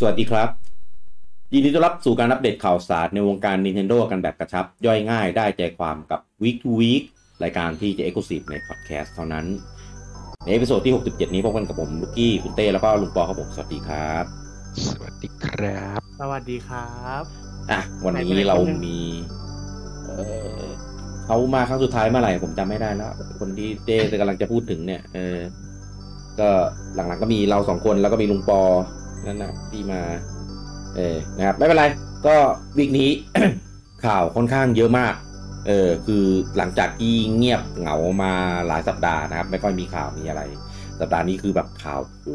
สวัสดีครับยินดีต้อนรับสู่การอัปเดตข่าวสารในวงการ Nintendo กันแบบกระชับ ย่อยง่ายได้ใจความกับ Week to Week รายการที่จะ Exclusive ในพอดแคสต์เท่านั้น ใน episode ที่ 67 นี้พบกันกับผมลูกกี้คุณเต้แล้วก็ลุงปอครับผมสวัสดีครับ สวัสดีครับ สวัสดีครับอะวันนี้เรามีเอ่อเขามาครั้งสุดท้ายเมื่อไหร่ผมจำไม่ได้แล้ว คนที่เต้กำลังจะพูดถึงเนี่ย เออ ก็หลังๆก็มีเราสองคนแล้วก็มีลุงปอ นั่นนะที่มาเออนะครับไม่เป็นไรก็วีคนี้ ข่าวค่อนข้างเยอะมากเออคือหลังจากที่เงียบเหงามาหลายสัปดาห์นะครับ ไม่ค่อยมีข่าวมีอะไร สัปดาห์นี้คือแบบข่าวโห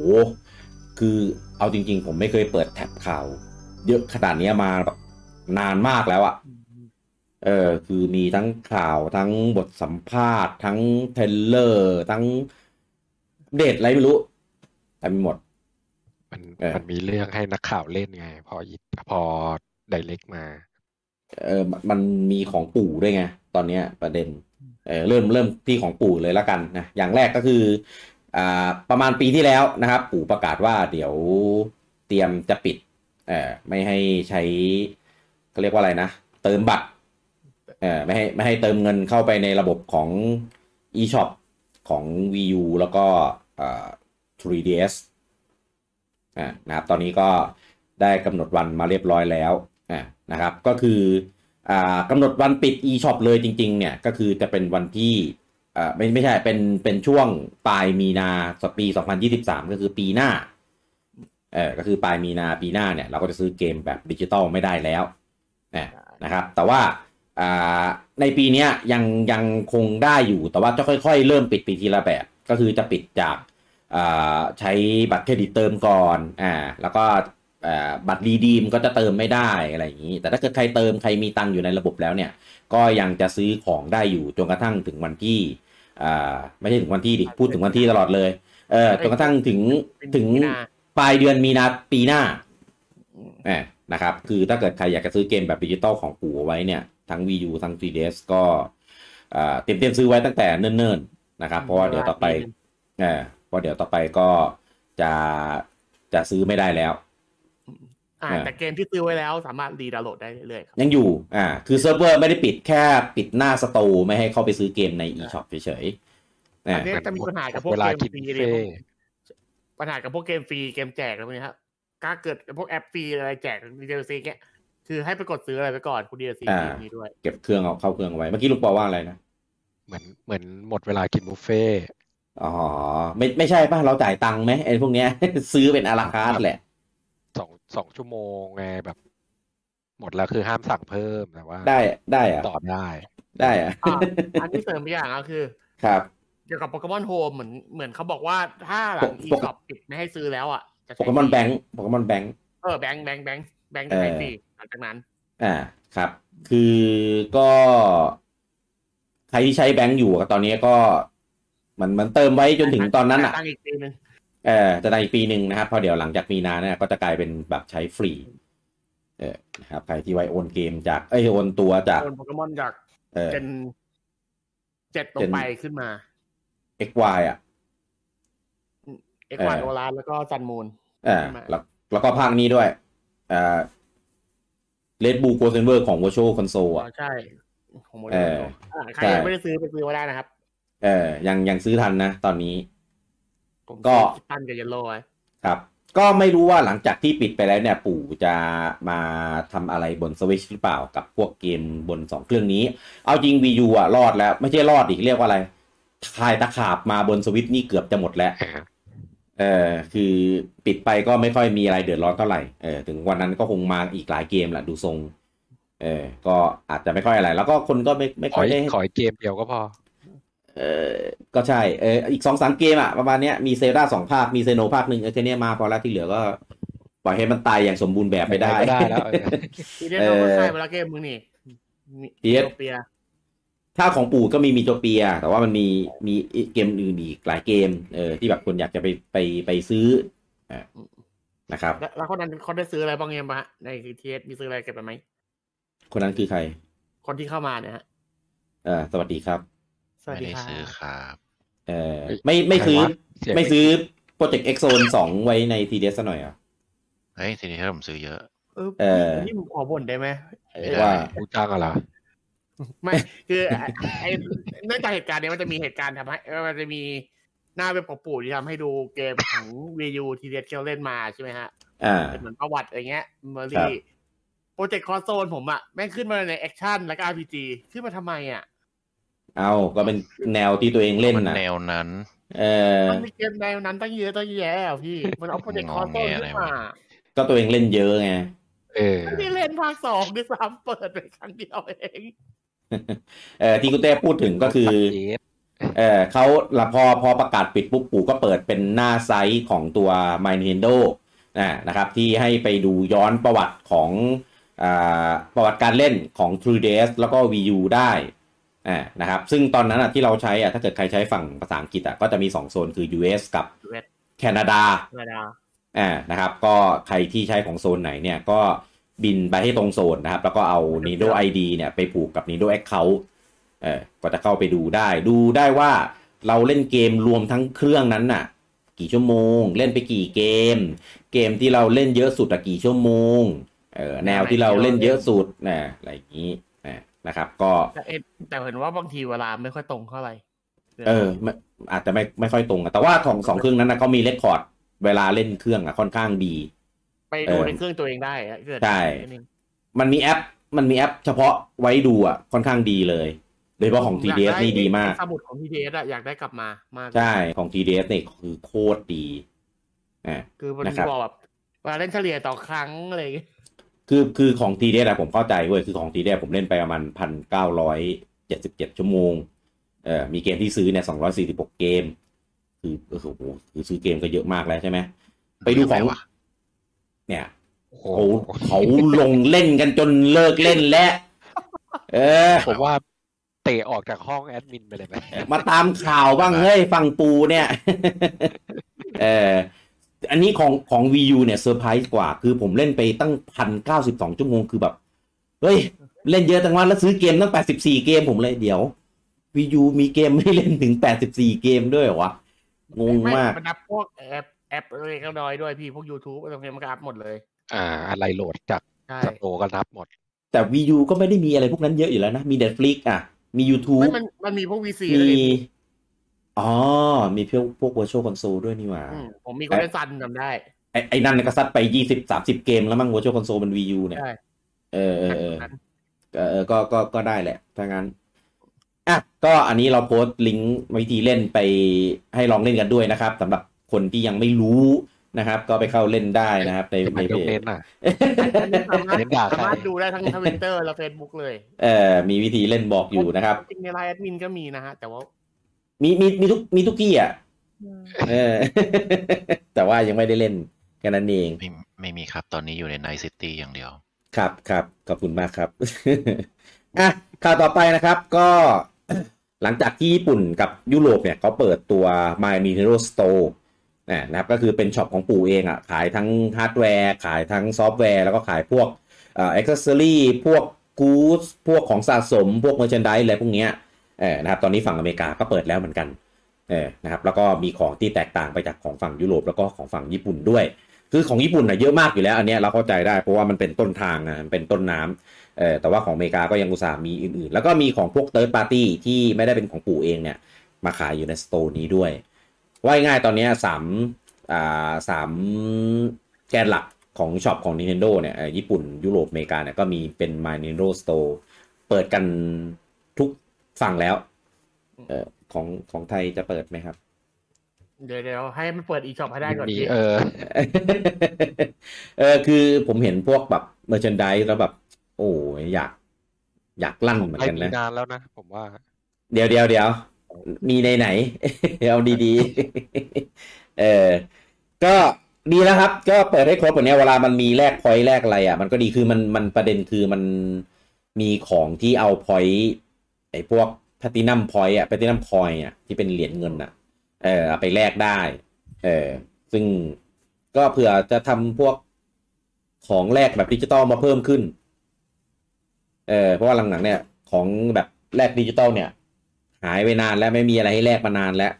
คือเอาจริง ๆ ผมไม่เคยเปิดแท็บข่าว เยอะขนาดนี้มาแบบนานมากแล้วอะเออคือมีทั้งข่าวทั้งบทสัมภาษณ์ ทั้งเทรลเลอร์ ทั้งเดตอะไรไม่รู้แต่มีหมด มันเออมันมีเรื่องให้นักข่าวเล่นไง พอยิพอไดเล็กมา เออมันมันมีของปู่ด้วยไง ตอนเนี้ยประเด็นเออเริ่มเริ่มที่ของปู่เลยแล้วกันนะอย่างแรกก็คืออ่าประมาณปีที่แล้วนะครับ ปู่ประกาศว่าเดี๋ยวเตรียมจะปิดเออไม่ให้ใช้เขาเรียกว่าอะไรนะ เติมบัตรเออไม่ให้ไม่ให้เติมเงินเข้าไปในระบบของ eShop ของ Wii U แล้วก็อ่า 3DS อ่านะครับตอนนี้ก็ได้กำหนดวันมาเรียบร้อยแล้วอ่านะครับก็คืออ่ากำหนดวันปิด eShop เลยจริงๆเนี่ยก็คือจะเป็นวันที่อ่าไม่ไม่ใช่เป็นเป็นช่วงปลายมีนาปี 2023 ก็คือปีหน้าเออก็คือปลายมีนาปีหน้าเนี่ยเราก็จะซื้อเกมแบบดิจิตอลไม่ได้แล้วนะนะครับ แต่ว่าอ่าในปีนี้ยังยังคงได้อยู่แต่ว่าจะค่อย ๆ เริ่มปิดปีทีละแบบ ก็คือจะปิดจาก ใช้บัตรเครดิตเติมก่อนอ่าแล้วก็อ่าบัตรรีดีมก็จะเติมไม่ได้อะไรอย่างนี้ แต่ถ้าเกิดใครเติมใครมีตังค์อยู่ในระบบแล้วเนี่ย ก็ยังจะซื้อของได้อยู่จนกระทั่งถึงวันที่อ่าไม่ใช่ถึงวันที่ดิพูดถึงวันที่ตลอดเลยเออจนกระทั่งถึงถึงมีนาปลายเดือนมีนาปีหน้าเออนะครับ คือถ้าเกิดใครอยากจะซื้อเกมแบบดิจิตอลของปู่เอาไว้เนี่ย ทั้ง Wii U ทั้ง 3DS ก็อ่าเตรียมเตรียมซื้อไว้ตั้งแต่เนิ่นๆนะครับ เพราะว่าเดี๋ยวต่อไป เออเพราะเดี๋ยวต่อไปก็จะจะซื้อไม่ได้แล้วอ่าอ่าแต่เกมที่ซื้อไว้แล้วสามารถ redownload ได้เรื่อยๆครับยังอยู่อ่าคือเซิร์ฟเวอร์ไม่ได้ปิดแค่ปิดหน้าสโตร์ไม่ให้เข้าไปซื้อเกมใน eShop เฉยๆอันะนนี้จะมีปัญหากับพวกเวลาเกมกินฟรีบุฟเลยเฟ่ต์ปัญหากับพวกเกมฟรีเกมแจกอะไรพวกนี้ครับถ้าเกิดพวกแอปฟรีอะไรแจกดีเดลซีเงี้ยคือให้ไปกดซื้ออะไรไปก่อนคุณดีเดลซีอ่ามีด้วย เก็บเครื่องเอาเข้าเครื่องเอาไว้เมื่อกี้ลุงปอว่าอะไรนะเหมือนเหมือนหมดเวลากินบุฟเฟ่ต์ อ๋อไม่ไม่ใช่ป่ะ เราจ่ายตังค์ไหมไอ้พวกเนี้ย ซื้อเป็นอาราคาร์แหละสองสองชั่วโมงไงแบบ หมดแล้วคือห้ามสั่งเพิ่มแต่ว่า ได้ได้อะต่อได้ ได้อะอ่าอันที่เสริมอีกอย่างก็คือ ครับเกี่ยวกับโปเกมอนโฮมเหมือนเหมือนเขาบอกว่าถ้าหลังโปอีโปช็อปปิดไม่ให้ซื้อแล้วอะจะโปใช้เกมอนฟรีแบงค์โปเกมอนแบงค์เออแบงค์แบงค์แบงค์แบงค์จะใช้ฟรีหลังจากนั้น อ่าครับ คือก็ใครที่ใช้แบงค์อยู่อะตอนนี้ก็ มันมันเติมไว้จนถึงตอนนั้นอะตั้งอีกปีหนึ่งเออจะได้อีกปีหนึ่งนะครับเพอเดี๋ยวหลังจากมีนาเนี่ยก็จะกลายเป็นแบบใช้ฟรีเออนะครับใครที่ไว้โอนเกมจากเอ้ยโอนตัวจากโดนโปเกมอนจากเออเจนเจ็ดลงไปขึ้นมา XY อะเอ็กวานโอลานแล้วก็ซันมูนอ่าแล้วแล้วก็ภาคนี้ด้วยอ่าเลดบูโกเซนเวอร์ของ Virtual Console อะใช่ของโมเดเอลอใครใช่ยังไม่ได้ซื้อไปซื้อมาได้นะครับ เออยังยังซื้อทันนะตอนนี้ผมก็ตันกับเยลโล่ไว้ครับ ก็ไม่รู้ว่าหลังจากที่ปิดไปแล้วเนี่ย ปู่จะมาทำอะไรบนสวิชหรือเปล่ากับพวกเกมบนสองเครื่องนี้ เอาจริง Wii U อะรอดแล้ว ไม่ใช่รอดอีกเรียกว่าอะไรทายตะขาบมาบนสวิตนี่เกือบจะหมดแล้วอ่าเออคือปิดไปก็ไม่ค่อยมีอะไรเดือดร้อนเท่าไหร่เออถึงวันนั้นก็คงมาอีกหลายเกมแหละดูทรง เออก็อาจจะไม่ค่อยอะไร แล้วก็คนก็ไม่ไม่ขค่ออยอีได้กขออีกเกมเดียวก็พอ เออก็ใช่เอออีกสองสามเกมอะประมาณเนี้ยมีเซราสองภาค มีเซโนภาคหนึ่งเออแค่เนี้ยมาพอแล้วที่เหลือก็ ปล่อยให้มันตายอย่างสมบูรณ์แบบไปได้ก็ได้แล้วเออทีเดียวเราก็ใช่เวลาเกมมึงนี่มีเดียวเปียถ้าของปู่ก็มีมีโจเปีย แต่ว่ามันมีมีเกมอื่นอีกหลายเกม เออที่แบบคนอยากจะไปไปไปซื้อเออนะครับแล้วแล้วคนนั้นเขาได้ซื้ออะไรบ้างยังปะฮะในทีเอสมีซื้ออะไรเก็บไปไหมคนนั้นคือใคร คนที่เข้ามาเนี่ยฮะเออสวัสดีครับ สวัสไม่ดีได้ครับซื้อครับ เออไม่ไม่ซื้อใครวะเสียงไม่ซื้อโปรเจกต์เอ็กโซนสองไว้ในทีเดสหน่อยเหรอะเอฮ้ยทีนี้ผมซื้อเยอะ เออเออนี่ผมขอบ่นได้ไหมเออว่ากูจ้างอะไรอไม่คือไอ้ไอ้เนื่องจากเหตุการณ์เนี้ยมันจะมีเหตุการณ์ทำให้เออมันจะมีหน้าเว็บของปู่ที่ทำให้ดูเกมของวียูทีเดียที่เราเล่นมาใช่ไหมฮะอ่าเป็นเหมือนประวัติอะไรเงี้ยเมอครัรี่บโปรเจกต์คอโซนผมอะแม่งขึ้นมาในแอคชั่นแล้วก็อาร์พีจีขึ้นมาทำไมอะ เอาก็เป็นแนวที่ตัวเองเล่นมันนะแนวนั้น เออมันมีเกมแนวนั้นตั้งเยอะตั้งแยะอะพี่ มันเอาโปรเจกต์คอโซนขึ้นมา ก็ตัวเองเล่นเยอะไง เออไม่ได้เล่นภาคสองด้วยซ้ำเปิดไปครั้งเดียวเอง เออที่คุณเต้พูดถึงก็คือเยสเออเขาละพอพอประกาศปิดปุ๊บปู่ก็เปิดเป็นหน้าไซต์ของตัว My Nintendo อ่านะครับ ที่ให้ไปดูย้อนประวัติของอ่าประวัติการเล่นของ 3DS แล้วก็ Wii U ได้ อ่านะครับซึ่งตอนนั้นอะที่เราใช้อะถ้าเกิดใครใช้ฝั่งภาษาอังกฤษอะก็จะมี 2 โซนคือ US กับ US แคนาดาธรรมดาอ่านะครับก็ใครที่ใช้ของโซนไหนเนี่ยก็บินไปให้ตรงโซนนะครับ แล้วก็เอา Nido ID เนี่ยไปผูกกับ Nido Account เออก็จะเข้าไปดูได้ ดูได้ว่าเราเล่นเกมรวมทั้งเครื่องนั้นน่ะ กี่ชั่วโมง เล่นไปกี่เกม เกมที่เราเล่นเยอะสุดอะกี่ชั่วโมงเออแนวที่เราเล่นเยอะสุดนะอะไรอย่างนี้ นะนะครับ ก็แต่เอ็ดแต่เห็นว่าบางทีเวลาไม่ค่อยตรงเท่าไหร่เออไม่อาจจะไม่ไม่ค่อยตรงอะแต่ว่าของสองเครื่องนั้นนะเขามีเรคคอร์ดเวลาเล่นเครื่องอะค่อนข้างดี ไปดูในเครื่องตัวเองได้อะเกิดใช่นิดนึงมันมีแอป มันมีแอป เฉพาะไว้ดูอะค่อนข้างดีเลยโดยเฉพาะของผมยาก TDS นี่ดีมากสมุดของ TDS อะอยากได้กลับมามาก ใช่ของ TDS นี่คือโคตรดีอ่าคือมันนะครับบอกแบบเวลาเล่นเฉลี่ยต่อครั้งอะไรอย่างเงี้ย คือคือของ TDS อะผมเข้าใจเว้ยคือของ TDS ผมเล่นไปประมาณพันเก้าร้อยเจ็ดสิบเจ็ดชั่วโมงเอ่อมีเกมที่ซื้อเนี่ยสองร้อยสี่สิบหกเกม คือโอ้โหคือซื้อเกมก็เยอะมากแล้วใช่ไหมไปดูของวะเนี่ยโอ้โหเขาเขาลงเล่นกันจนเลิกเล่นแล้ว เออผมว่าเตะออกจากห้องแอดมินไปเลยไหมมาตามข่าวบ้างเฮ้ยฟังปูเนี่ย เออ อันนี้ของของ VU เนี่ยเซอร์ไพรส์กว่า คือผมเล่นไปตั้งพันเก้าสิบสองชั่วโมงคือแบบ เฮ้ย เล่นเยอะจังว่าแล้วซื้อเกมตั้งแปดสิบสี่เกมผมเลยเดี๋ยว VU มีเกมให้เล่นถึงแปดสิบสี่เกมด้วยเหรอวะ งงมากมันนับพวกแอปแอปเล็กๆน้อยๆด้วยพี่ พวก YouTube ตรงนี้มันก็อัพหมดเลย อ่า อะไรโหลดจากใช่สโตร์ก็นับหมด แต่ VU ก็ไม่ได้มีอะไรพวกนั้นเยอะอยู่แล้วนะ มี Netflix อะ มี YouTube ไม่มันมันมีพวก VC มีเลย อ๋อ มีพวกพวก Virtual Console ด้วยนี่หว่าอืมผมมีคนเล่นซันจำได้ ไอ้ไอ้นั่นก็ซัดไปยี่สิบสามสิบเกมแล้วมั้ง Virtual Console มัน VU เนี่ยใช่เออเออเออเออเออก็ก็ก็ได้แหละ ถ้างั้นอะก็อันนี้เราโพสต์ลิงก์วิธีเล่นไปให้ลองเล่นกันด้วยนะครับสำหรับคนที่ยังไม่รู้นะครับ ก็ไปเข้าเล่นได้นะครับ ในในไม่เพต้องจเน้นอะสามารถเล่นด่าใครสามารถดูได้ทั้งทวิตเตอร์และเฟซบุ๊กเลย เออมีวิธีเล่นบอกอยู่นะครับ จริงในไลน์แอดมินก็มีนะฮะ แต่ว่า มีมีมีทุกมีทุกที่อะเออ แต่ว่ายังไม่ได้เล่นแค่นั้นเองไม่ไม่มีครับตอนนี้อยู่ในไนซิตี้อย่างเดียว ครับครับขอบคุณมากครับอะข่าวต่อไปนะครับ ก็หลังจากที่ญี่ปุ่นกับยุโรปเนี่ยเขาเปิดตัว My Nintendo Store นะนะครับก็คือเป็น shop ของปู่เองอะขายทั้งฮาร์ดแวร์ ขายทั้งซอฟต์แวร์ แล้วก็ขายพวกเอ่อ accessory พวกกู๊ดพวกของสะสม พวก merchandise อะไรพวกเนี้ย เออนะครับตอนนี้ฝั่งอเมริกาก็เปิดแล้วเหมือนกันเออนะครับแล้วก็มีของที่แตกต่างไปจากของฝั่งยุโรปแล้วก็ของฝั่งญี่ปุ่นด้วย คือของญี่ปุ่นน่ะเยอะมากอยู่แล้ว อันนี้เราเข้าใจได้เพราะว่ามันเป็นต้นทางอะเป็นต้นน้ำเออแต่ว่าของอเมริกาก็ยังอุตส่าห์มีอื่นๆ แล้วก็มีของพวก third party ที่ไม่ได้เป็นของปู่เองเนี่ยมาขายอยู่ในสโตร์นี้ด้วย ว่าง่ายตอนนี้สามอ่าสามแกนหลักของช็อปของ Nintendo เนี่ยญี่ปุ่นยุโรปอเมริกาเนี่ยก็มีเป็น My Nintendo Store เปิดกัน ทุกฝั่งแล้ว เออของของไทยจะเปิดไหมครับ เดี๋ยวเดี๋ยวให้มันเปิดอีช็อปให้ได้ก่อนมีพี่เออ เออคือผมเห็นพวกแบบเมอร์ช n นด s e แล้วแบบ โอ้ยอยาก อยากลั่นเหมือนไม่กันมีนะนานแล้วนะผมว่า เดี๋ยวเดี๋ยวเดี๋ยวมีในไหนเอาดีๆ เออ ก็ดีแล้วครับ ก็เปิดให้ครบแบบเนี้ยเวลามันมีแลกพอยต์แลกอะไรอะ มันก็ดีคือมันมันประเด็นคือมันมีของที่เอาพอยต์ ไอ้พวก Platinum Point อะ Platinum Coin อะที่เป็นเหรียญเงินอะเออเอาไปแลกได้ เออซึ่งก็เผื่อจะทำพวกของแลกแบบดิจิตอลมาเพิ่มขึ้น เออเพราะว่าหลังๆเนี่ย ของแบบแลกดิจิตอลเนี่ย หายไปนานแล้วไม่มีอะไรให้แลกมานานแล้ว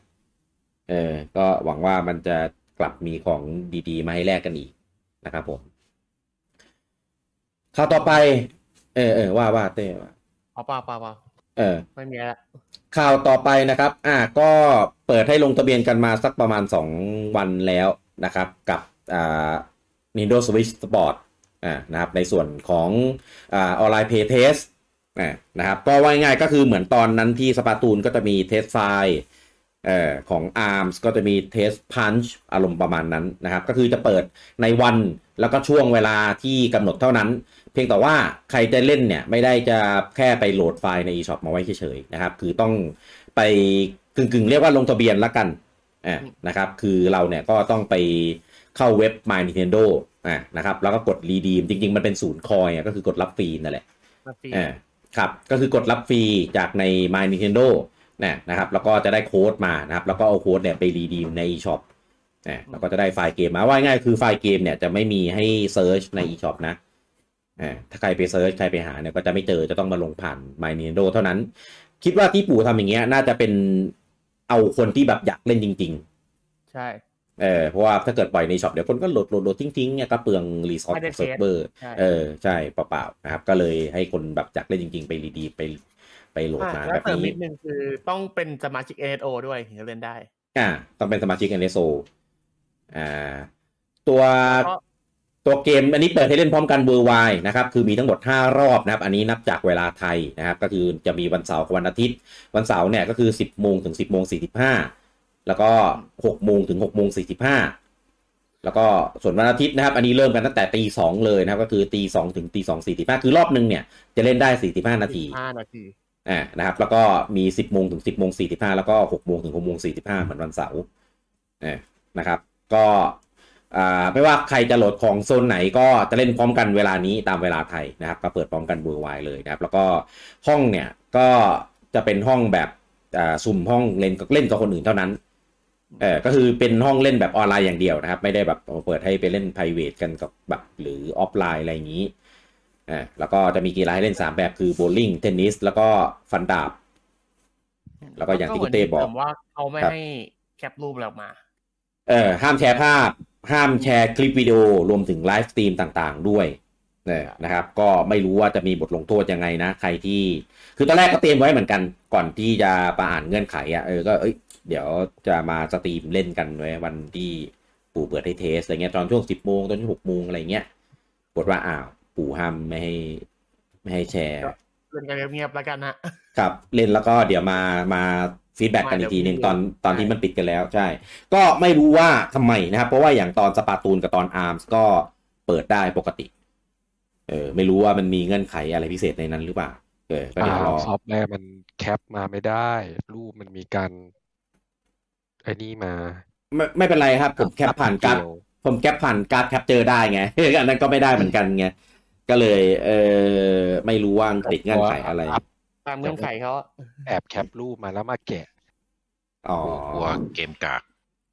เออ ก็หวังว่ามันจะกลับมีของดีๆ มาให้แลกกันอีกนะครับผมข่าวต่อไป เออเออว่าว่าเต้ว่าเอาเปล่าเปล่าป่า ออไม่มีแล้วข่าวต่อไปนะครับ อ่า ก็เปิดให้ลงทะเบียนกันมาสักประมาณ 2 วันแล้วนะครับ กับอ่า Nintendo Switch Sport อ่านะครับ ในส่วนของอ่า Online Play Test อ่านะครับ ก็ว่าง่ายๆก็คือเหมือนตอนนั้นที่ Splatoon ก็จะมี Test Fire เอ่อของ ARMS ก็จะมี Test Punch อารมณ์ประมาณนั้นนะครับ ก็คือจะเปิดในวันแล้วก็ช่วงเวลาที่กำหนดเท่านั้น เพียงแต่ว่าใครจะเล่นเนี่ยไม่ได้จะแค่ไปโหลดไฟล์ใน eShop มาไว้เฉยๆนะครับ คือต้องไปกึ่งๆ เรียกว่าลงทะเบียนละกันอ่านะครับ คือเราเนี่ยก็ต้องไปเข้าเว็บ My Nintendo อ่านะครับ แล้วก็กด redeem จริง ๆ มันเป็นศูนย์ coin อะก็คือกดรับฟรีนั่นแหละมาฟรีอ่าครับ ก็คือกดรับฟรีจากใน My Nintendo นะนะครับ แล้วก็จะได้โค้ดมานะครับ แล้วก็เอาโค้ดเนี่ยไป redeem ใน eShop นะแล้วก็จะได้ไฟล์เกมมาว่าง่ายคือไฟล์เกมเนี่ยจะไม่มีให้ search ใน eShop นะ อ่าถ้าใครไป search ใครไปหาเนี่ยก็จะไม่เจอจะต้องมาลงผ่าน My Nintendo เท่านั้น คิดว่าที่ปู่ทำอย่างเงี้ย น่าจะเป็นเอาคนที่แบบอยากเล่นจริงใช่ๆเออเพราะว่าถ้าเกิดปล่อยใน shop เดี๋ยวคนก็โหลดโหลดโหลดทิ้งๆเนี่ยก็เปลือง resource ไม่ได้เซิร์ฟเวอร์ใช่เออใช่เปล่าๆนะครับ ก็เลยให้คนแบบอยากเล่นจริง ๆ ไป redeem ไปไปโหลดอะมาแล้แบวบเติมนี้นิดนึงคือต้องเป็นสมาชิก NSO ด้วยถึงจะเล่นได้ อ่า ต้องเป็นสมาชิก NSO อ่า ตัวก็ ตัวเกมอันนี้เปิดให้เล่นพร้อมกันเวอร์ไวนะครับ คือมีทั้งหมด 5 รอบนะครับ อันนี้นับจากเวลาไทยนะครับ ก็คือจะมีวันเสาร์กับวันอาทิตย์ วันเสาร์เนี่ยก็คือ 10โมงถึง 10โมง45 แล้วก็6โมงถึง6โมง45 แล้วก็ส่วนวันอาทิตย์นะครับ อันนี้เริ่มกันตั้งแต่ตีสองเลยนะครับ ก็คือตีสองถึงตีสองสี่สิบห้าคือรอบหนึ่งเนี่ยจะเล่นได้สี่สิบห้านาทีห้านาทีอ่านะครับ แล้วก็มี10โมงถึง10โมง45แล้วก็6โมงถึง6โมง45เหมือนวันเสาร์อ่านะครับ ก็ อ่าไม่ว่าใครจะโหลดของโซนไหนก็จะเล่นพร้อมกันเวลานี้ตามเวลาไทยนะครับ ก็เปิดพร้อมกันเบอร์ไวเลยนะครับ แล้วก็ห้องเนี่ยก็จะเป็นห้องแบบอ่าสุ่มห้องเล่นเล่นกับคนอื่นเท่านั้นเออก็คือเป็นห้องเล่นแบบออนไลน์อย่างเดียวนะครับ ไม่ได้แบบเปิดให้ไปเล่น p r i v a t กันกับแบบหรือออฟไลน์อะไรอย่างนี้อ่าแล้วก็จะมีกีฬาให้เล่น 3 แบบคือโบว์ลิ่งเทนนิสแล้วก็ฟันดาบ แล้วก็อย่างที่คุณเต้บอกผมว่าเขาไม่ครับให้ cap รูปเรามา เออห้ามแชร์ภาพ ห้ามแชร์คลิปวิดีโอรวมถึง live stream ต่างๆ ด้วยเนี่ยนะครับ ก็ไม่รู้ว่าจะมีบทลงโทษยังไงนะ ใครที่ คือตอนแรกก็เตรียมไว้เหมือนกัน ก่อนที่จะประอ่านเงื่อนไขอะ่ะเออก็เอ้ยเดี๋ยวจะมา stream เล่นกันไว้วันที่ปู่เปิดให้ test อะไรเงี้ยตอนช่วงสิบโมงตอนช่วงหกโมงอะไรเงี้ยกดว่าอ้าวปู่ห้ามไม่ให้ไม่ให้แชร์ครับเล่นกันเงียบๆแล้วกันนะครับ เล่นแล้วก็เดี๋ยวมามา feedback กันอีกทีหนึ่งตอนตอนที่มันปิดกันแล้วใช่ ก็ไม่รู้ว่าทำไมนะครับ เพราะว่าอย่างตอน Splatoon กับตอน ARMS ก็เปิดได้ปกติ เออ ไม่รู้ว่ามันมีเงื่อนไขอะไรพิเศษในนั้นหรือเปล่าเออก็เดี๋ยวรอซอฟต์แวร์มัน cap มาไม่ได้ รูปมันมีการไอ้นี่มา ไม่ไม่เป็นไรครับ ผมแคปผ่านการ์ดเดียวผมแคปผ่านการ์ดแคปเจอได้ไงอันนั้นก็ไม่ได้เหมือนกันไงก็เลย เออไม่รู้ว่าติดเงื่อนไขอะไรตามเงื่อนไขเขาอะแอบแคปรูปมาแล้วมาแกะ อ๋อกลัวเกมกาก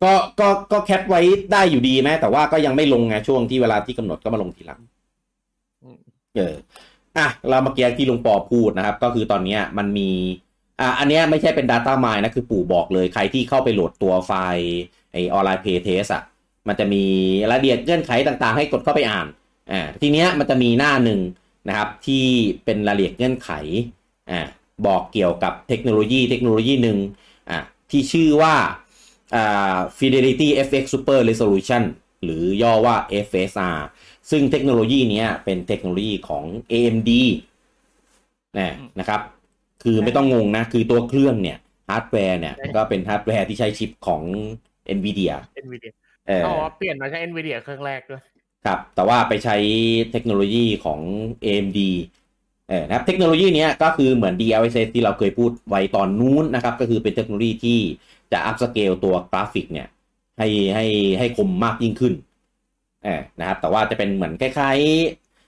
ก็ก็ก็แคปไว้ได้อยู่ดีไหมแต่ว่าก็ยังไม่ลงไงช่วงที่เวลาที่กำหนดก็มาลงทีหลังอืมเอออะเรามาเคลียร์ที่ลุงปอพูดนะครับ ก็คือตอนเนี้ยมันมีอะอันเนี้ยไม่ใช่เป็น Data Mine นะคือปู่บอกเลยใครที่เข้าไปโหลดตัวไฟล์ไอ Online Playtest อะมันจะมีรายละเอียดเงื่อนไขต่างๆ ให้กดเข้าไปอ่านอ่าทีเนี้ยมันจะมีหน้าหนึ่งนะครับที่เป็นรายละเอียดเงื่อนไขอ่าบอกเกี่ยวกับเทคโนโลยีเทคโนโลยีหนึ่งอ่า ที่ชื่อว่าอ่า FidelityFX Super Resolution หรือย่อว่า FSR ซึ่งเทคโนโลยีเนี้ยเป็นเทคโนโลยีของ AMD นะนะครับ คือไม่ต้องงงนะ คือตัวเครื่องเนี่ยฮาร์ดแวร์เนี่ยก็เป็นฮาร์ดแวร์ที่ใช้ชิปของ NVIDIA NVIDIA เออเขาบอกว่าเปลี่ยนมาใช้ NVIDIA เครื่องแรกด้วย ครับ แต่ว่าไปใช้เทคโนโลยีของ AMD เออนะครับเทคโนโลยีนี้ก็คือเหมือน DLSS ที่เราเคยพูดไว้ตอนนู้นนะครับ ก็คือเป็นเทคโนโลยีที่จะ upscale ตัวกราฟิกเนี่ยให้ให้ให้คมมากยิ่งขึ้นเออนะครับ แต่ว่าจะเป็นเหมือนคล้าย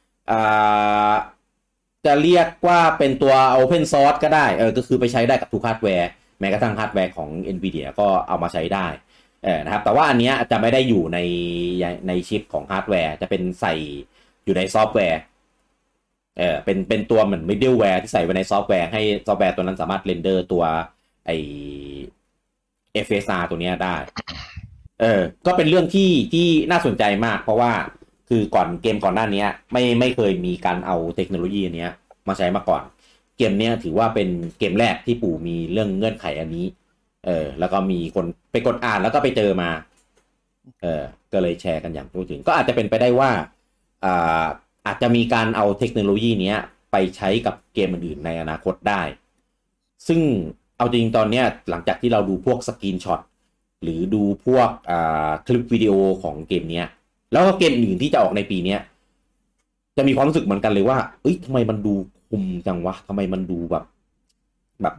ๆจะเรียกว่าเป็นตัว Open Source ก็ได้เออก็คือไปใช้ได้กับทุกฮาร์ดแวร์ แม้กระทั่งฮาร์ดแวร์ของ NVIDIA ก็เอามาใช้ได้เออนะครับ แต่ว่าอันเนี้ยจะไม่ได้อยู่ในในชิปของฮาร์ดแวร์ จะเป็นใส่อยู่ในซอฟต์แวร์ เออเป็นเป็นตัวเหมือน middleware ที่ใส่ไว้ในซอฟต์แวร์ให้ซอฟต์แวร์ตัวนั้นสามารถ render ตัวไอ FSR ตัวนี้ได้ เออ ก็เป็นเรื่องที่ที่น่าสนใจมาก เพราะว่าคือก่อนเกมก่อนหน้านี้ไม่ไม่เคยมีการเอาเทคโนโลยีอันนี้มาใช้มาก่อน เกมเนี้ยถือว่าเป็นเกมแรกที่ปู่มีเรื่องเงื่อนไขอันนี้ เออ แล้วก็มีคนไปกดอ่านแล้วก็ไปเจอมา เออ ก็เลยแชร์กันอย่างพูดถึง ก็อาจจะเป็นไปได้ว่า อ่า อาจจะมีการเอาเทคโนโลยีเนี้ยไปใช้กับเกมอื่นๆในอนาคตได้ ซึ่งเอาจริงๆตอนเนี้ยหลังจากที่เราดูพวก screenshot หรือดูพวกอ่าคลิปวิดีโอของเกมเนี้ยแล้วก็เกมอื่นที่จะออกในปีเนี้ยจะมีความรู้สึกเหมือนกันเลยว่า เอ้ยทำไมมันดูคมจังวะทำไมมันดูแบบแบบ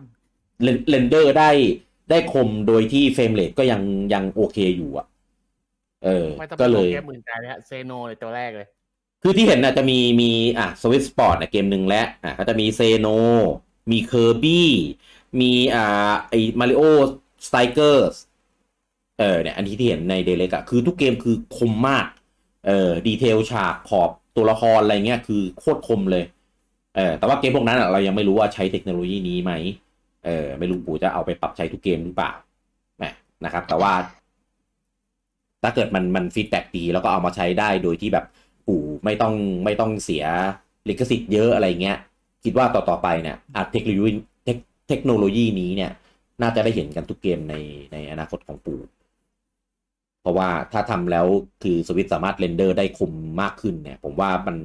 เรน render ได้ได้คมโดยที่ frame rate ก็ยังยังโอเคอยู่อะ เออไม่ต้องก็ไปเลยเกมอื่นใจเลยฮะ Xeno เลยตัวแรกเลย คือที่เห็นน่ะจะมีมีอะ Switch Sports เกมหนึ่งแล้วอะก็จะมี Xeno มี Kirby มีอ่าไอ Mario Strikers เออเนี่ยอันที่ที่เห็นใน Direct อะคือทุกเกมคือคมมาก เออ detail ฉากขอบตัวละครอะไรเงี้ยคือโคตรคมเลย เออแต่ว่าเกมพวกนั้นอะเรายังไม่รู้ว่าใช้เทคโนโลยีนี้ไหมเออไม่รู้ปู่จะเอาไปปรับใช้ทุกเกมหรือเปล่าแหมนะครับ แต่ว่า ถ้าเกิดมันมัน feedback ดีแล้วก็เอามาใช้ได้โดยที่แบบ ปู่ไม่ต้องไม่ต้องเสียลิขสิทธิ์เยอะอะไรเงี้ย คิดว่าต่อต่อไปเนี่ยอาจเทคโนโลยีเทคเทคโนโลยีนี้เนี่ย น่าจะได้เห็นกันทุกเกมในในอนาคตของปู่เพราะว่าถ้าทำแล้วคือสวิตช์สามารถ render ได้คมมากขึ้นเนี่ย ผมว่ามัน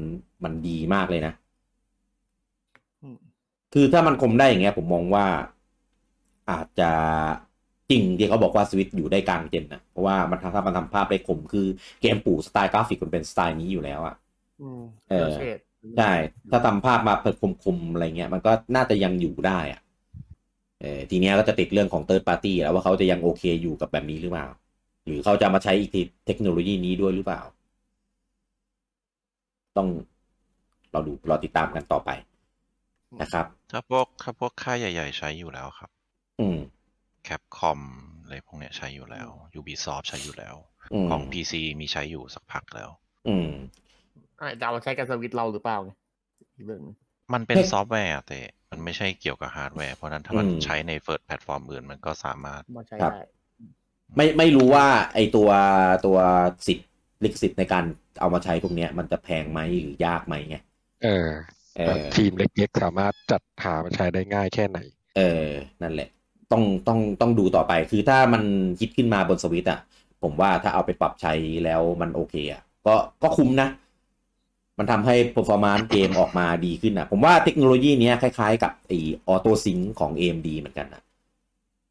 มันดีมากเลยนะอืมคือถ้ามันคมได้อย่างเงี้ย ผมมองว่าอาจจะ จริงที่เขาบอกว่าสวิตช์อยู่ได้กลาง gen นะเพราะว่ามันทำถ้ามันทำภาพได้คมคือเกมปู่สไตล์กราฟิกมันเป็นสไตล์นี้อยู่แล้วอะอืมเออเชดใช่ถ้าทำภาพมาเป็นคมๆอะไรเงี้ย มันก็น่าจะยังอยู่ได้อะเออทีเนี้ยก็จะติดเรื่องของ third party แล้วว่าเขาจะยังโอเคอยู่กับแบบนี้หรือเปล่า หรือเขาจะมาใช้อีกทีเทคโนโลยีนี้ด้วยหรือเปล่า ต้องเราดูรอติดตามกันต่อไปนะครับ ถ้าพวกถ้าพวกค่ายใหญ่ ๆ ใช้อยู่แล้วครับ อืม แคปคอมอะไรพวกเนี้ยใช้อยู่แล้ว Ubisoft ใช้อยู่แล้วอืมของ PC มีใช้อยู่สักพักแล้ว อืมอะจะเอามาใช้กับสวิตช์เราหรือเปล่าไงอีกเรื่องหนึงมันเป็นเฮ้ยซอฟต์แวร์อะแต่มันไม่ใช่เกี่ยวกับฮาร์ดแวร์เพราะฉะนั้นถ้ามันอืมใช้ใน first แพลตฟอร์มอื่นมันก็สามารถมาใช้ครับได้ไม่ไม่รู้ว่าไอตัวตัวสิทธิ์ลิขสิทธิ์ในการเอามาใช้พวกเนี้ย มันจะแพงไหมหรือยากไหมไงเออเออทีมเล็กๆสามารถจัดหามาใช้ได้ง่ายแค่ไหน เออ นั่นแหละ ต้องต้องต้องดูต่อไป คือถ้ามันคิดขึ้นมาบนสวิต์อะ ผมว่าถ้าเอาไปปรับใช้แล้วมันโอเคอะก็ก็คุ้มนะ มันทำให้ performance เกมออกมาดีขึ้นอะผมว่าเทคโนโลยีนี้คล้ายๆ กับไอออโต้ซิงของ AMD เหมือนกันนะ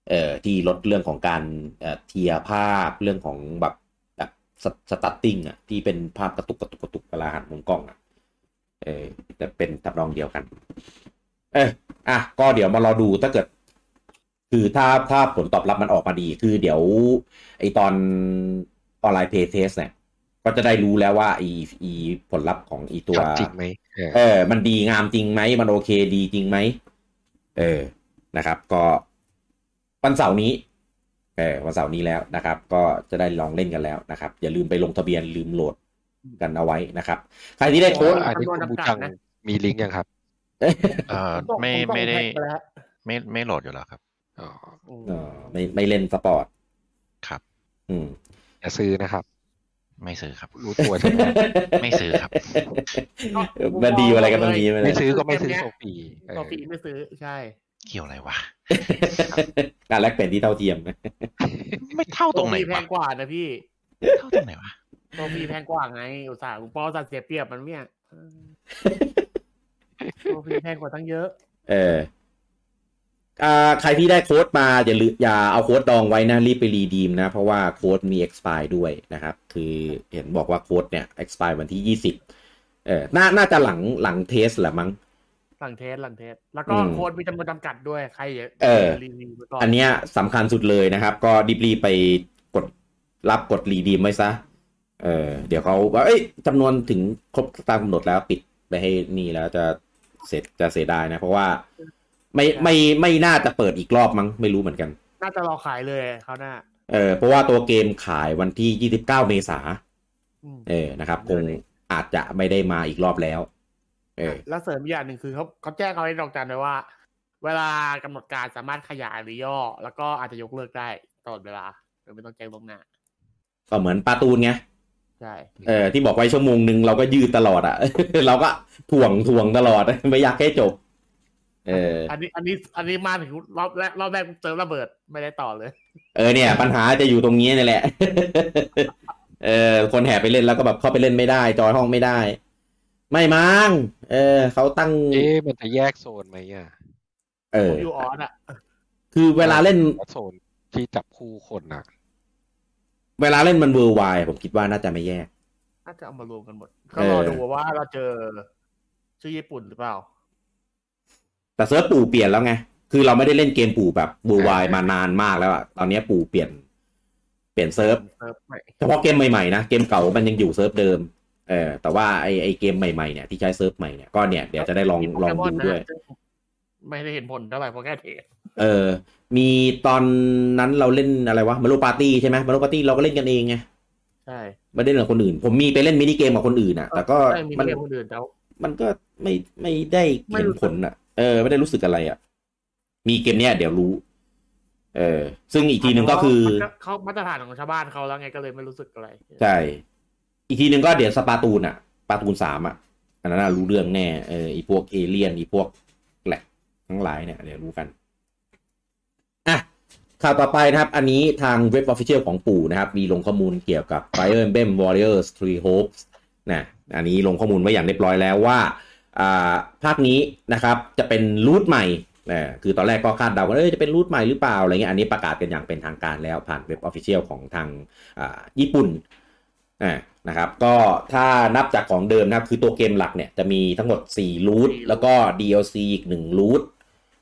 เอ่อที่ลดเรื่องของการเอ่อ tear ภาพเรื่องของแบบแบบ stuttering อะที่เป็นภาพกระตุกกระตุกกระตุกเวลาหันมุมกล้องอะเออแต่เป็นทำนองเดียวกัน เอออะก็เดี๋ยวมารอดูถ้าเกิด คือถ้าถ้าผลตอบรับมันออกมาดีคือเดี๋ยว ไอตอน Online Playtest เนี่ย ก็จะได้รู้แล้วว่าอีอีผลลัพธ์ของอีตัวชัดจริงไหมเออเออ มันดีงามจริงไหม มันโอเคดีจริงไหม เออนะครับ ก็วันเสาร์นี้เออวันเสาร์นี้แล้วนะครับ ก็จะได้ลองเล่นกันแล้วนะครับ อย่าลืมไปลงทะเบียนลืมโหลดกันเอาไว้นะครับ ใครที่ได้โค้ดอันนี้คุณบูจังมีลิงก์ยังครับเอ่อผมส่งไม่ผส่งไม่ได้แท็กปแล้วฮะไม่ไม่โหลดอยู่แล้วครับ อ๋ออืมเออไม่ไม่เล่น Sports ครับ อืมอย่าซื้อนะครับ ไม่ซื้อครับ รู้ตัวใช่ไหมไม่ซื้อครับมันดีอะไรกันตรงนี้ไหมไม่เนี่ยซื้อก็ไม่ซื้อโซฟีเออโซฟีไม่ซื้อใช่เกี่ยวอะไรวะ การแลกเปลี่ยนที่เท่าเทียม ไม่เท่าตรงไหนโซฟีแพวะงกว่านะพี่ เท่าตรงไหนวะโซฟีแพงกว่าไง อุตส่าห์อุปกรณ์เสียเปรียบมันเนี่ยเออโซฟีแพงกว่าตั้งเยอะ เอออ่า ใครที่ได้โค้ดมาอย่าลืมอย่าเอาโค้ดดองไว้นะรีบไปรีดีมนะ เพราะว่าโค้ดมี expire ด้วยนะครับ คือเห็นบอกว่าโค้ดเนี่ย expire วันที่ยี่สิบเออน่าน่าจะหลังหลัง test แหละมั้ง หลัง test หลัง test แล้วก็อืมโค้ดมีจำนวนจำกัดด้วยใครอย่าเออรีวิวไว้ก่อนอันเนี้ยสำคัญสุดเลยนะครับ ก็รีบๆไปกดรับกด redeem ไว้ซะเออเดี๋ยวเขาว่าเอ้ยจำนวนถึงครบตามกำหนดแล้วปิดไปให้นี่แล้วจะเสร็จจะเสียดายนะ เพราะว่า ไม่ไม่ไม่น่าจะเปิดอีกรอบมั้งไม่รู้เหมือนกัน น่าจะรอขายเลยเขาวหน้าเออเพราะว่าตัวเกมขายวันที่ 29 เมษาอืมเออนะครับคงอาจจะไม่ได้มาอีกรอบแล้ว เออ แล้วเสริมอีกอย่างหนึ่งคือเขาเขาแจ้งเอาไว้ดอกจันไว้ว่า เวลากำหนดการสามารถขยายหรือย่อ แล้วก็อาจจะยกเลิกได้ตลอดเวลาโดยไม่ต้องแจ้งล่วงหน้าก็เหมือนปาตูนไงใช่ช่เออที่บอกไว้ชั่วโมงหนึ่งเราก็ยืดตลอดอะ เราก็ถ่วงถ่วงตลอดไม่อยากให้จบ เออ อันนี้ อันนี้ อันนี้มาถึงรอบแรกรอบแรกเติมระเบิดไม่ได้ต่อเลย เออเนี่ย ปัญหาจะอยู่ตรงนี้นี่แหละ เออ คนแห่ไปเล่นแล้วก็แบบเข้าไปเล่นไม่ได้ จอยห้องไม่ได้ ไม่มั้งเออเขาตั้งเอ๊ะมันจะแยกโซนไหมอะ เออยูออสอะ คือเวลาเล่นโซนที่จับคู่คนอะ เวลาเล่นมันเวอร์ไวผมคิดว่าน่าจะไม่แยก น่าจะเอามารวมกันหมดเออก็รอดูว่าเราเจอชื่อญี่ปุ่นหรือเปล่า แต่เซิร์ฟปู่เปลี่ยนแล้วไง คือเราไม่ได้เล่นเกมปู่แบบ worldwide มานานมากแล้วอะตอนนี้ปู่เปลี่ยน เปลี่ยนเซิร์ฟเซิร์ฟใหม่เฉพาะเกมใหม่ๆนะ เกมเก่ามันยังอยู่เซิร์ฟเดิม เออ แต่ว่าไอไอเกมใหม่ๆเนี่ยที่ใช้เซิร์ฟใหม่เนี่ยก็เนี่ยเดี๋ยวจะได้ลองลองดูด้วยซึ่งไม่ได้เห็นผลเท่าไหร่เพราะแค่ tradeเออ มีตอนนั้นเราเล่นอะไรวะ Mario Party ใช่ไหม Mario Party เราก็เล่นกันเองไงใช่ไม่ได้เล่นกับคนอื่น ผมมีไปเล่นมินิเกมกับคนอื่นอะ แต่ก็ใช่มีมันเกมคนอื่นแต่ว่ามันก็ไม่ไม่ได้ไม่เห็นรู้สึกผลอะ เออ ไม่ได้รู้สึกอะไรอะ มีเกมเนี้ยเดี๋ยวรู้ เออ ซึ่งอีกทีหนึ่งก็คือมันก็เขามาตรฐานของชาวบ้านเขาแล้วไงก็เลยไม่รู้สึกอะไร ใช่ อีกทีหนึ่งก็เดี๋ยวสปาตูนอะปาตูนสามอะอันนั้นนะรู้เรื่องแน่ เอออีพวกเอเลียนอีพวกแหลกทั้งหลายเนี่ยเดี๋ยวรู้กันอะข่าวต่อไปนะครับ อันนี้ทางเว็บ official ของปู่นะครับ มีลงข้อมูลเกี่ยวกับ Fire Emblem Warriors Three Hopes นะ อันนี้ลงข้อมูลไว้อย่างเรียบร้อยแล้วว่าอ่า ภาคนี้นะครับจะเป็น route ใหม่นะคือตอนแรกก็คาดเดาว่าเอ้ยจะเป็น route ใหม่หรือเปล่าอะไรเงี้ยอันนี้ประกาศกันอย่างเป็นทางการแล้วผ่านเว็บ official ของทางอ่าญี่ปุ่นอ่านะครับก็ถ้านับจากของเดิมนะครับคือตัวเกมหลักเนี่ยจะมีทั้งหมด 4 route แล้วก็ DLC อีก 1 รูท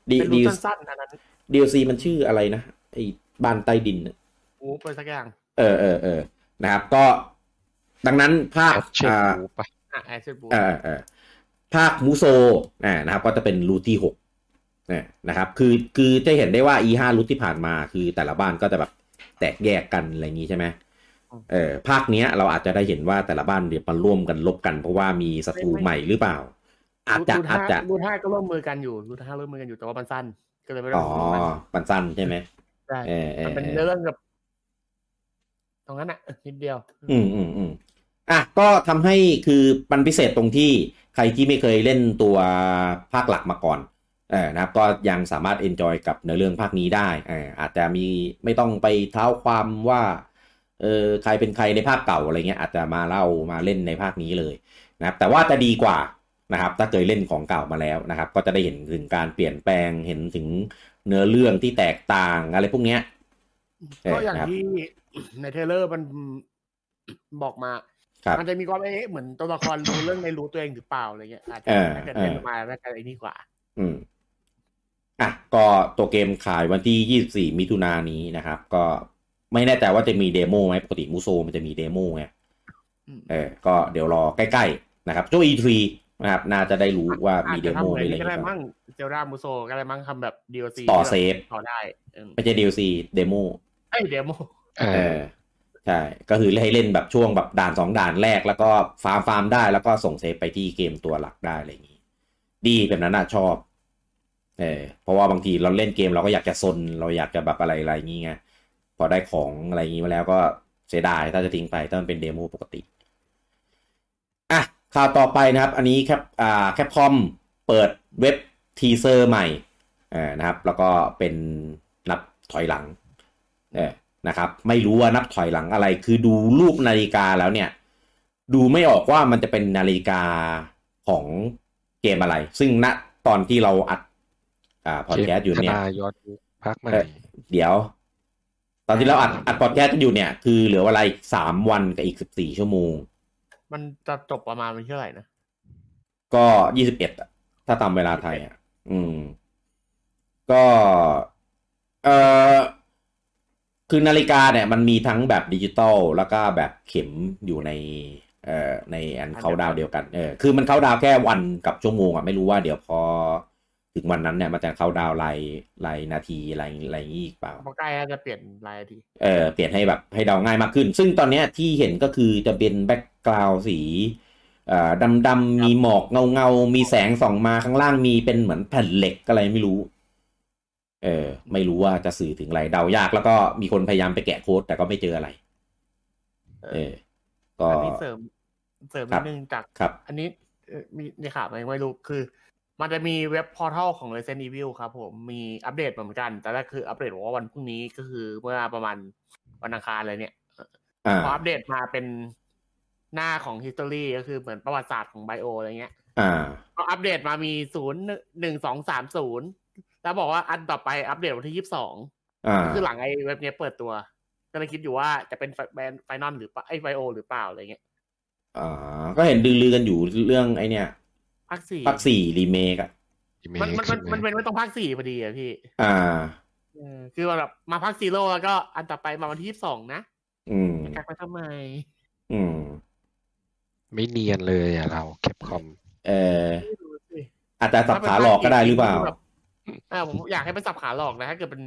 เป็นรูปสั้นๆอันนั้น DLC มันชื่ออะไรนะไอ้บ้านใต้ดินน่ะอูไปสักอย่าง เออเออเออนะครับก็ดังนั้นภาคเช็คอ่าดูปะอะแอชเชนบูเออเออ ภาคมูโซอ่านะครับ ก็จะเป็นรูทที่หกเนี่ยนะครับ คือคือจะเห็นได้ว่า e ห้ารูทที่ผ่านมาคือแต่ละบ้านก็จะแบบแตกแยกกันอะไรอย่างนี้ใช่ไหมเออภาคเนี้ยเราอาจจะได้เห็นว่าแต่ละบ้านเดี๋ยวมาร่วมกันลบกัน เพราะว่ามีศัตรูใหม่หรือเปล่า อาจจะรูทอาจห้าจะรูทห้าก็ร่วมมือกันอยู่รูทห้าร่วมมือกันอยู่แต่ว่ามันสั้นก็เลยไม่ได้อ๋อร่วมมือกันปันสั้นใช่ไหมใช่เออเอมันอเป็นเออเรื่องกับตรงนั้นอะนิดเดียว อืมอืมอืมอะก็ทำให้คือมันพิเศษตรงที่ ใครที่ไม่เคยเล่นตัวภาคหลักมาก่อนเออนะครับก็ยังสามารถเอนจอยกับเนื้อเรื่องภาคนี้ได้เอออาจจะมีไม่ต้องไปเท้าความว่าเออใครเป็นใครในภาคเก่าอะไรเงี้ยอาจจะมาเล่ามาเล่นในภาคนี้เลยนะครับแต่ว่าจะดีกว่านะครับถ้าเคยเล่นของเก่ามาแล้วนะครับ ก็จะได้เห็นถึงการเปลี่ยนแปลงเห็นถึงเนื้อเรื่องที่แตกต่างอะไรพวกเนี้ยเออก็อย่างที่ในเทรเลอร์มันบอกมา มันจะมีความเอ๊ะเหมือนตัวละครรู้เรื่องในรู้ตัวเองหรือเปล่าอะไรเงี้ยอาจจะเออถ้าเกิดเออเล่นมาแล้วกันไอ้นี่กว่า อืมอะก็ตัวเกมขายวันที่ 24 มิถุนายนนี้นะครับ ก็ไม่แน่ใจว่าจะมี demo ไหมปกติ Musou มันจะมี demo ไงอืมเออ ก็เดี๋ยวรอใกล้ๆนะครับช่วง E3 นะครับ น่าจะได้รู้ว่ามีอาจเดจะ demo ทำเหมือนอะไรนี่ก็ได้บ้ามั้งง Zelda Musou ก็ได้มั้งทำแบบ DLC ต่อที่แบบ save ต่อได้เออไม่ใช่ DLC demo ไอ้ย demo เอเอออ ใช่ ก็คือให้เล่นแบบช่วงแบบด่านสองด่านแรกแล้วก็ฟาร์มฟาร์มได้แล้วก็ส่ง save ไปที่เกมตัวหลักได้อะไรอย่างนี้ ดีแบบนั้นน่ะชอบเออเพราะว่าบางทีเราเล่นเกมเราก็อยากจะซนเราอยากจะแบบอะไรอะไรอย่างนี้ไงพอได้ของอะไรอย่างนี้มาแล้วก็เสียดายถ้าจะทิ้งไปถ้ามันเป็น demo ปกติอะข่าวต่อไปนะครับ อันนี้แคปอ่า Capcom เปิดเว็บ teaser ใหม่เออนะครับ แล้วก็เป็นนับถอยหลังเออ นะครับ ไม่รู้ว่านับถอยหลังอะไร คือดูรูปนาฬิกาแล้วเนี่ย ดูไม่ออกว่ามันจะเป็นนาฬิกาของเกมอะไร ซึ่งณตอนที่เราอัดอ่าพอดแคสต์อยู่เนี่ยขณะย้อนยุคภาคใหม่เออเดี๋ยว ตอนที่เราอัดอัดพอดแคสต์กันอยู่เนี่ย คือเหลือเวลาอีกสามวันกับอีกสิบสี่ชั่วโมง มันจะจบประมาณวันที่เท่าไหร่นะก็ยี่สิบเอ็ดถ้าตามเวลาไทยอะ อืม ก็ เออ คือนาฬิกาเนี่ยมันมีทั้งแบบดิจิตอลแล้วก็แบบเข็มอยู่ในเอ่อในอันเขาดาวน์เดียวกันเออคือมันเขาดาวน์แค่วันกับชั่วโมงอะไม่รู้ว่าเดี๋ยวพอถึงวันนั้นเนี่ยมันจะเข้าดาวน์รายรายนาทีรายรายอย่างนี้อีกเปล่าพอใกล้แล้วจะเปลี่ยนรายทีเออเปลี่ยนให้แบบให้เดาง่ายมากขึ้น ซึ่งตอนเนี้ยที่เห็นก็คือจะเป็น background สีเอ่อดำดำๆมีหมอกเงาเงาๆมีแสงส่องมาข้างล่างมีเป็นเหมือนแผ่นเหล็กอะไรไม่รู้ เออไม่รู้ว่าจะสื่อถึงอะไรเดายาก แล้วก็มีคนพยายามไปแกะโค้ดแต่ก็ไม่เจออะไร เออ ก็อันนี้เสริมเสริมครันิบดนึงจากครับ อันนี้เอ่อมีในข่าวไหมไม่รู้คือ มันจะมีเว็บพอร์ทัลของ Resident Evil ครับผมมีอัปเดตมาเหมือนกัน แต่แรกคืออัปเดตบอกว่าวันพรุ่งนี้ก็คือเมื่อประมาณวันอังคารเลยเนี่ยอ่าพออัปเดตมาเป็นหน้าของ history ก็คือเหมือนประวัติศาสตร์ของไบโออะไรเงี้ย อ่าก็อัปเดตมามีศูนย์หนึ่งสองสามศูนย์ แล้วบอกว่าอันต่อไปอัปเดตวันที่ยี่สิบสองอ่าคือหลังไอ้เว็บเนี้ยเปิดตัว ก็เลยคิดอยู่ว่าจะเป็นแบรนด์ไฟนอลหรือเปล่าไอ้ไบโอหรือเปล่าอะไรเงี้ยอ่าก็เห็นลือๆกันอยู่เรื่องไอเนี่ยภาคสี่ภาคสี่รีเมคอะมันมันมันใช่ไหมันเป็นไม่ต้องภาคสี่พอดีอะพี่ อ่าเออคือแบบมาภาคซีโร่แล้วก็อันต่อไปมาวันที่ยี่สิบสองนะ อืมกักไปทำไม อืม ไม่เนียนเลยอะเราเก็บคอม เออไม่รู้สิอาจจะสับขาหลอกก็ได้หรือเปล่าแบบ อ่าผมอยากให้เป็นสับขาหลอกนะถ้าเกิดเป็น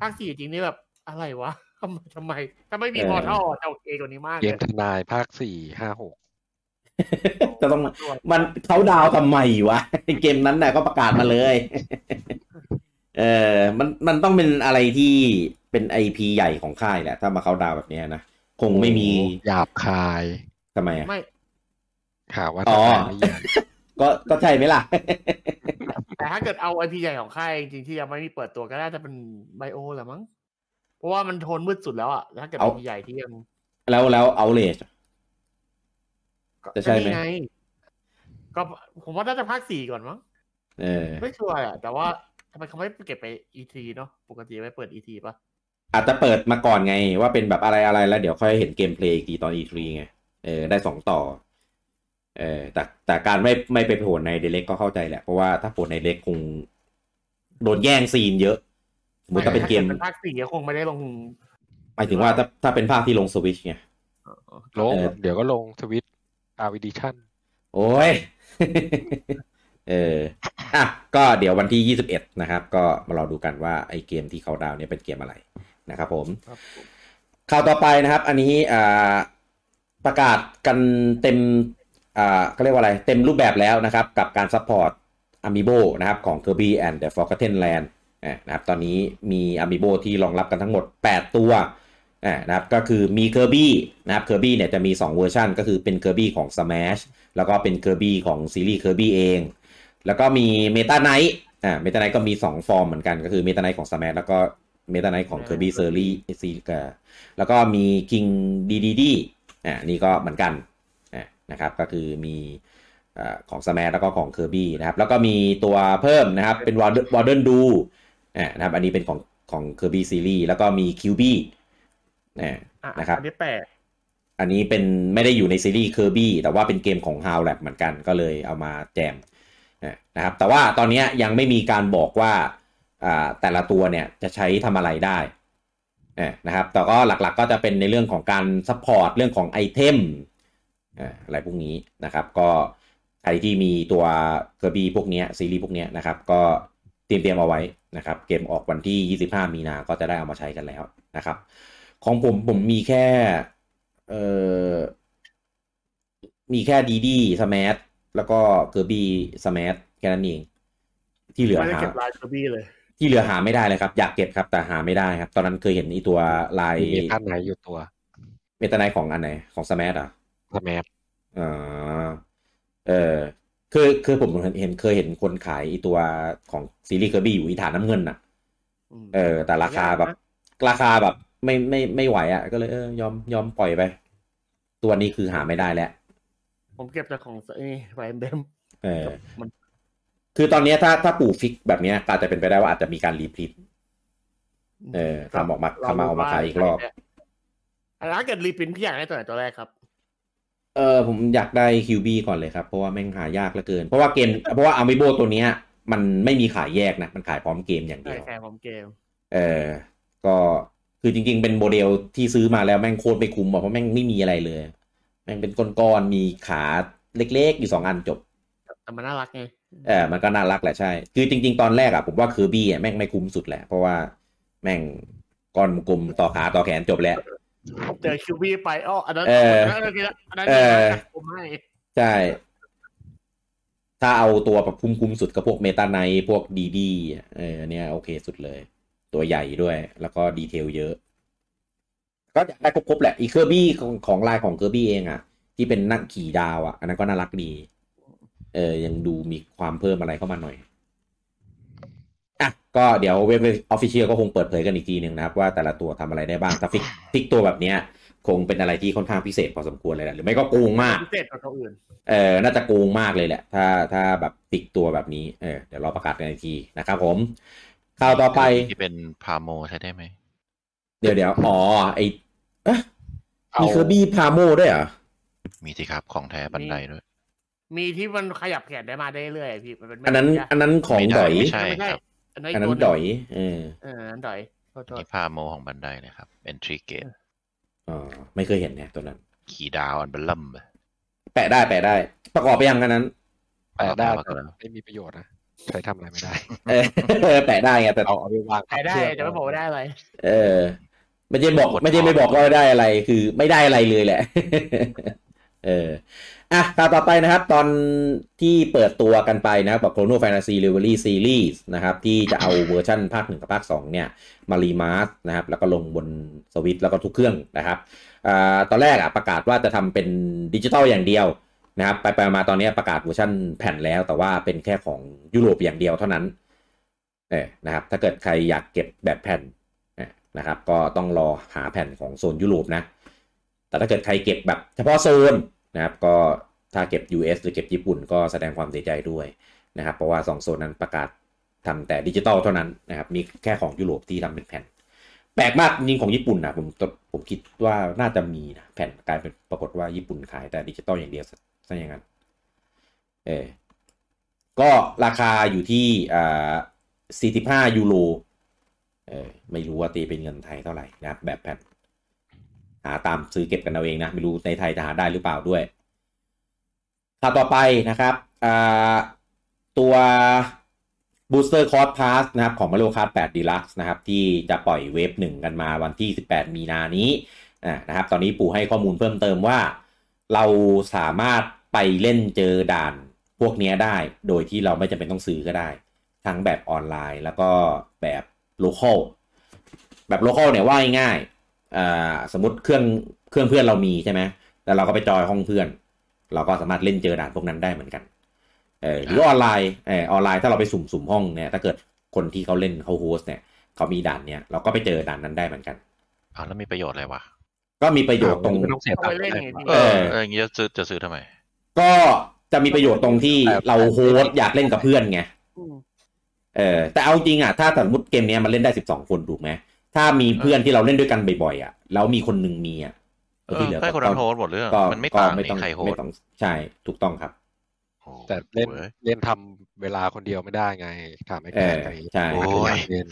ภาคสี่จริงนี่แบบอะไรวะทำไมทำไม ถ้าไม่มีเออพอร์ทัลจะโอเคกว่านี้มากเกเลมยทนายภาคสี่ห้าหกจะต้องมันเขาดาวน์ทำไมวะเกมนั้นน่ะก็ประกาศมาเลย เออมันมันต้องเป็นอะไรที่เป็นไอพีใหญ่ของค่ายแหละ ถ้ามาเขาดาวน์แบบเนี้ยนะ คงไม่มีหยาบคายทำไมอะไม่ข่าวว่าอ๋อทนายไม่เนียนก็ก็ใช่ไหมล่ะ แต่ถ้าเกิดเอาไอพีใหญ่ของค่ายจริงๆที่ยังไม่มีเปิดตัวก็น่าจะเป็นไบโอแหละมั้ง เพราะว่ามันโทนมืดสุดแล้วอะถ้าเกิดเอาไอพีใหญ่ที่ยัง แล้วแล้วเอาเลจก็จะใช่ไหมก็นี่งก็ผมว่าน่าจะภาคสี่ก่อนมั้งเออไม่ชัวร์อะแต่ว่าทำไมเขาไม่เก็บไปอีทีเนาะปกติไม่เปิดอีทีปะอาจจะเปิดมาก่อนไงว่าเป็นแบบอะไรอะไรแล้วเดี๋ยวค่อยเห็นเกมเพลย์อีกทีตอน E3 ไงเออได้สองต่อ เออแต่แต่การไม่ไม่ไปโผล่ในเดเล็กก็เข้าใจแหละ เพราะว่าถ้าโผล่ในเดเล็กคงโดนแย่งซีนเยอะสมมติถ้าเป็นเกมถ้าภาคสี่ก็คงไม่ได้ลงหมายถึงว่าถ้าถ้าเป็นภาคที่ลงสวิชไงลงเออเดี๋ยวก็ลงทวิตอาวิดิชั่นโอ้ยเอออะก็เดี๋ยววันที่ 21 นะครับ ก็มารอดูกันว่าไอเกมที่เขาดาวน์เนี่ยเป็นเกมอะไรนะครับผมครับผมข่าวต่อไปนะครับ อันนี้อ่าประกาศกันเต็ม อ่าเขาเรียกว่าอะไรเต็มรูปแบบแล้วนะครับ กับการ support Amiibo นะครับของ Kirby and the Forgotten Land นะครับตอนนี้มี Amiibo ที่รองรับกันทั้งหมด 8 ตัวนะครับก็คือมี Kirby นะครับ Kirby เนี่ยจะมี 2 เวอร์ชันก็คือเป็น Kirby ของ Smash แล้วก็เป็น Kirby ของซีรีส์ Kirby เอง แล้วก็มี Meta Knight อ่า Meta Knight ก็มี 2 ฟอร์มเหมือนกัน ก็คือ Meta Knight ของ Smash แล้วก็ Meta Knight ของ Kirby Series แล้วก็มี King DDD อ่านี่ก็เหมือนกัน นะครับ ก็คือมีอ่าของ Smash แล้วก็ของ Kirby นะครับ แล้วก็มีตัวเพิ่มนะครับ เป็น Warden Warden Do อ่านะครับ อันนี้เป็นของของ Kirby Series แล้วก็มี QB อ่าอะนะครับ อันนี้แปลกอันนี้เป็นไม่ได้อยู่ในซีรีส์ Kirby แต่ว่าเป็นเกมของ HAL Lab เหมือนกันก็เลยเอามาแจมนะครับ แต่ว่าตอนนี้ยังไม่มีการบอกว่าอ่าแต่ละตัวเนี่ยจะใช้ทำอะไรได้นะครับ แต่ก็หลักๆก็จะเป็นในเรื่องของการ support เรื่องของไอเทม อะไรพวกนี้นะครับ ก็ใครที่มีตัว Kirby พวกเนี้ยซีรีส์พวกเนี้ยนะครับ ก็เตรียมเตรียมเอาไว้นะครับ เกมออกวันที่ 25 มีนาก็จะได้เอามาใช้กันแล้วนะครับ ของผมผมมีแค่เอ่อมีแค่ดีดีสมาร์ทแล้วก็เกอร์บี้สมาร์ทแค่นั้นเอง ที่เหลือไม่ได้หาเก็บลายเคอร์บี้เลยที่เหลือหาไม่ได้เลยครับ อยากเก็บครับ แต่หาไม่ได้ครับ ตอนนั้นเคยเห็นอีตัวลายมีท่านไหนอยู่ตัว เมตาไนของอันไหน ของสมาร์ทอะ สแมทอ่าเออคือคือผมเห็นเห็นเคยเห็นคนขายอีตัวของซีรีส์ Kirby อยู่อีฐานน้ำเงินอะอืมเออ แต่ราคาแบบ ราคาแบบไม่ไม่ไม่ไหวอะ ก็เลยเออยอมยอมปล่อยไป ตัวนี้คือหาไม่ได้แล้ว ผมเก็บแต่ของไอ้ไฟเบมเออมันคือตอนเนี้ยถ้าถ้าปู่ฟิกแบบเนี้ยก็อาจจะเป็นไปได้ว่าอาจจะมีการ reprint เออทำออกมาทำมาออกมาขายอีกรอบแล้วถ้าเกิด reprint พี่อยากได้ตัวไหนตัวแรกครับ เออผมอยากได้คิวบีก่อนเลยครับ เพราะว่าแม่งหายากเหลือเกิน เพราะว่าเกม เพราะว่าอามิโบตัวเนี้ย มันไม่มีขายแยกนะ มันขายพร้อมเกมอย่างเดีใช่ยวแค่ผมเกม เออ ก็คือจริง ๆ เป็นโมเดลที่ซื้อมาแล้วแม่งโคตรไม่คุ้มอะเพราะแม่งไม่มีอะไรเลย แม่งเป็นก้อนๆมีขาเล็กๆ อยู่สองอันจบแต่มันน่ารักไงเออมันก็น่ารักแหละใช่ คือจริง ๆ ตอนแรกอะผมว่าคือบี้อะแม่งไม่คุ้มสุดแหละ เพราะว่าแม่งก้อนกลมต่อขาต่อแขนจบแล้ว เจอเคอร์บี้ไปอ้ออันนั้นเอออันนั้นอันนั้นเออผมให้ใช่ถ้าเอาตัวแบบคุ้มๆสุดก็พวก Meta Knight พวกดีดีดีเออเนี่ยโอเคสุดเลย ตัวใหญ่ด้วย แล้วก็ detail เยอะ ก็อยากได้ครบๆแหละอีเคอร์บี้ของของลายของเคอร์บี้เองอะ ที่เป็นนั่งขี่ดาวอะ อันนั้นก็น่ารักดี เออยังดูมีความเพิ่มอะไรเข้ามาหน่อย อะก็เดี๋ยวเว็บ official ก็คงเปิดเผยกันอีกทีหนึ่งนะครับ ว่าแต่ละตัวทำอะไรได้บ้างแต่ฟิกฟิกตัวแบบเนี้ยคงเป็นอะไรที่ค่อนข้างพิเศษพอสมควรเลยแหละหรือไม่ก็โกงมากพิเศษกว่าตัวอื่นเออน่าจะโกงมากเลยแหละ ถ้าถ้าแบบติกตัวแบบนี้เออเดี๋ยวเราประกาศกันอีกทีนะครับผมข่าวต่อไปที่เป็นพาโมใช้ได้ไหมเดี๋ยวเดี๋ยวอ๋อไอเอ๊ะเอามีเคอร์บี้พาโมด้วยเหรอมีสิครับของแท้บันไดด้วยมีที่มันขยับแขนได้มาได้เรื่อยๆพี่มันเป็นแม่อันนั้นเหล็กะอันนั้นของไม่ดได้อยไม่ใช่ไม่ใช่ครับ อันนั้นอันอีกนั้นตัวหดนึ่องยเออเอออันนั้นดอยโทษโทษนี่พาโมของบันไดเลยครับ entry gate อ๋อไม่เคยเห็นเนี่ยตัวนั้น ขี่ดาวอันเบลลัมเลยแปะได้แปะได้ ประกอบไปยังกันนั้น แปะได้เอาแต่เอาไม่มีประโยชน์นะใช้ทำอะไรไม่ได้เออแปะได้ไงแต่เอาเอาไปวางขายได้เครื่องแต่ไม่บอกว่าได้อะไร เออ ไม่ใช่บอก ไม่ใช่ไม่บอกว่าได้อะไร คือ ไม่ได้อะไรเลยแหละ เอออะข่าวต่อไปนะครับ ตอนที่เปิดตัวกันไปนะครับกับ Klonoa Phantasy Reverie Series นะครับ ที่จะเอาเวอร์ชันภาคหนึ่งกับภาคสองเนี่ย มา remaster นะครับ แล้วก็ลงบนสวิตช์แล้วก็ทุกเครื่องนะครับอ่าตอนแรกอะประกาศว่าจะทำเป็นดิจิตอลอย่างเดียวนะครับ ไปไปมาตอนนี้ประกาศเวอร์ชันแผ่นแล้ว แต่ว่าเป็นแค่ของยุโรปอย่างเดียวเท่านั้นเออนะครับ ถ้าเกิดใครอยากเก็บแบบแผ่นเออนะครับ ก็ต้องรอหาแผ่นของโซนยุโรปนะ แต่ถ้าเกิดใครเก็บแบบเฉพาะโซนนะครับก็ถ้าเก็บ US หรือเก็บญี่ปุ่นก็แสดงความเสียใจด้วยนะครับ เพราะว่าสองโซนนั้นประกาศทำแต่ดิจิตอลเท่านั้นนะครับ มีแค่ของยุโรปที่ทำเป็นแผ่น แปลกมากจริงของญี่ปุ่นนะผมผมคิดว่าน่าจะมีนะแผ่นกลายเป็นปรากฏว่าญี่ปุ่นขายแต่ดิจิตอลอย่างเดียวซะอย่างนั้นเออก็ราคาอยู่ที่อ่า45 ยูโรเออไม่รู้ว่าตีเป็นเงินไทยเท่าไหร่นะครับแบบแผ่นาตามซื้อเก็บกันเอาเองนะ ไม่รู้ในไทยจะหาได้หรือเปล่าด้วยข่าวต่อไปนะครับตัว Booster Cost Pass นะครับของ Mario Kart 8 Deluxe นะครับที่จะปล่อยเวฟหนึ่งกันมาวันที่ 18 มีนานี้นะครับตอนนี้ปู่ให้ข้อมูลเพิ่มเติมว่า เราสามารถไปเล่นเจอด่านพวกนี้ได้ โดยที่เราไม่จำเป็นต้องซื้อก็ได้ ทั้งแบบออนไลน์แล้วก็แบบ local แบบ local เนี่ยว่าง่าย อ่าสมมติเครื่องเครื่องเพื่อนเรามีใช่ไหมแล้วเราก็ไปจอยห้องเพื่อน เราก็สามารถเล่นเจอด่านพวกนั้นได้เหมือนกันเออหรือออนไลน์เออออนไลน์ถ้าเราไปสุ่มสุ่มห้องเนี่ยถ้าเกิดคนที่เขาเล่นเขา host เนี่ยเขามีด่านเนี่ยเราก็ไปเจอด่านนั้นได้เหมือนกันอ้าวแล้วมีประโยชน์อะไรวะก็มีประโยชน์ตรงไม่ต้องเสียตังเอาไปค์เล่นเลยไงพี่เอเอออเอออย่างงี้จะซื้อจะซื้อทำไม ก็จะมีประโยชน์ตรงที่เราโฮสต์อยากเล่นกับเพื่อนไงอืมเออแต่เอาจริงอะถ้าสมมติเกมเนี้ยมันเล่นได้สิบสองคนถูกไหม ถ้ามีเพื่อนที่เราเล่นด้วยกันบ่อยๆอะแล้วมีคนหนึ่งมีอะเออที่เหลือให้คนนั้นโฮสต์หมดเรื่องก็มันไม่ก็ต่างไม่นี่ต้องใครโฮสไม่ต์ต้องใช่ถูกต้องครับโอ้แต่เล่นว้ยเล่นทำเวลาคนเดียวไม่ได้ไงถามไอ้เอแกอไงใช่โอ้ยเล่น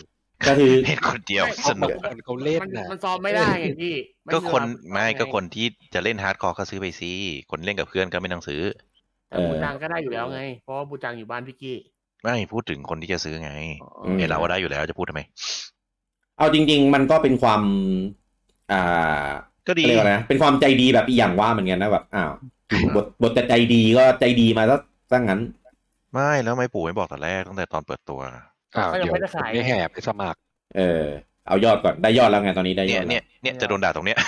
ก็คือเล่นคนเดียวไม่สนุกคนเขาเล่นมันน่ะมันซ้อมไม่ได้ไงพี่ก็คนใช่ว่าไม่งก็คนที่จะเล่น hardcore ก็ซื้อไปสิคนเล่นกับเพื่อนก็ไม่ต้องซื้อแต่บูจังก็ได้อยู่แล้วไง เพราะว่าบูจังอยู่บ้านพี่กี้ไม่พูดถึงคนที่จะซื้อไงอ๋ออืมเห็นเราว่าได้อยู่แล้วจะพูดทำไม เอาจริง ๆ มันก็เป็นความอ่าก็ดีเรียกว่าอะไรนะเป็นความใจดีแบบอีหยังวะเหมือนกันนะแบบอ้าวบทบทจะใจดีก็ใจดีมาซะซะงั้น ไม่แล้วทำไม่ปู่ไม่บอกแต่แรกตั้งแต่ตอนเปิดตัวอ้าวเขายังเดี๋ยวไม่ได้ขายไม่แห่ไปสมัคร เออ เอายอดก่อนได้ยอดแล้วไงตอนนี้ได้ยเนี่อยดเนี่ยแล้วเนี่ยจะโดนด่าตรงเนี้ย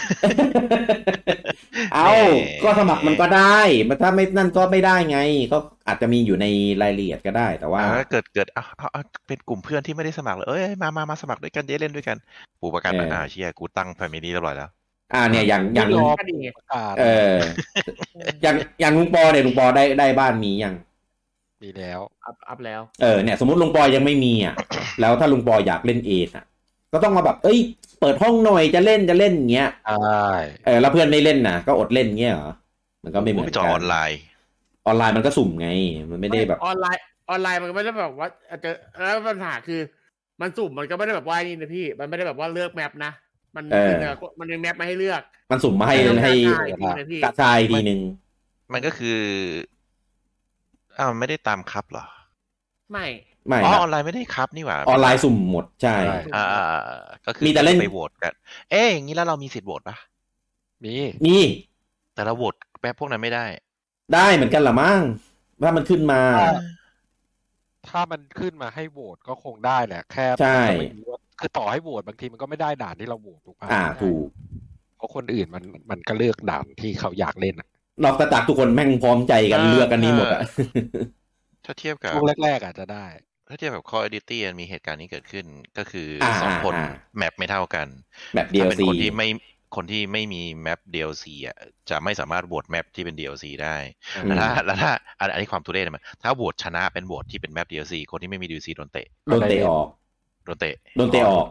เอาแหมก็สมัครมันก็ได้มันถ้าไม่นั่นก็ไม่ได้ไง ก็อาจจะมีอยู่ในรายละเอียดก็ได้ แต่ว่าอ่าเกิดเกิดอะเอาเอาเป็นกลุ่มเพื่อนที่ไม่ได้สมัครเลยเอ้ยมามามาสมัครด้วยกันจะได้เล่นด้วยกันปู่ประกาศเอออ่าเชียกูตั้งแฟมิลี่เรียบร้อยแล้วอ่าเนี่ยอย่างอย่างไม่รอก็ดีไงประกาศเอออย่างอย่างลุงปอเนี่ยลุงปอได้ได้บ้านมียังมีแล้วอัพอัพแล้วเออเนี่ย สมมติลุงปอยังไม่มีอะ แล้วถ้าลุงปออยากเล่นเองอะ ก็ต้องมาแบบ เอ้ย เปิดห้องหน่อยจะเล่นจะเล่นอย่างเงี้ยใช่เออแล้วเพื่อนไม่เล่นน่ะก็อดเล่นเงี้ยเหรอมันก็ไม่เหมือนไปกัจอออนไลน์ออนไลน์มันก็สุ่มไง มันไม่ได้แบบออนไลน์ออนไลน์มันก็ไม่ได้แบบว่าอาจจะแล้วปัญหาคือมันสุ่มมันก็ไม่ได้แบบว่านี่นะพี่ มันไม่ได้แบบว่าเลือก map นะมันเออมันมี map มาให้เลือก มันสุ่มมาให้ให้ใช่พี่กระชายทีหนึ่งมันก็คืออ้าวมันไม่ได้ตามคับเหรอ ไม่ ไม่อ๋อนะออนไลน์ไม่ได้คับนี่หว่า ออนไลน์สุ่มหมดใช่อ่าอ่าอ่าก็คือมีแต่เล่นไปโหวตกัน เอ๊ะอย่างนี้แล้วเรามีสิทธิ์โหวตปะมีนี่แต่เราโหวตแป๊บพวกนั้นไม่ได้ ได้เหมือนกันละมั้งถ้ามันขึ้นมา ถ้ามันขึ้นมาให้โหวตก็คงได้แหละ แค่ใช่มันก็ไม่รู้ว่าคือต่อให้โหวตบางทีมันก็ไม่ได้ด่านที่เราโหวตถูกปะอ่าถูกราะคนอื่นมันมันก็เลือกด่านที่เขาอยากเล่นอะนอกจากทุกคนแม่งพร้อมใจกันเออเลือกกันนี้หมดอะถ้าเทียบกับช่วงแรกๆอาจจะได้ ถ้าเทียบกับ Call of Duty มันมีเหตุการณ์นี้เกิดขึ้นก็คืออาสองคนอ่าแมปไม่เท่ากันแบบถ้าเป็น DLC คนที่ไม่คนที่ไม่มีแมป DLC อะจะไม่สามารถโหวตแมปที่เป็น DLC ได้อืมแล้วถ้าแล้วถ้าอันอันนี้ความทุเรศนะมันถ้าโหวตชนะเป็นโหวตที่เป็นแมป DLC คนที่ไม่มี DLC โดนเตะโดนเตะออกโดนเตะโดนเตะออก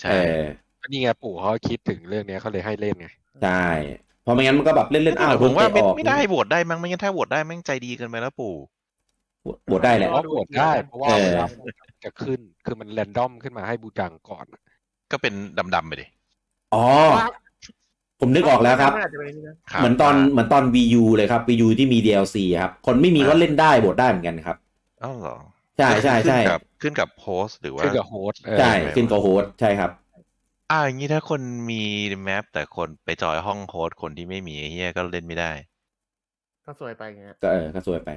ใช่เออก็นี่ไงปู่เขาคิดถึงเรื่องเนี้ยเขาเลยให้เล่นไงใช่เพราะไม่งั้นมันก็แบบเล่นเล่นๆอ้าวแต่โดผนมว่าเตะไม่ออกไม่ได้โหวตได้มั้งไม่งั้นถ้าโหวตได้แม่งใจดีเกินไปแล้วปู่ โหวตได้แหละเพราะโหวตได้เพราะว่าเออเวลาบูจังจะขึ้นคือมันแรนดอมขึ้นมาให้บูจังก่อนอะก็เป็นดำๆไปดิอ๋อ ผมนึกออกแล้วครับมันอาจจะเป็นอย่างนี้นะครับ เหมือนตอนเหมือนตอน VU เลยครับ VU ที่มี DLC ครับ คนไม่มีก็เล่นได้โหวตได้เหมือนกันครับอ้าวเหรอใช่ใช่ใช่ขึ้นกับขึ้นกับ host หรือว่าขึ้นกับ host เออใช่ขึ้นกับ host ใช่ครับอ่าอย่างนี้ถ้าคนมี map แต่คนไป join ห้อง host คนที่ไม่มีไอ้เฮียก็เล่นไม่ได้ ก็ซวยไปอย่างเงี้ยก็เออก็ซวยไป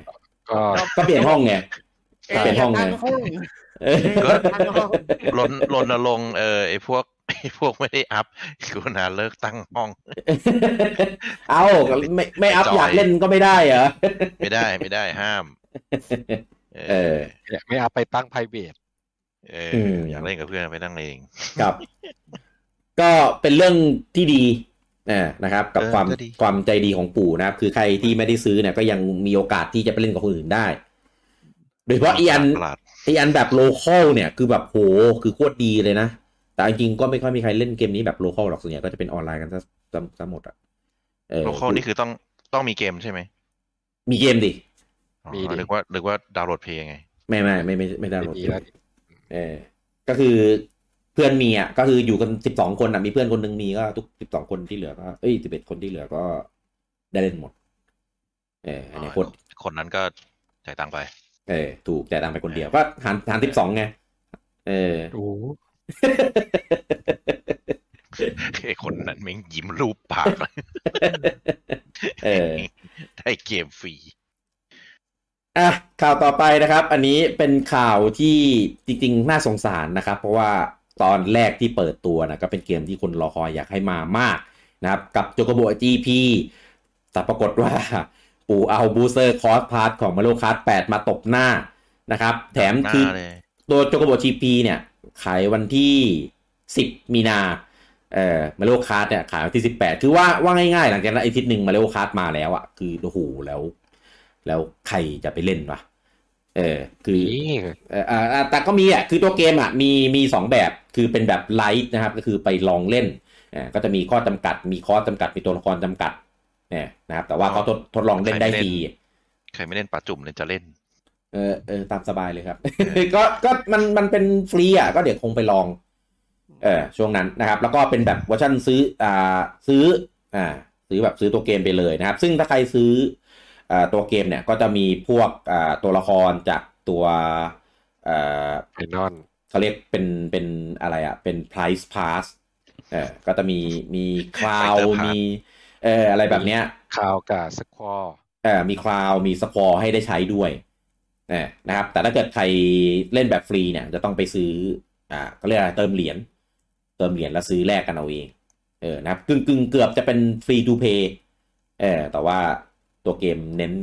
ก็ก็เปลี่ยนห้องไงเอ๊ะเปลี่ยนห้องไงตั้ห้องเออตั้งห้องลนลนลงค์เออไอพวกไอพวกไม่ได้อัพกรุณาเลิกตั้งห้อง เอาไม่ไม่อัพจอยอยากเล่นก็ไม่ได้เหรอไม่ได้ไม่ได้ห้าม เออไม่เอาไปตั้ง private เอออืมอยากเล่นกับเพื่อนไปตั้งเองครับ ก็เป็นเรื่องที่ดี นะนะครับกับเออความก็ดีความใจดีของปู่นะครับ คือใครที่ไม่ได้ซื้อเนี่ย ก็ยังมีโอกาสที่จะไปเล่นกับคนอื่นได้ โดยเฉพาะอีอันประหลาดไออันแบบ local เนี่ยคือแบบโหคือโคตรดีเลยนะ แต่จริงๆก็ไม่ค่อยมีใครเล่นเกมนี้แบบ local หรอกส่วนใหญ่ก็จะเป็นออนไลน์กันซะซะซะหมดอะเออ local นี่คือต้องต้องมีเกมใช่ไหมมีเกมดิอ๋อมีดินึกว่านึกว่า Download Play ไง ไม่ไม่ไม่ไม่ไม่ได้โหลดไม่มีแล้วเออก็คือ เพื่อนมีอะก็คืออยู่กันสิบสองคนอะมีเพื่อนคนหนึ่งมีก็ทุกสิบสองคนที่เหลือก็เอ้ยสิบเอ็ดคนที่เหลือก็ได้เล่นหมด เอออันนี้โคตรคนนั้นก็จ่ายตังค์ไป เออถูกจ่ายตังค์ไปคนเดียวก็หารหารสิบสองไงเออโอ้ไอคนนั้นแม่งยิ้มมุมปากเลยเออได้เกมฟรีอะข่าวต่อไปนะครับ อันนี้เป็นข่าวที่จริง ๆ น่าสงสารนะครับ เพราะว่า ตอนแรกที่เปิดตัวนะก็เป็นเกมที่คนรอคอยอยากให้มามากนะครับ กับโจโกโบ GP แต่ปรากฏว่าปู่เอาบูเซอร์คอสพาร์ทของมา r โ o คาร์ด8มาตบหน้านะครับ แถมหน้าคือเลยตัวโจโกโบ GP เนี่ย ขายวันที่ 10 มีนาเอ่อ Mario Kart เนี่ยขายวันที่ 18 คือว่าว่าง่ายๆ หลังจากนั้นอาทิตย์หนึ่ง Mario Kart มาแล้วอะคือโอ้โหแล้ว แล้วใครจะไปเล่นวะ เออคือนี่เอ่ออ่าอ่าแต่ก็มีอะคือตัวเกมอะมีมีสองแบบคือเป็นแบบ Lite นะครับ ก็คือไปลองเล่นอ่าก็จะมีข้อจำกัด มีคอร์สจำกัดมีตัวละครจำกัดเนี่ยนะครับ แต่ว่าเขาทดทดลองเล่นได้ฟรีใครไม่เล่นปลาจุ่มเนี่ยจะเล่น เออเออตามสบายเลยครับ ก็ก็มันมันเป็นฟรีอะก็เดี๋ยวคงไปลองเออช่วงนั้นนะครับ แล้วก็เป็นแบบเวอร์ชันซื้ออ่าซื้ออ่าซื้อแบบซื้อตัวเกมไปเลยนะครับ ซึ่งถ้าใครซื้ออ่า ตัวเกมเนี่ยก็จะมีพวกอ่าตัวละครจากตัวอ่าไอนอนเขาเรียกเป็นเป็นอะไรอะเป็น Prize Pass เออก็จะมีมี Cloud Fighter Pass มีเอออะไรแบบเนี้ย Cloud กับ Squall เออมี Cloud มี Squall ให้ได้ใช้ด้วยเออนะครับ แต่ถ้าเกิดใครเล่นแบบฟรีเนี่ยจะต้องไปซื้ออ่าเขาเรียกอะไรเติมเหรียญเติมเหรียญแล้วซื้อแลกกันเอาเองเออนะครับกึ่งกึ่งเกือบจะเป็น free to play เออแต่ว่า ตัวเกมเน้น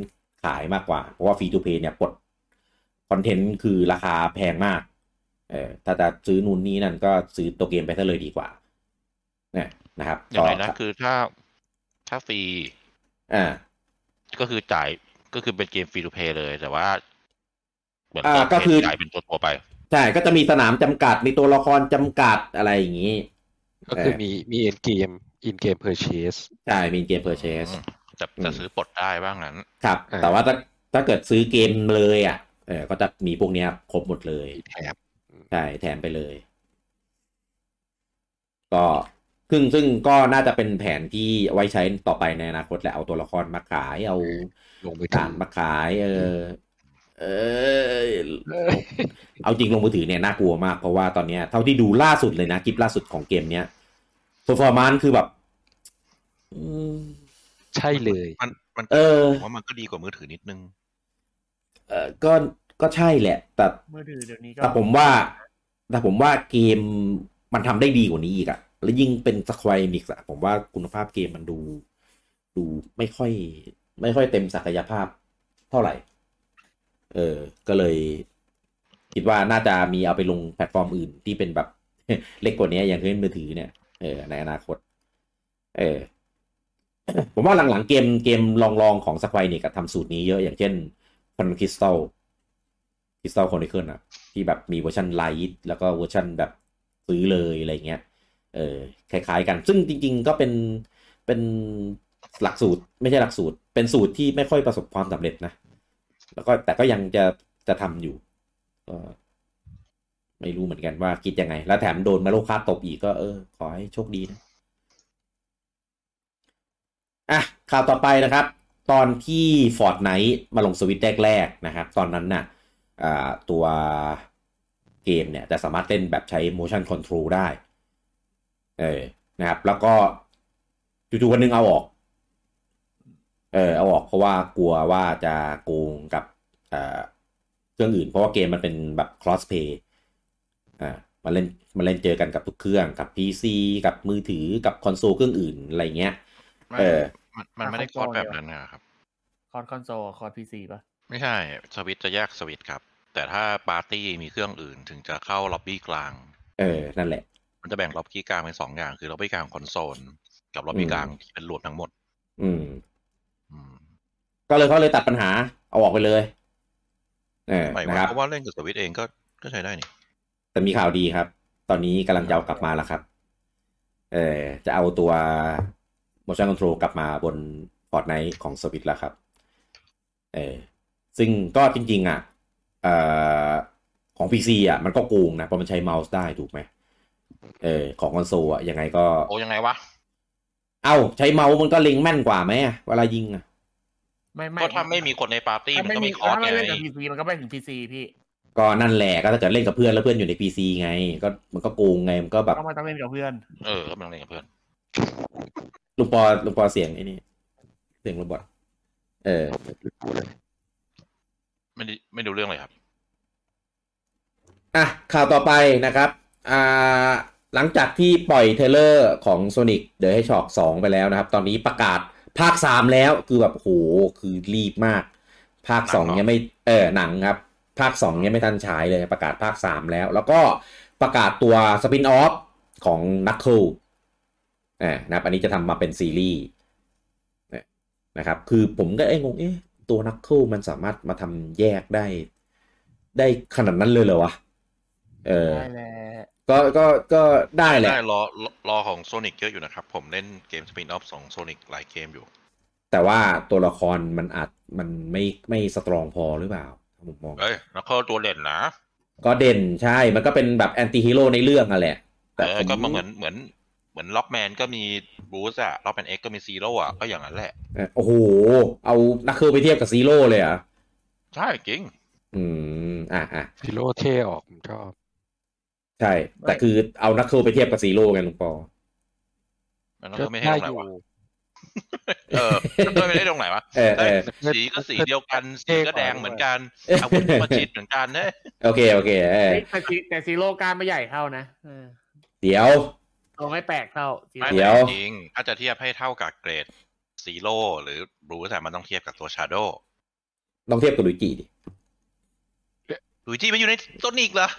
ขายมากกว่า เพราะว่า free to play เนี่ยปลด content คือราคาแพงมากเออถ้าจะซื้อนู่นนี่นั่นก็ซื้อตัวเกมไปซะเลยดีกว่าเนี่ยนะครับอย่างไรนะก็คือถ้าถ้าฟรีอ่าก็คือจ่ายก็คือเป็นเกม free to play เลยแต่ว่าเหมือนอ่าตนก็คือจ่ายเป็นตัวตัวๆไปใช่ก็จะมีสนามจำกัดมีตัวละครจำกัดอะไรอย่างนี้ ก็คือเออมีมี in-game in-game purchase ใช่มี game purchase อืม จะอืมจะซื้อปลดได้บ้างนั้น ครับอ่าแต่ว่าถ้าถ้าเกิดซื้อเกมเลยอะเออก็จะมีพวกเนี้ยครบหมดเลยแถบใช่แถมไปเลย ก็ซึ่งซึ่งก็น่าจะเป็นแผนที่ไว้ใช้ต่อไปในอนาคตแหละเอาตัวละครมาขายเอาลงมือถืการอมาขาย เออ เออ เอาจริงลงมือถือเนี่ยน่ากลัวมากเพราะว่าตอนเนี้ยเท่าที่ดูล่าสุดเลยนะคลิปล่าสุดของเกมเนี้ย performance คือแบบอืม ใช่เลย มันมันเออผมว่ามันก็ดีกว่ามือถือนิดนึง เออก็ก็ใช่แหละ แต่มือถือเดี๋ยวนี้ก็แต่ผมว่า แต่ผมว่าเกมมันทำได้ดีกว่านี้อีกอะแล้วยิ่งเป็น Square Enix ผมว่าคุณภาพเกมมันดู ดูไม่ค่อย ไม่ค่อยเต็มศักยภาพเท่าไหร่ เออ ก็เลย คิดว่าน่าจะมีเอาไปลงแพลตฟอร์มอื่นที่เป็นแบบ เล็กกว่านี้อย่างเช่นมือถือเนี่ย เออในอนาคต เออ ผมว่าหลังๆเกมเกมรองๆของ Square Enix ทำสูตรนี้เยอะอย่างเช่น Crystal Crystal Chronicles อะที่แบบมีเวอร์ชัน Lite แล้วก็เวอร์ชันแบบซื้อเลยอะไรเงี้ยเออคล้ายๆกัน ซึ่งจริงๆก็เป็นเป็นหลักสูตรไม่ใช่หลักสูตร เป็นสูตรที่ไม่ค่อยประสบความสำเร็จนะ แล้วก็แต่ก็ยังจะจะทำอยู่ก็ไม่รู้เหมือนกันว่าคิดยังไง แล้วแถมโดน Mario Kart ตบอีกก็เออ ขอให้โชคดีนะ อะข่าวต่อไปนะครับ ตอนที่ Fortnite มาลงสวิตช์แรกๆนะครับ ตอนนั้นน่ะอ่าตัวเกมเนี่ยจะสามารถเล่นแบบใช้ motion control ได้ เออนะครับ แล้วก็จู่ๆวันหนึงเอาออก เออเอาออกเพราะว่ากลัวว่าจะโกงกับเครื่องอื่น เพราะว่าเกมมันเป็นแบบ cross play อ่ามาเล่นมาเล่นเจอกันกับทุกเครื่องกับ PC กับมือถือกับคอนโซลเครื่องอื่นอะไรเงี้ย เออ มันมันไม่ได้ cross แบบนั้นนะครับ cross คอนโซล cross PC ป่ะไม่ใช่สวิตช์จะแยกสวิตช์ครับ แต่ถ้าปาร์ตี้มีเครื่องอื่นถึงจะเข้าล็อบบี้กลาง เออ นั่นแหละ มันจะแบ่งล็อบบี้กลางเป็นสองอย่าง คือล็อบบี้กลางคอนโซลกับล็อบบี้กลางที่เป็นรวมทั้งหมด อืมอืมก็เลยเขาเลยตัดปัญหา เอาออกไปเลยเออหมายนะว่าครับเพราะว่าเล่นกับสวิตช์เองก็ก็ใช้ได้นี่ แต่มีข่าวดีครับ ตอนนี้กำลังจะเอากลับมาแล้วครับ เออจะเอาตัว motion control กลับมาบน Fortnite ของ Switch แล้วครับเออซึ่งก็จริง ๆ อะเอ่อของ PC อะมันก็โกงนะเพราะมันใช้เมาส์ได้ถูกไหมเออของคอนโซลอะยังไงก็ โอ้ยังไงวะ เอ้า ใช้เมาส์มันก็เล็งแม่นกว่าไหมอะเวลายิงอะไม่ไม่ก็ถ้าไม่มีคนในปาร์ตี้ถ้ามันไม่ก็มีมี cross ถ้าไม่ไงเล่นกับ PC มันก็ไม่ถึง PC พี่ ก็นั่นแหละก็ถ้าเกิดเล่นกับเพื่อนแล้วเพื่อนอยู่ใน PC ไง ก็มันก็โกงไงมันก็แบบก็ไม่ต้องเล่นกับเพื่อน เออก็มันเล่นกับเพื่อน ลุงปอลุงปอเสียงไอ้นี่เสียง robot เออไม่ได้ไม่รู้เรื่องเลยครับอะข่าวต่อไปนะครับ อ่า หลังจากที่ปล่อย trailer ของ Sonic The Hedgehog 2 ไปแล้วนะครับ ตอนนี้ประกาศภาค 3 แล้วคือแบบโหคือรีบมาก ภาคหนังเหรอ2ยังไม่เออหนังครับ ภาค 2 ยังไม่ทันฉายเลยประกาศภาค 3 แล้ว แล้วก็ประกาศตัวสปินออฟของ Knuckle อ่า นะครับอันนี้จะทำมาเป็นซีรีส์เนี่ยนะครับ คือผมก็เอ้งงเอ๊ะตัว Knuckle มันสามารถมาทำแยกได้ ได้ขนาดนั้นเลยเหรอวะเออได้แหละก็ก็ก็ได้แหละได้รอรอรอของโซนิกเยอะอยู่นะครับ ผมเล่นเกมสปินออฟของโซนิกหลายเกมอยู่ แต่ว่าตัวละครมันอาจมันไม่ไม่ strong พอหรือเปล่าผมมองเอ้ยแล้วก็ตัวเด่นนะก็เด่นใช่ มันก็เป็นแบบ anti-hero ในเรื่องอะแหละ แต่เออผมก็เหมือนเหมือน เหมือน Rockman ก็มีบรูซอะ Rockman X ก็มี Zero อะก็อย่างนั้นแหละเออโอ้โห เอา Knuckles ไปเทียบกับ Zero เลยเหรอะ ใช่จริง อืม อะอะพิโลเท่ออกผมชอบ ใช่ แต่คือเอา Knuckles ไปเทียบกับ Zero ไงลุงปอมันก็ก็ไม่ให้ได้ตรงไหนอยู่วะเออมันไม่ได้ตรงไหนวะเออเออเอ้ยสีก็สีเดียวกัน สีก็แดงเหมือนกันอาวุธก็ประชิดเหมือนกันเนอะโอเคโอเคเออแต่ซีแต่ซีโร่การไม่ใหญ่เท่านะเออเดี๋ยว ตัวไม่แปลกเท่าซีไม่โร่เดี๋ยวจริงถ้าจะเทียบให้เท่ากับเกรดซีโร่หรือบรูซอะมันต้องเทียบกับตัวชาโดต้องเทียบกับลุยจิดิหลุยจี้มันอยู่ในโซนิกเหรอ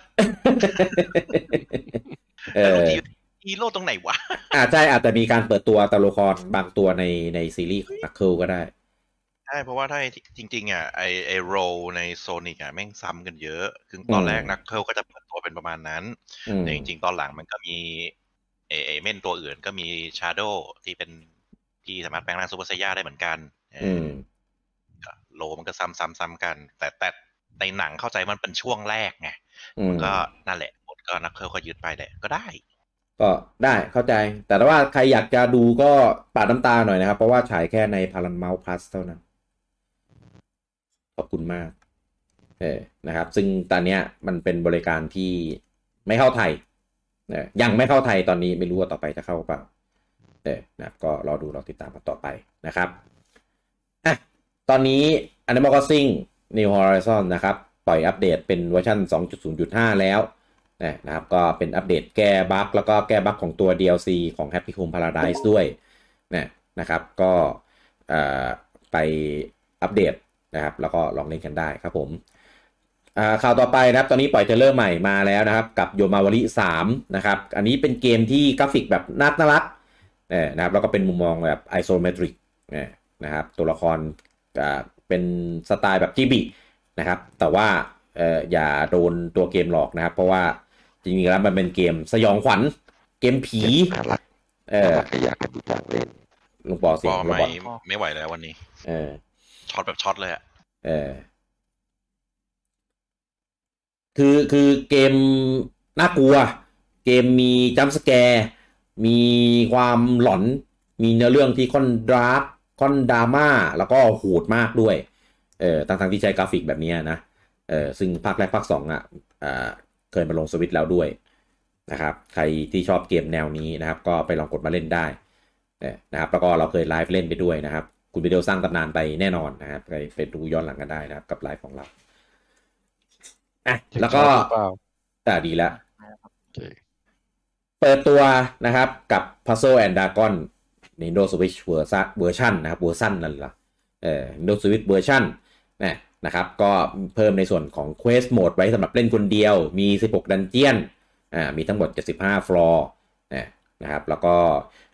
เอแล้ว Luigi ฮีโร่ตรงไหนวะอาจจะอาจจะมีการเปิดตัวตัวละครบางตัวในในซีรีส์ของ Knuckles ก็ได้ ใช่ เพราะว่าถ้าจริง ๆ อะไอฮีโร่ใน Sonic อะแม่งซ้ำกันเยอะ คือตอนแรกอืม Knuckles ก็จะเปิดตัวเป็นประมาณนั้นอืมแต่จริง ๆ ตอนหลังมันก็มี ไอไอเม่นตัวอื่นก็มี Shadow ที่เป็นที่สามารถแปลงร่างซูเปอร์ไซย่าได้เหมือนกันเอออืมก็โลมันก็ซ้ำซ้ำซ้ำกัน แต่แต่ในหนังเข้าใจมันเป็นช่วงแรกไงอืมก็นั่นแหละบทก็นักเคิลก็ยึดไปแหละก็ได้ ก็ได้เข้าใจ แต่ถ้าว่าใครอยากจะดูก็ปาดน้ำตาหน่อยนะครับ เพราะว่าฉายแค่ในพารันเมาส์พลัสเท่านั้น ขอบคุณมากเออนะครับ ซึ่งตอนเนี้ยมันเป็นบริการที่ไม่เข้าไทย ยังไม่เข้าไทยตอนนี้ไม่รู้ว่าต่อไปจะเข้าเปล่าเออนะก็รอดูรอติดตามกันต่อไปนะครับอะตอนนี้ Animal Crossing New Horizon นะครับ ปล่อยอัปเดตเป็นเวอร์ชัน2.0.5 แล้วเนี่ยนะครับก็เป็นอัปเดตแก้บั๊กแล้วก็แก้บั๊กของตัว DLC ของ Happy Home Paradise ด้วยเนี่ยนะครับก็เอ่อไปอัปเดตนะครับแล้วก็ลองเล่นกันได้ครับผม ข่าวต่อไปนะครับ ตอนนี้ปล่อย trailer ใหม่มาแล้วนะครับ กับ Yomawari 3นะครับ อันนี้เป็นเกมที่กราฟิกแบบน่าน่ารักเนี่ยนะครับ แล้วก็เป็นมุมมองแบบไอโซเมตริกเนี่ยนะครับ ตัวละครอ่าเป็นสไตล์แบบจิบินะครับ แต่ว่าเอ่ออย่าโดนตัวเกมหลอกนะครับ เพราะว่าจริงๆแล้วมันเป็นเกมสยองขวัญ เกมผีน่ารักเอน่าอรักก็อยากให้ผู้จ้างเล่นลุงปอเสีบยงอโรไม่บอทไม่ไหวแล้ววันนี้ เออช็อตแบบช็อตเลยอะเออ คือคือเกมน่ากลัว เกมมี jump scare มีความหลอน มีเนื้อเรื่องที่ค่อนดราค่อนดราม่าแล้วก็โหดมากด้วยเออทั้งที่ใช้กราฟิกแบบนี้นะเออซึ่งภาคแรกภาคสองอะเคยมาลงสวิตช์แล้วด้วยนะครับใครที่ชอบเกมแนวนี้นะครับ ก็ไปลองกดมาเล่นได้เออนะครับแล้วก็เราเคยไลฟ์เล่นไปด้วยนะครับ คุณวิดีโอสร้างตำนานไปแน่นอนนะครับไปไปดูย้อนหลังกันได้นะครับกับไลฟ์ของเรา อะแล้วก็ชอบหรือเปล่าอ่าดีแล้วโอเคเปิดตัวนะครับกับ Puzzle and Dragons Nintendo Switch เวอร์เวอร์ชันนะครับเวอร์ชันนั่นแหละเออ Nintendo Switch เวอร์ชันนะนะครับ ก็เพิ่มในส่วนของ Quest Mode ไว้สำหรับเล่นคนเดียว มี 16 dungeon อ่า มีทั้งหมด 75 ฟลอร์นะนะครับ แล้วก็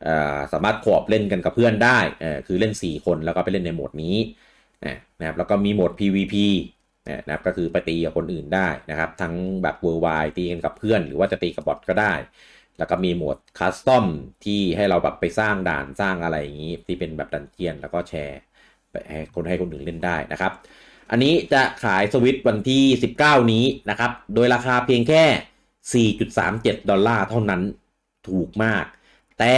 อ่าสามารถ co-op เล่นกันกับเพื่อนได้เออคือเล่น 4 คนแล้วก็ไปเล่นในโหมดนี้นะนะครับ แล้วก็มีโหมด PVP นะครับก็คือไปตีกับคนอื่นได้นะครับ ทั้งแบบ Worldwide ตีกันกับเพื่อน หรือว่าจะตีกับบอทก็ได้ แล้วก็มีโหมดคัสตอมที่ให้เราแบบไปสร้างด่านสร้างอะไรอย่างนี้ ที่เป็นแบบดันเจียนแล้วก็แชร์ไปให้คนให้คนอื่นเล่นได้นะครับ อันนี้จะขายสวิตวันที่ 19 นี้นะครับ โดยราคาเพียงแค่ 4.37 ดอลลาร์เท่านั้นถูกมาก แต่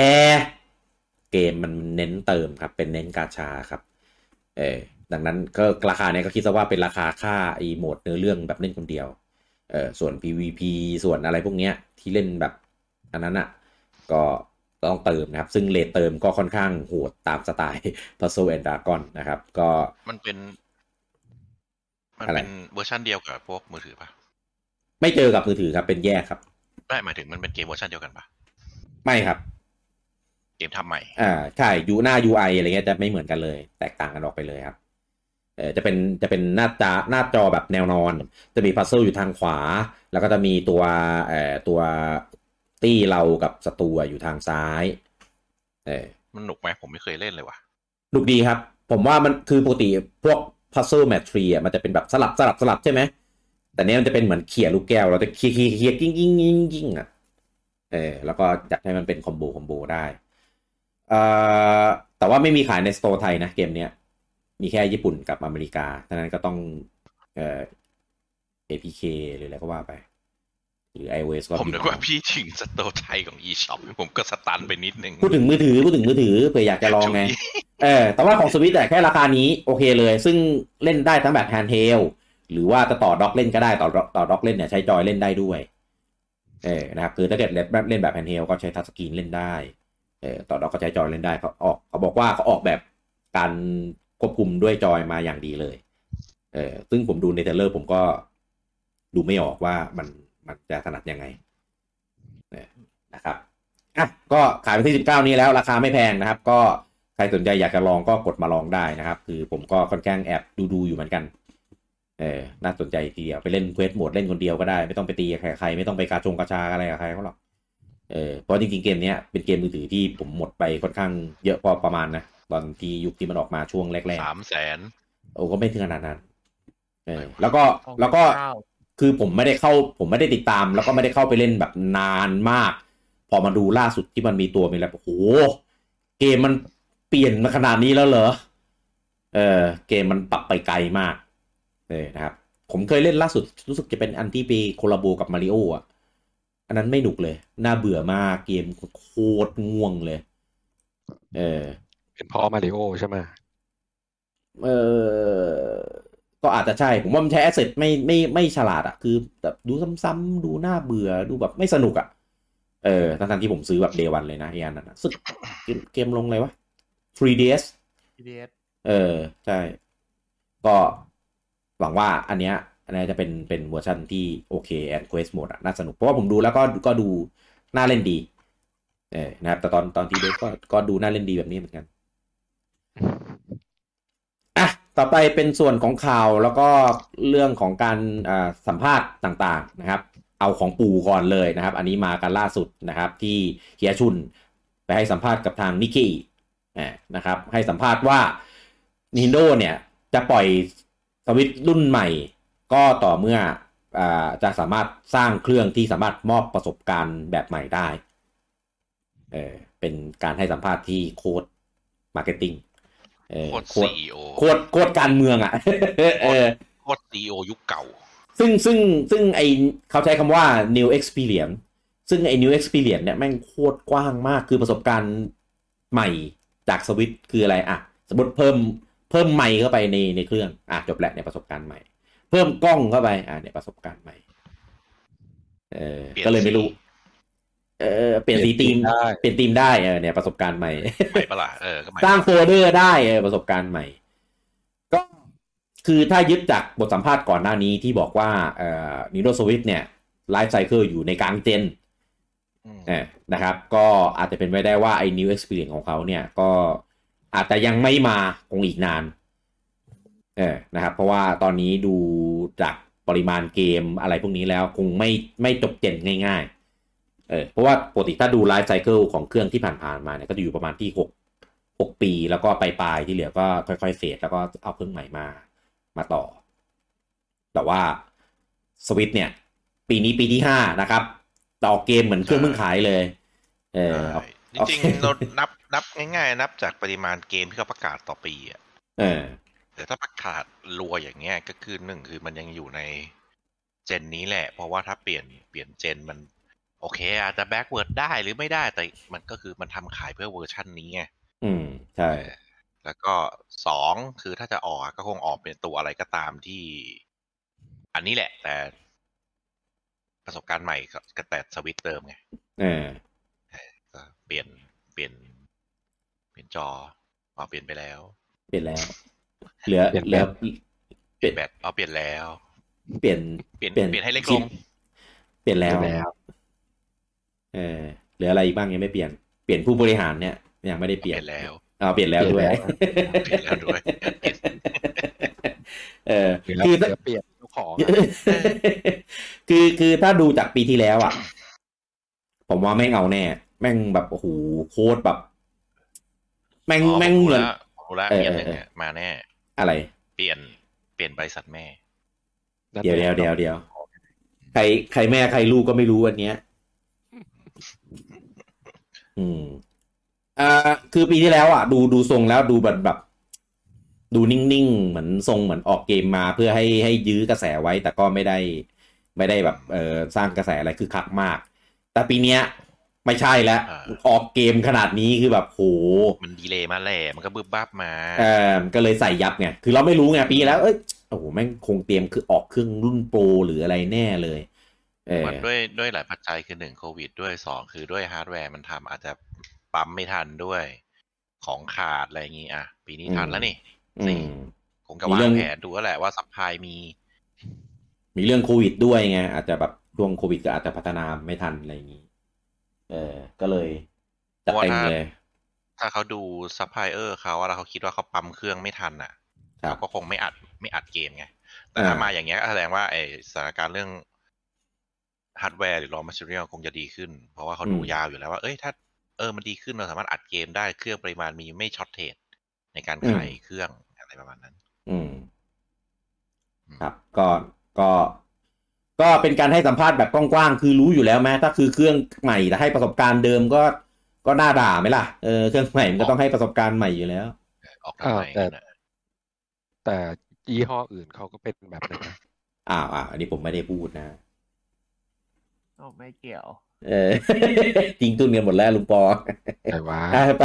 เกมมันเน้นเติมครับ เป็นเน้นกาชาครับ เออ ดังนั้นก็ราคาเนี้ยก็คิดซะว่าเป็นราคาค่าไอ้โหมดเนื้อเรื่องแบบเล่นคนเดียวเออส่วน PVP ส่วนอะไรพวกเนี้ยที่เล่นแบบอันนั้นอะก็ต้องเติมนะครับ ซึ่ง rate เติมก็ค่อนข้างโหดตามสไตล์ Puzzle and Dragons นะครับ ก็มันเป็น มันอะไรเป็นเวอร์ชันเดียวกับพวกมือถือปะไม่เกี่ยวกับมือถือครับเป็นแยกครับไม่หมายถึงมันเป็นเกมเวอร์ชันเดียวกันปะไม่ครับ เกมทำใหม่ อ่าใช่ยูหน้า UI อะไรเงี้ยจะไม่เหมือนกันเลย แตกต่างกันออกไปเลยครับเออ จะเป็นจะเป็นหน้าจอหน้าจอแบบแนวนอน จะมี puzzle อยู่ทางขวา แล้วก็จะมีตัวเอ่อปาร์ตี้เรากับศัตรูอะอยู่ทางซ้ายเออมันหนุกไหมผมไม่เคยเล่นเลยว่ะหนุกดีครับ ผมว่ามันคือปกติพวก puzzle match three อะมันจะเป็นแบบสลับสลับสลับใช่ไหมแต่เนี้ยมันจะเป็นเหมือนเขี่ยลูกแก้วเราจะเขี่ยเขี่ยเขี่ยกิ้งกิ้งกิ้งกิ้งอะเออแล้วก็จัดให้มันเป็นคอมโบคอมโบได้เอ่อแต่ว่าไม่มีขายในสโตร์ไทยนะเกมเนี้ย มีแค่ญี่ปุ่นกับอเมริกาฉะนั้นก็ต้องเอ่อ APK หรืออะไรก็ว่าไป หรือ iOS ก็ผมพินึมกพ์ว่าเอาพี่ถึงสโตร์ไทยของ eShop ผมก็สตันไปนิดนึง พูดถึงมือถือ พูดถึงมือถือเผื่ออยากจะลองไง เออ แต่ว่าของสวิตแต่แค่ราคานี้โอเคเลย ซึ่งเล่นได้ทั้งแบบ handheld หรือว่าจะต่อ dock เล่นก็ได้ต่อต่อ dock เล่นเนี่ยใช้จอยเล่นได้ด้วย เออ นะครับ คือถ้าเกิดเล่นแบบเล่นแบบ handheld ก็ใช้ touch screen เล่นได้ เออ ต่อ dock ก็ใช้จอยเล่นได้เขาออกเขาบอกว่าเขาออกแบบการ ควบคุมด้วยจอยมาอย่างดีเลย เออซึ่งผมดูใน trailer ผมก็ดูไม่ออกว่ามันมันจะถนัดยังไงเออนะครับอะก็ขายวันที่ 19 นี้แล้วราคาไม่แพงนะครับ ก็ใครสนใจอยากจะลองก็กดมาลองได้นะครับ คือผมก็ค่อนข้างแอบดูดูอยู่เหมือนกัน เออน่าสนใจทีเดียวไปเล่นเควสโหมดเล่นคนเดียวก็ได้ ไม่ต้องไปตีใครไม่ต้องไปกาชงกาชาอะไรกับใครเขาหรอกเออเพราะจริงๆเกมเนี้ยเป็นเกมมือถือที่ผมหมดไปค่อนข้างเยอะพอประมาณนะ ตอนที่ยุคที่มันออกมาช่วงแรกสามแสนๆโอ้ก็ไม่ถึงขนาดนั้นเออแล้วก็แล้วก็เก้าคือผมไม่ได้เข้า ผมไม่ได้ติดตาม แล้วก็ไม่ได้เข้าไปเล่นแบบนานมาก พอมาดูล่าสุดที่มันมีตัวมีอะไรโอ้โหเกมมันเปลี่ยนมาขนาดนี้แล้วเหรอเออเกมมันปรับไปไกลมากเออนะครับ ผมเคยเล่นล่าสุดรู้สึกจะเป็นอันที่ไปโคลาโบกับมาริโออะอันนั้นไม่หนุกเลย น่าเบื่อมากเกมโคตรง่วงเลย เออ เป็นพ่อมาริโอใช่ไหมเออก็อาจจะใช่ ผมว่ามันใช้แอสเซทไม่ไม่ไม่ฉลาดอะคือแบบดูซ้ำๆดูน่าเบื่อดูแบบไม่สนุกอะเออทั้งๆที่ผมซื้อแบบ day one เลยนะไอ้อันนั้นนะสึกเกมเกมลงอะไรวะ 3ds ทีเดสเออ ใช่ ก็หวังว่าอันเนี้ยอันนี้จะเป็นเป็นเวอร์ชันที่โอเค and Quest Mode น่าสนุก เพราะว่าผมดูแล้วก็ก็ดูน่าเล่นดี เออนะครับ แต่ตอนตอนที่เดฟก็ก็ดูน่าเล่นดีแบบนี้เหมือนกันอะ ต่อไปเป็นส่วนของข่าวแล้วก็เรื่องของการสัมภาษณ์ต่างๆนะครับ เอาของปู่ก่อนเลยนะครับ อันนี้มากันล่าสุดนะครับที่เฮียชุนไปให้สัมภาษณ์กับทางนิกกี้นะครับ ให้สัมภาษณ์ว่า Nintendo เนี่ยจะปล่อยสวิตช์รุ่นใหม่ ก็ต่อเมื่ออจะสามารถสร้างเครื่องที่สามารถมอบประสบการณ์แบบใหม่ได้ เออเป็นการให้สัมภาษณ์ที่โคตร marketing โคตรโคตร CEO โคตรโคตรการเมืองอะเออโคตร CEO ยุคเก่า ซึ่งซึ่งซึ่งไอ้เขาใช้คำว่า new experience ซึ่งไอ้ new experience เนี่ยแม่งโคตรกว้างมากคือประสบการณ์ใหม่จากสวิตคืออะไรอะ สมมติเพิ่มเพิ่มไมค์เข้าไปในในเครื่อง อะจบแล้วในประสบการณ์ใหม่ เพิ่มกล้องเข้าไป อะในประสบการณ์ใหม่เออเปลี่ยนก็เลยไม่รู้สี เออเปลี่ยนสีเปลี่ทียมนธีมได้เปลี่ยนทีมได้เออเนี่ยประสบการณ์ใหม่ใหม่ปะล่ะเออก็ใหม่สร้างโฟลเดอร์ได้เออประสบการณ์ใหม่ ก็คือถ้ายึดจากบทสัมภาษณ์ก่อนหน้านี้ที่บอกว่าเอ่อ Nintendo Switch เนี่ยไลฟ์ไซเคิลอยู่ในกลางเจนอืมเออนะครับ ก็อาจจะเป็นไปได้ว่าไอ้ New Experience ของเขาเนี่ยก็อาจจะยังไม่มาคงอีกนานเออนะครับ เพราะว่าตอนนี้ดูจากปริมาณเกมอะไรพวกนี้แล้วคงไม่ไม่จบเจนง่าย ๆ เออเพราะว่าปกติถ้าดูไลฟ์ไซเคิลของเครื่องที่ผ่านๆมาเนี่ยก็จะอยู่ประมาณที่หกหกปีแล้วก็ปลายๆที่เหลือก็ค่อยๆเฟดแล้วก็เอาเครื่องใหม่มามาต่อ แต่ว่าสวิตเนี่ย ปีนี้ปีที่ห้านะครับต่อเกมเหมือนเครื่องเพิ่งขายเลย เออเอาใช่จริงๆเรานับนับง่ายๆ นับจากปริมาณเกมที่เขาประกาศต่อปีอะเออแต่ถ้าประกาศรัวอย่างเงี้ยก็คือหนึ่งคือมันยังอยู่ใน gen นี้แหละ เพราะว่าถ้าเปลี่ยนเปลี่ยน gen มัน โอเคอาจจะ backward ได้หรือไม่ได้แต่มันก็คือมันทำขายเพื่อเวอร์ชันนี้ไงอืมใช่แล้วก็สองคือถ้าจะออกก็คงออกเป็นตัวอะไรก็ตามที่ อันนี้แหละ แต่ประสบการณ์ใหม่ก็ก็แต่สวิตช์เดิมไงเออก็เปลี่ยนเปลี่ยน เปลี่ยนจออ๋อเปลี่ยนไปแล้ว เปลี่ยนแล้ว เหลือเปลี่ยนเหลือแบบเปลี่ยนแบตอ๋อเปลี่ยนแล้วเปลี่ยนเปลี่ยนเปลี่ยนเปลี่ยนให้เล็กลงเปลี่ยนแล้วแล้ว เออเหลืออะไรอีกบ้างยังไม่เปลี่ยน เปลี่ยนผู้บริหารเนี่ยยังไม่ได้เปเปลี่ลี่ยนยนแล้วเอาเปลี่ยนแล้วด้วยเปลี่ยนแล้วด้วยเออหรือเราคือเดี๋ยวเปลี่ยนเจ้าของอะคือคือถ้าดูจากปีที่แล้วอะ ผมว่าแม่งเอาแน่ แม่งแบบโอ้โหโคตรแบบ แม่งอ๋อแม่งผมเหมืรู้อนแล้วผมรู้แล้วเออเปลี่ยนหนึ่งเอออะมาแน่ อะไร เปลี่ยนเปลี่ยนบริษัทแม่ เดี๋ยวเดี๋ยวเดี๋ยวเดี๋ยวใครใครแม่ใครลูกก็ไม่รู้อันเนี้ย อืมอ่าคือปีที่แล้วอะ ดูดูทรงแล้วดูแบบแบบ ดูนิ่งๆ เหมือนทรงเหมือนออกเกมมาเพื่อให้ให้ยื้อกระแสไว้ แต่ก็ไม่ได้ ไม่ได้แบบเออสร้างกระแสอะไรคือคักมาก แต่ปีเนี้ยไม่ใช่แล้วอ่าออกเกมขนาดนี้คือแบบโหมันดีเลยมาแหละมันก็บึ้บบับมาเออก็เลยใส่ยับไงคือเราไม่รู้ไงปีแล้วเอ้ยโอ้โหแม่งคงเตรียมคือออกเครื่องรุ่นโปรหรืออะไรแน่เลยเออ มันด้วยด้วยหลายปัจจัยคือหนึ่งโควิดด้วยสองคือด้วยฮาร์ดแวร์มันทำอาจจะปั๊มไม่ทันด้วยของขาดอะไรอย่างงี้อะ ปีนี้ทันแล้วนี่อืสี่มคงจะมีวาเรื่งองแผนดูแล้วแหละว่า supply มี มีเรื่องโควิดด้วยไงอาจจะแบบช่วงโควิดก็อาจจะพัฒนาไม่ทันอะไรอย่างนี้ เออ ก็เลยจัดเต็มเลยถ้าเขาดูซัพพลายเออร์เขาอะแล้วเขาคิดว่าเขาปั๊มเครื่องไม่ทันอะครับเขาก็คงไม่อัดไม่อัดเกมไงแต่ถ้าอ่ามาอย่างเงี้ยก็แสดงว่าไอ้สถานการณ์เรื่อง ฮาร์ดแวร์หรือ raw material คงจะดีขึ้น เพราะว่าเขาดูอืมยาวอยู่แล้วว่า เอ้ยถ้าเออมันดีขึ้นเราสามารถอัดเกมได้เครื่องปริมาณมีไม่ shortageในการขายเครื่องอะไรประมาณนั้น อืม ครับ ก็ก็ ก็เป็นการให้สัมภาษณ์แบบกว้างๆคือรู้อยู่แล้วแม้ถ้าคือเครื่องใหม่แต่ให้ประสบการณ์เดิมก็ก็น่าด่าไหมล่ะเออเครื่องใหม่มันก็ต้องให้ประสบการณ์ใหม่อยู่แล้วออกทำไมอ่าแต่กันอะแต่ยี่ห้ออื่นเขาก็เป็นแบบนั้นนะอ้าวอ้าวอันนี้ผมไม่ได้พูดนะโอ้ ไม่เกี่ยว เออจริงตุ้นกันหมดแล้วลุงปอแต่ว่าอะไป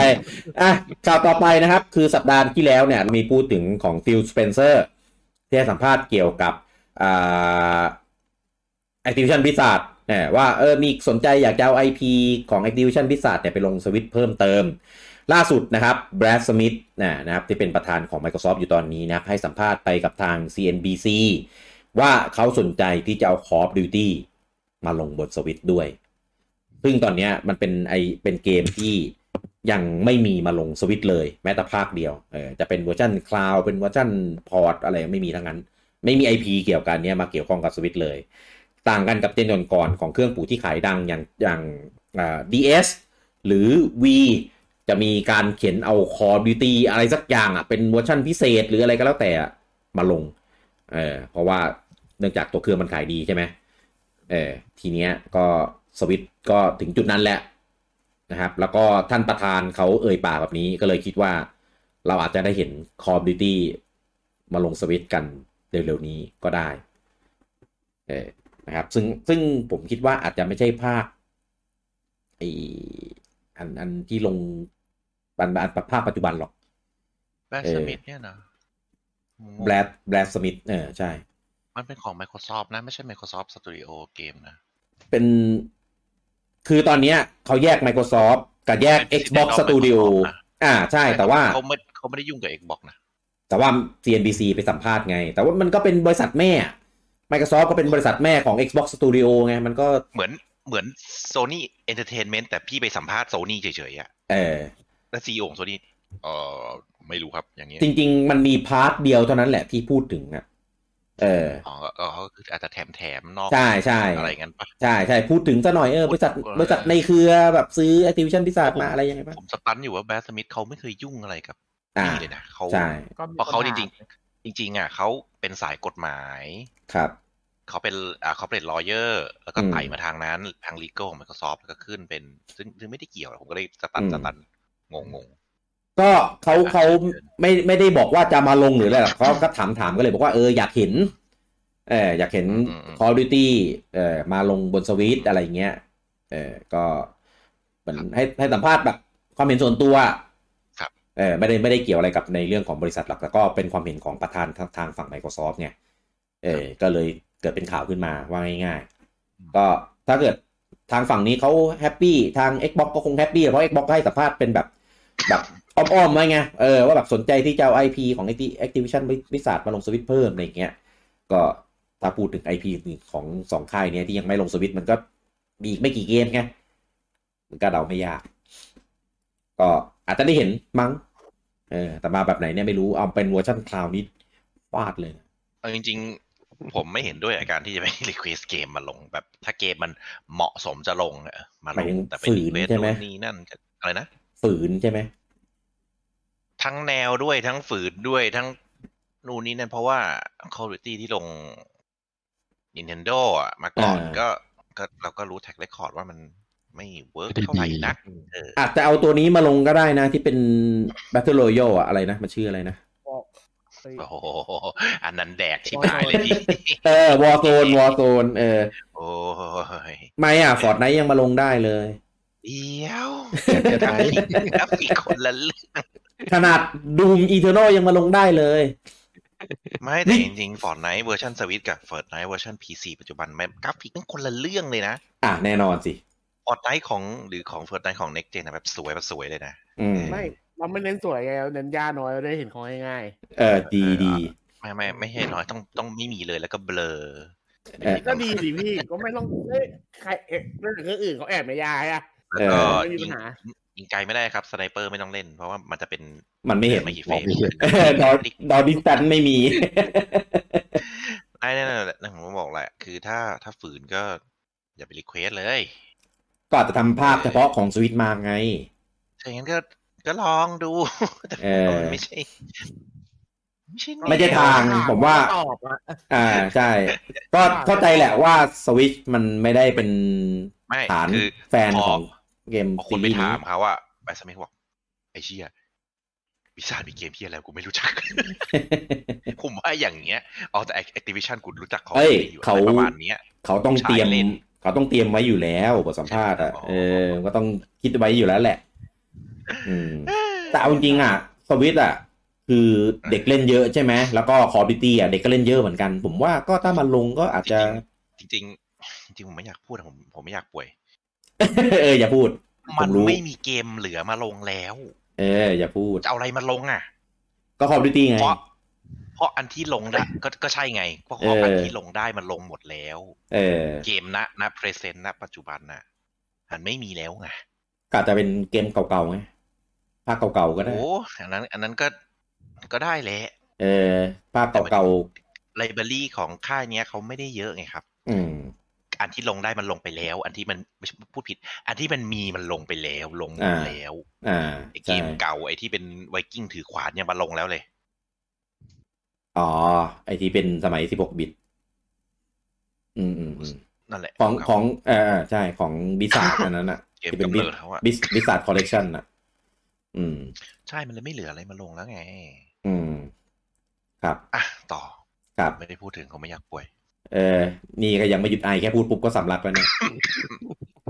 อะข่าวต่อไปนะครับ คือสัปดาห์ที่แล้วเนี่ย มีพูดถึงของฟิลสเปนเซอร์ที่ให้สัมภาษณ์เกี่ยวกับอ่า Activision Blizzard เนี่ยว่าเออมีสนใจอยากจะเอา IP ของ Activision Blizzard เนี่ยไปลงสวิตเพิ่มเติม ล่าสุดนะครับแบรดสมิธนะครับที่เป็นประธานของ Microsoft อยู่ตอนนี้นะครับให้สัมภาษณ์ไปกับทาง CNBC ว่าเขาสนใจที่จะเอา Call of Duty มาลงบนสวิตด้วย ซึ่งตอนนี้มันเป็นไอเป็นเกมที่ยังไม่มีมาลงสวิตเลย แม้แต่ภาคเดียวเออจะเป็นเวอร์ชัน cloud เป็นเวอร์ชัน port อะไรไม่มีทั้งนั้น ไม่มี IP เกี่ยวกันเนี้ยมาเกี่ยวข้องกับสวิตเลย ต่างกันกับ gen ก่อนของเครื่องปู่ที่ขายดังอย่างอย่างอ่า DS หรือ Wii จะมีการเขียนเอา Call of Duty อะไรสักอย่างอะเป็นเวอร์ชันพิเศษหรืออะไรก็แล้วแต่มาลงเออเพราะว่าเนื่องจากตัวเครื่องมันขายดีใช่ไหมเออทีเนี้ยก็สวิตก็ถึงจุดนั้นแหละนะครับ แล้วก็ท่านประธานเขาเอ่ยปากแบบนี้ก็เลยคิดว่า เราอาจจะได้เห็น Call of Duty มาลงสวิตกันเร็วๆนี้ก็ได้เออนะครับซึ่งซึ่งผมคิดว่าอาจจะไม่ใช่ภาคไออันอันที่ลงอันอันภาคปัจจุบันหรอกแบทเออสมิธเนี่ยนะแบลดแบลดสมิธเออใช่ มันเป็นของ Microsoft นะ ไม่ใช่ Microsoft Studio เกมนะ เป็น คือตอนเนี้ยเขาแยก Microsoft กับแยกเป็น Xbox Digital Studio Microsoft นะอ่าใช่แต่ว่าเขาไม่เขาไม่ได้ยุ่งกับ Xbox นะ แต่ว่า CNBC ไปสัมภาษณ์ไง แต่ว่ามันก็เป็นบริษัทแม่อะ Microsoft ก็เป็นบริษัทแม่ของ Xbox Studio ไง มันก็เหมือนเหมือน Sony Entertainment แต่พี่ไปสัมภาษณ์ Sony เฉยๆอะเออแล้วซีอของ Sony เออไม่รู้ครับอย่างเงี้ยจริง ๆ มันมีพาร์ทเดียวเท่านั้นแหละที่พูดถึงอะ เอออ๋อก็ก็คืออาจจะแถมแถมๆนอกใช่ใช่อะไรงั้นปะใช่ใช่พูดถึงซะหน่อยเออบริษัทเออบริษัทในเครือแบบซื้อ Activision Blizzard มาอะไรยังไงบ้างผมสตันอยู่ว่าแบทสมิธเขาไม่เคยยุ่งอะไรกับอ่านี่เลยนะเขาใช่ก็มีเพราะเขาจปัญหริงๆจริง ๆ อะเขาเป็นสายกฎหมายครับเขาเป็นอ่าเขาเป็นลอเยอร์แล้วก็อืมไต่มาทางนั้นทางลีก a l ของ Microsoft แล้วก็ขึ้นเป็น ซึ่งซึ่งไม่ได้เกี่ยวผมก็เลยสตันอืมสตันงงง ก็เขาอ่าเขาเชิญไม่ไม่ได้บอกว่าจะมาลงหรืออะไรหรอกเขาก็ถามถามก็เลยบอกว่าเอออยากเห็นเอออยากเห็น Call of Duty เออมาลงบนสวิตอะไรอย่างเงี้ยเออก็เหมือนให้ให้สัมภาษณ์แบบความเห็นส่วนตัวครับเออไม่ได้ไม่ได้เกี่ยวอะไรกับในเรื่องของบริษัทหรอกแต่ก็เป็นความเห็นของประธานทางทางฝั่ง Microsoft ไงเออก็เลยเกิดเป็นข่าวขึ้นมาว่าง่ายๆก็ถ้าเกิดทางฝั่งนี้เขา happy ทาง Xbox ก็คง happy เพราะ Xbox ก็ให้สัมภาษณ์เป็นแบบแบบ อ้อมๆไว้ไงเออว่าแบบสนใจที่จะเอา IP ของ Activision Blizzard มาลงสวิตช์เพิ่มอะไรอย่างเงี้ยก็ถ้าพูดถึง IP ของสองค่ายเนี้ยที่ยังไม่ลงสวิตช์มันก็มีอีกไม่กี่เกมไงมันก็เดาไม่ยาก ก็อาจจะได้เห็นมั้งเออแต่มาแบบไหนเนี่ยไม่รู้เอาเป็นเวอร์ชันคลาวนี้ฟาดเลยนะๆเอาจริงๆ ผมไม่เห็นด้วยกับการที่จะไปรีเควสเกมมาลงแบบ ถ้าเกมมันเหมาะสมจะลงเออมาหลมายงถึงแต่เป็นฝืรีนเควสใช่ไหมนู่นนี่นั่นอะไรนะฝืนใช่ไหม ทั้งแนวด้วยทั้งฝืนด้วยทั้งนู่นนี่นั่นเพราะว่า Call of Duty ที่ลง Nintendo อะมาก่อนอ่าก็ก็เราก็รู้แท็กเรคคอร์ดว่ามันไม่เวิร์กไม่ได้เท่าไหร่ดีนักเอออาจจะเอาตัวนี้มาลงก็ได้นะ ที่เป็น Battle Royale อะอะไรนะ มันชื่ออะไรนะเฮ้ยโอ้โหอันนั้นแดกชิบหายเลยพี่เออ Warzone Warzone เออ โอ้ยไม่อะ Fortnite ยังมาลงได้เลย เดียวจะได้กราฟิกคนละเรื่อง ขนาด Doom Eternal ยังมาลงได้เลย ไม่แต่จริงๆ Fortnite เวอร์ชันสวิตกับ Fortnite เวอร์ชัน PC ปัจจุบันแม่งกราฟิกมันคนละเรื่องเลยนะ อะแน่นอนสิ Fortnite ของหรือของ Fortnite ของ Next Gen นะแบบสวยแบบสวยเลยนะอืมไม่เราไม่เน้นสวยไงเราเน้นย่าน้อยเราได้เห็นของง่ายเออดีดีไม่ไม่ไม่ให้น้อยต้องต้องไม่มีเลยแล้วก็เบลอเออๆก็ดีดิพี่ก็ไม่ต้องเอ้ยใครเอ๊ะเรื่องเครื่องอื่นเขาแอบไม่ยายอะแล้วก็ไม่มี ยิปังญหายิงไกลไม่ได้ครับสไนเปอร์ไม่ต้องเล่น เพราะว่ามันจะเป็นมันไม่เห็นไม่กี่เฟมรองมไม่เห็นดอดอดิสตันไม่มีไอ้นั่นแหละผมบอกแหละ คือถ้าถ้าฝืนก็ อย่าไปรีเควสเลย ก็อาจจะทำภาพเฉพาะของสวิตมาไงถ้าอย่างนั้นก็ก็ลองดูแต่เออมันไม่ใช่ไม่ใช่ไม่ใช่ทางผมว่าตอบอะอ่าใช่ ก็เข้าใจแหละว่าสวิตมันไม่ได้เป็นไม่ฐานคือแฟนพของ เกมพอคซีนไปรีส์ถานี้มเขาว่าแบสมิธบอกไอ้เชี่ยวิซามีเกมที่อะไรกูไม่รู้จัก ผมว่าอย่างเงี้ย เอาแต่ Activision กูรู้จักเขาเอ้ยอยู่เขาอะไรประมาณเนี้ย เขาต้องเตรียมผู้ชายเล่นเขาต้องเตรียมไว้อยู่แล้วบทสัมภาษณ์อะอ๋อเออ ก็ต้องคิดไว้อยู่แล้วแหละ อืม แต่เอาจริงๆอะสวิตอะ คือเด็กเล่นเยอะใช่ไหม แล้วก็คอร์บิตี้อะ เด็กก็เล่นเยอะเหมือนกัน ผมว่าก็ถ้ามันลงก็อาจจะ จริงๆจริงๆผมไม่อยากพูดอะผมผมไม่อยากป่วย เอออย่าพูดผมันมรู้ไม่มีเกมเหลือมาลงแล้ว เออ อย่าพูดจะเอาอะไรมาลงอะ ก็ Call of Duty ไง เพราะเพราะอันที่ลงได้ก็ก็ใช่ไง เพราะเอออันที่ลงได้มันลงหมดแล้ว เออ เกมณณ present ณปัจจุบันน่ะมันไม่มีแล้วไงก็อาจจะเป็นเกมเก่าๆไงภาคเก่าๆก็ได้โอ้อันนั้น อันนั้นก็ก็ได้แหละเออภาคเก่า library ของค่ายเนี้ยเขาไม่ได้เยอะไงครับๆอืม อันที่ลงได้มันลงไปแล้ว อันที่มันไม่ใช่พูดผิด อันที่มันมีมันลงไปแล้วลงหมดอ่าแล้วอ่าไอเกใช่มเก่าไอที่เป็นไวกิ้งถือขวานเนี่ยมาลงแล้วเลย อ๋อ ไอที่เป็นสมัยสิบหกบิต อืมอืมอืมนั่นแหละ ของเก่าของเออเออใช่ของบิซาร์อันนั้นอะเกมที่เป็นกำบิเนิดเขาอะบิบิซาร์คอลเลกชันอะ อืม ใช่มันเลยไม่เหลืออะไรมาลงแล้วไง อืม ครับ อะต่อ ครับไม่ได้พูดถึงเขาไม่อยากป่วย เออ นี่ก็ยังไม่หยุดไอแค่พูดปุ๊บก็สำลักแล้วเนี่ย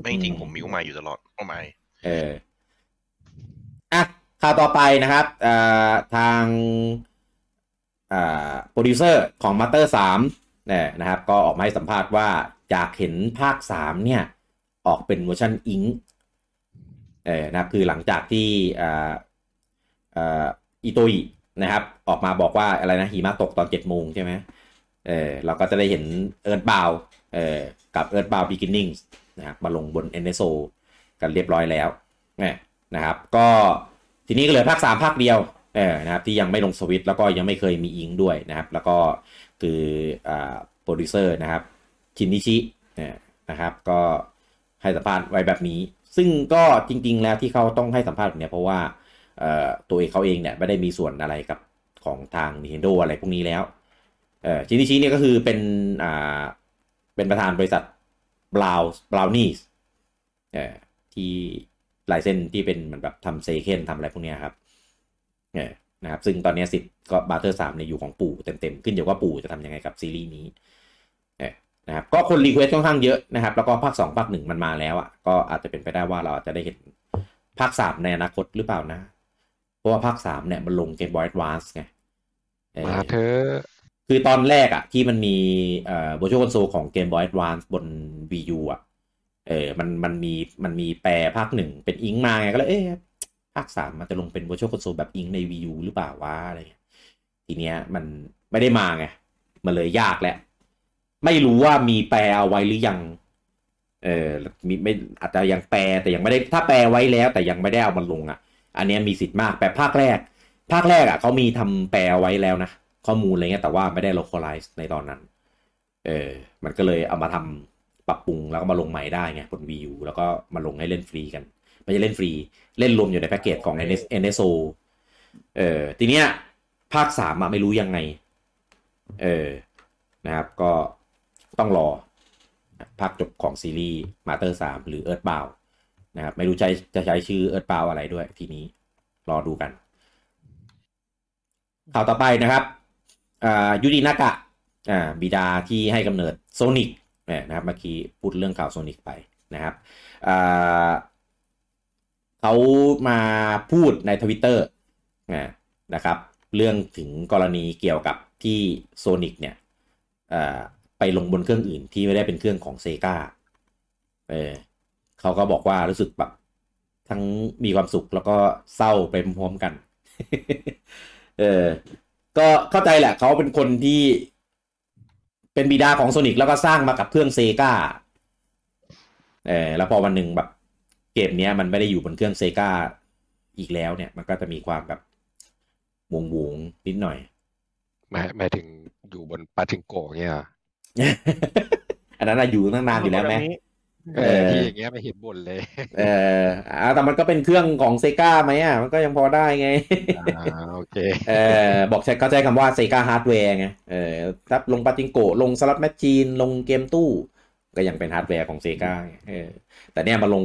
ไม่จริงอืมผมมิวมาอยู่ตลอดโอ้ไม่เอออะข่าวต่อไปนะครับอ่าทางอ่าโปรดิวเซอร์ของมา t เตอร์สามเนี่ยนะครับ ก็ออกมาให้สัมภาษณ์ว่าอยากเห็นภาคสามเนี่ย ออกเป็นเวอร์ชัน Eng เออนะครับ คือหลังจากที่อ่าอ่าอิโตอินะครับ ออกมาบอกว่าอะไรนะหิมะตกตอนเจ็ดโมงใช่ไหม เออเราก็จะได้เห็น EarthBound เออกับ EarthBound Beginnings นะครับมาลงบน NSO กันเรียบร้อยแล้วนี่นะครับ ก็ทีนี้ก็เหลือภาค 3 ภาคเดียวเออนะครับที่ยังไม่ลงสวิตแล้วก็ยังไม่เคยมี Eng ด้วยนะครับ แล้วก็คืออ่าโปรดิวเซอร์นะครับชินนิชิเนี่ยนะครับ ก็ให้สัมภาษณ์ไว้แบบนี้ ซึ่งก็จริง ๆ แล้วที่เขาต้องให้สัมภาษณ์แบบเนี้ยเพราะว่าเอ่อตัวเองเขาเองเนี่ยไม่ได้มีส่วนอะไรกับของทาง Nintendo อะไรพวกนี้แล้ว เออชินนิชิเนี่ยก็คือเป็นอ่าเป็นประธานบริษัท Brown Brownies เอ่อที่ลายเส้นที่เป็นเหมือนแบบทำ Seiken ทำอะไรพวกเนี้ยครับเออนะครับ ซึ่งตอนนี้สิทธิ์ก็ Mother สามเนี่ยอยู่ของปู่เต็มๆ ขึ้นอยู่ว่าปู่จะทำยังไงกับซีรีส์นี้เออนะครับก็คนรีเควสค่อนข้างเยอะนะครับ แล้วก็ภาคสองภาคหนึ่งมันมาแล้วอะก็อาจจะเป็นไปได้ว่าเราอาจจะได้เห็นภาคสามในอนาคตหรือเปล่านะ เพราะว่าภาคสามเนี่ยมันลงเกมบอยด์วานส์ไงมาเธอะ คือตอนแรกอะที่มันมีเอ่อ Virtual Console ของ Game Boy Advance บน Wii U อะเออมันมันมีมันมีแปลภาคหนึ่งเป็นอิงมาไงก็เลยเอ๊ะภาคสามมันจะลงเป็น Virtual Console แบบอิงใน Wii U หรือเปล่าวะอะไรเงี้ยทีเนี้ยมันไม่ได้มาไงมันเลยยากแหละไม่รู้ว่ามีแปลเอาไว้หรือยัง เออมีไม่อาจจะยังแปลแต่ยังไม่ได้ถ้าแปลไว้แล้ว แต่ยังไม่ได้เอามันลงอะ อันเนี้ยมีสิทธิ์มาก แต่ภาคแรก ภาคแรกอะเขามีทำแปลไว้แล้วนะ ข้อมูลอะไรเงี้ยแต่ว่าไม่ได้ localize ในตอนนั้น เออ มันก็เลยเอามาทำปรับปรุงแล้วก็มาลงใหม่ได้ไงบน Wii U แล้วก็มาลงให้เล่นฟรีกัน ไม่ใช่เล่นฟรี เล่นรวมอยู่ในแพ็กเกจของ NSO เออทีเนี้ยภาคสามอะไม่รู้ยังไง เออ นะครับ ก็ต้องรอ ภาคจบของซีรีส์มาเตอร์สามหรือ Earthbound นะครับ ไม่รู้ใช้จะใช้ชื่อ Earthbound อะไรด้วย ทีนี้รอดูกัน ข่าวต่อไปนะครับ ยูรินากะบิดาที่ให้กำเนิดโซนิกเนี่ยนะครับเมื่อกี้พูดเรื่องข่าวโซนิกไปนะครับเขามาพูดในทวิตเตอร์นะครับ เรื่องถึงกรณีเกี่ยวกับที่ Sonic เนี่ยไปลงบนเครื่องอื่นที่ไม่ได้เป็นเครื่องของ Sega เออเขาก็บอกว่ารู้สึกแบบทั้งมีความสุขแล้วก็เศร้าไปพร้อมกัน เออ ก็เข้าใจแหละเขาเป็นคนที่เป็นบิดาของโซนิกแล้วก็สร้างมากับเครื่องเซกาเออแล้วพอวันหนึ่งแบบเกมเนี้ยมันไม่ได้อยู่บนเครื่องเซกาอีกแล้วเนี่ย มันก็จะมีความแบบวงวงๆนิดหน่อยหมายหมายถึงอยู่บนปาจิงโกะเนี่ยเหรออันนั้นอะอยู่ตั้งนานอยู่แล้วไหมเอเอออ ที่อย่างเงี้ยไม่เห็นบ่นเลย เอออ่าแต่มันก็เป็นเครื่องของเซกาไหมอะ มันก็ยังพอได้ไงอ่าโอเค เออบอกใช้เขาใช้คำว่า Sega hardware ไง เออถ้าลงปาจิงโกะลง slot machine ลงเกมตู้ ก็ยังเป็นฮาร์ดแวร์ของ Sega เออ แต่เนี่ยมาลง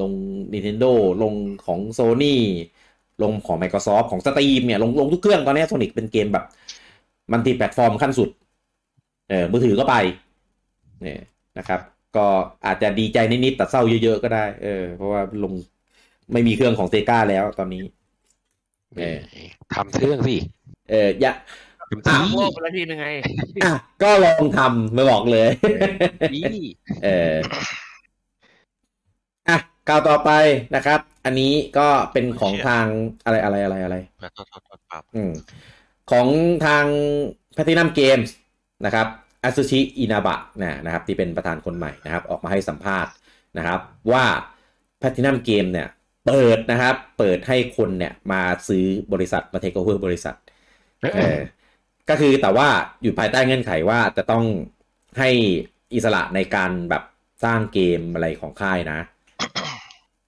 ลง Nintendo ลงของ Sony ลงของ Microsoft ของ Steam เนี่ย ลงลงทุกเครื่องตอนนี้ Sonic เป็นเกมแบบ multi-platform ขั้นสุด เออมือถือก็ไป เนี่ยนะครับ ก็อาจจะดีใจนิดๆแต่เศร้าเยอะๆก็ได้ เออ เพราะว่าลงไม่มีเครื่องของเซกาแล้วตอนนี้ เออทำเครื่องสิ เอออย่าทำทีถามโลกไปแล้วทีนึงไงอะก็ลองทำมาบอกเลยนี่เอออะข่าวต่อไปนะครับ อันนี้ก็เป็นของทางอะไรอะไรอะไรอะไรโทษโทษโทษครับอืมของทาง Platinum Games นะครับ อาซูชิอินาบะนะนะครับที่เป็นประธานคนใหม่นะครับ ออกมาให้สัมภาษณ์นะครับ ว่า Platinum Game เนี่ยเปิดนะครับ เปิดให้คนเนี่ยมาซื้อบริษัทมาเทคโอเวอร์บริษัทเออก็คือแต่ว่าอยู่ภายใต้เงื่อนไขว่าจะต้องให้อิสระในการแบบสร้างเกมอะไรของค่ายนะ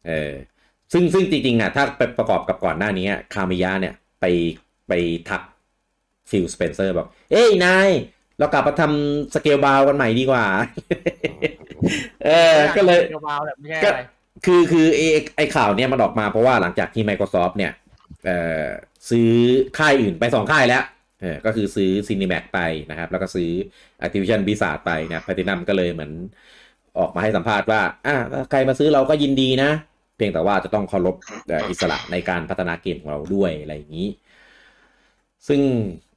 เออซึ่งซึ่งจริงๆอะถ้าไปประกอบกับก่อนหน้านี้อะคามิยะเนี่ยไปไปทัก Phil Spencer บอก เอ้ยนาย เรากลับมาทำสเกลบาวกันใหม่ดีกว่า เออ ก็เลยกระเป๋าแบบไม่ใช่ก็อะไรคือคือไอไอข่าวเนี่ยมันออกมาเพราะว่าหลังจากที่ Microsoft เนี่ยเอ่อซื้อค่ายอื่นไปสองค่ายแล้วเออก็คือซื้อ Cinemax ไปนะครับ แล้วก็ซื้อ Activision Blizzard ไปนะ Platinum ก็เลยเหมือนออกมาให้สัมภาษณ์ว่าอะถ้าใครมาซื้อเราก็ยินดีนะ เพียงแต่ว่าจะต้องเคารพเอ่ออิสระในการพัฒนาเกมของเราด้วยอะไรอย่างนี้ ซึ่ง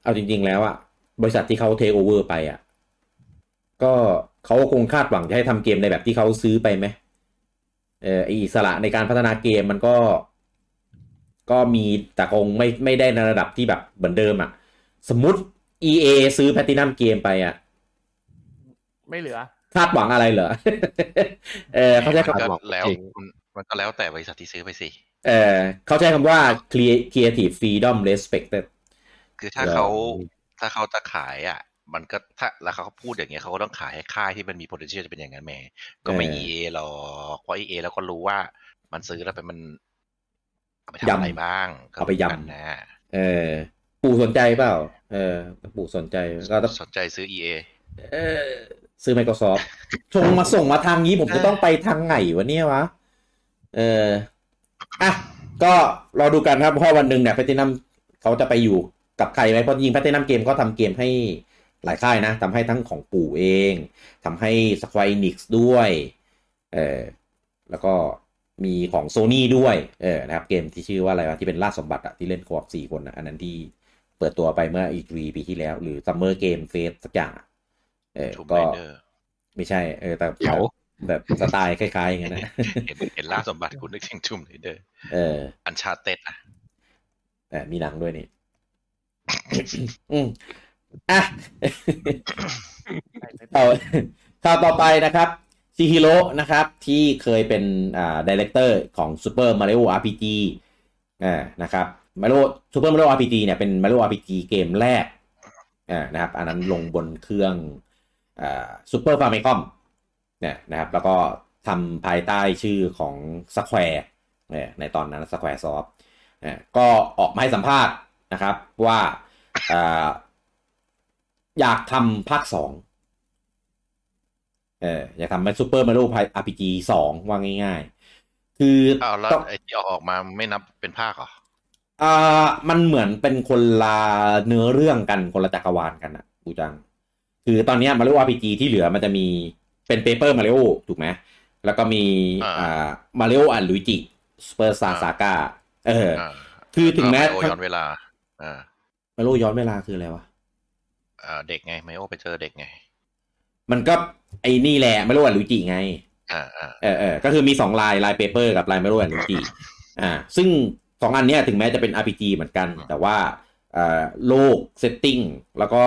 เอาจริง ๆ แล้วอะ บริษัทที่เขาเทคโอเวอร์ไปอะก็เขาคงคาดหวังจะให้ทำเกมในแบบที่เขาซื้อไปไหมเออไอ้อิสระในการพัฒนาเกมมันก็ ก็มีแต่คงไม่ไม่ได้ในระดับที่แบบเหมือนเดิมอะ่ะ สมมติ EA ซื้อแพ t ตินัมเกมไปอะ่ะ ไม่เหลือ คาดหวังอะไรเหรอ เออเขาใช้มันคำก็หวังแล้วจริงมันมันก็แล้วแต่บริษัทที่ซื้อไปสิ เออเขาใช้คำว่า Crea- creative freedom respected คือถ้าแล้วเขา ถ้าเขาจะขายอะ มันก็ถ้าแล้วเขาพูดอย่างเงี้ยเขาก็ต้องขายให้ค่ายที่มันมี potential จะเป็นอย่างนั้นแหม่ก็ไม่เออ EA หรอกเพราะ EA แล้วก็รู้ว่ามันซื้อแล้วไปมันเอาไปทำอะไรยำบ้างก็เอาไปยำรู้กันนะเออ ปู่สนใจเปล่า เออ ปู่สนใจก็ต้องสนใจซื้อ EA เออ ซื้อ Microsoft ชงมาส่งมาทางนี้ผมจะต้องไปทางไหนวะเนี่ยวะ เออ อะ ก็รอดูกันครับเพราะวันหนึ่งเนี่ยแพตินัมเขาจะไปอยู่ กับใครไหมเพราะจริงแพตินัมเกมก็ทำเกมให้หลายค่ายนะทำให้ทั้งของปู่เองทำให้ Square Enix ด้วยเออแล้วก็มีของ Sony ด้วยเออนะครับเกมที่ชื่อว่าอะไรวะที่เป็นล่าสมบัติอะที่เล่นโคออสี่คนอะอันนั้นที่เปิดตัวไปเมื่อ E3 ปีที่แล้ว หรือ Summer Game Fest สักอย่างอะเออ Tomb ก็ Raider ไม่ใช่เออแต่เดี๋ยวแบบสไตล์คล้ายๆอย่างนั้นนะเห็นเห็นล่าสมบัติคุณนึกถึงชุมเลยเด้อเออ Uncharted อะแต่มีหนังด้วยนี่ อืมอะเอข่าวต่อไปนะครับชิฮิโร่นะครับ ที่เคยเป็นอ่า director ของ Super Mario RPG อ่านะครับ Mario Super Mario RPG เนี่ยเป็น Mario RPG เกมแรกอ่านะครับ อันนั้นลงบนเครื่องอ่า Super Famicom เนี่ยนะครับ แล้วก็ทำภายใต้ชื่อของ Square เนี่ยในตอนนั้น Square Soft เนี่ยก็ออกมาให้สัมภาษณ์ นะครับว่าอ่าอยากทำภาคสองเอออยากทำเป็น Super Mario RPG สองว่าง่าย ๆ คืออ้าวแล้วต้องไอ้ที่เอาออกมาไม่นับเป็นภาคเหรออ่ามันเหมือนเป็นคนละเนื้อเรื่องกันคนละจักรวาลกันอะกูจัง คือตอนเนี้ Mario RPG ที่เหลือมันจะมีเป็น Paper Mario ถูกไหมแล้วก็มีอ่า Mario & Luigi Superstar Saga เอออ่าคือถึงแม้ไโอย้อนเวลา อ่ามาริโอย้อนเวลาคืออะไรวะอ่าเด็กไงไมโอไปเจอเด็กไง มันก็ไอ้นี่แหละ Mario & Luigi ไง อ่าอ่าเออเออก็คือมีสอง line line Paper กับ line Mario & Luigiอ่า ซึ่งสองอันเนี้ยถึงแม้จะเป็น RPG เหมือนกัน แต่ว่าเอ่อโลก setting แล้วก็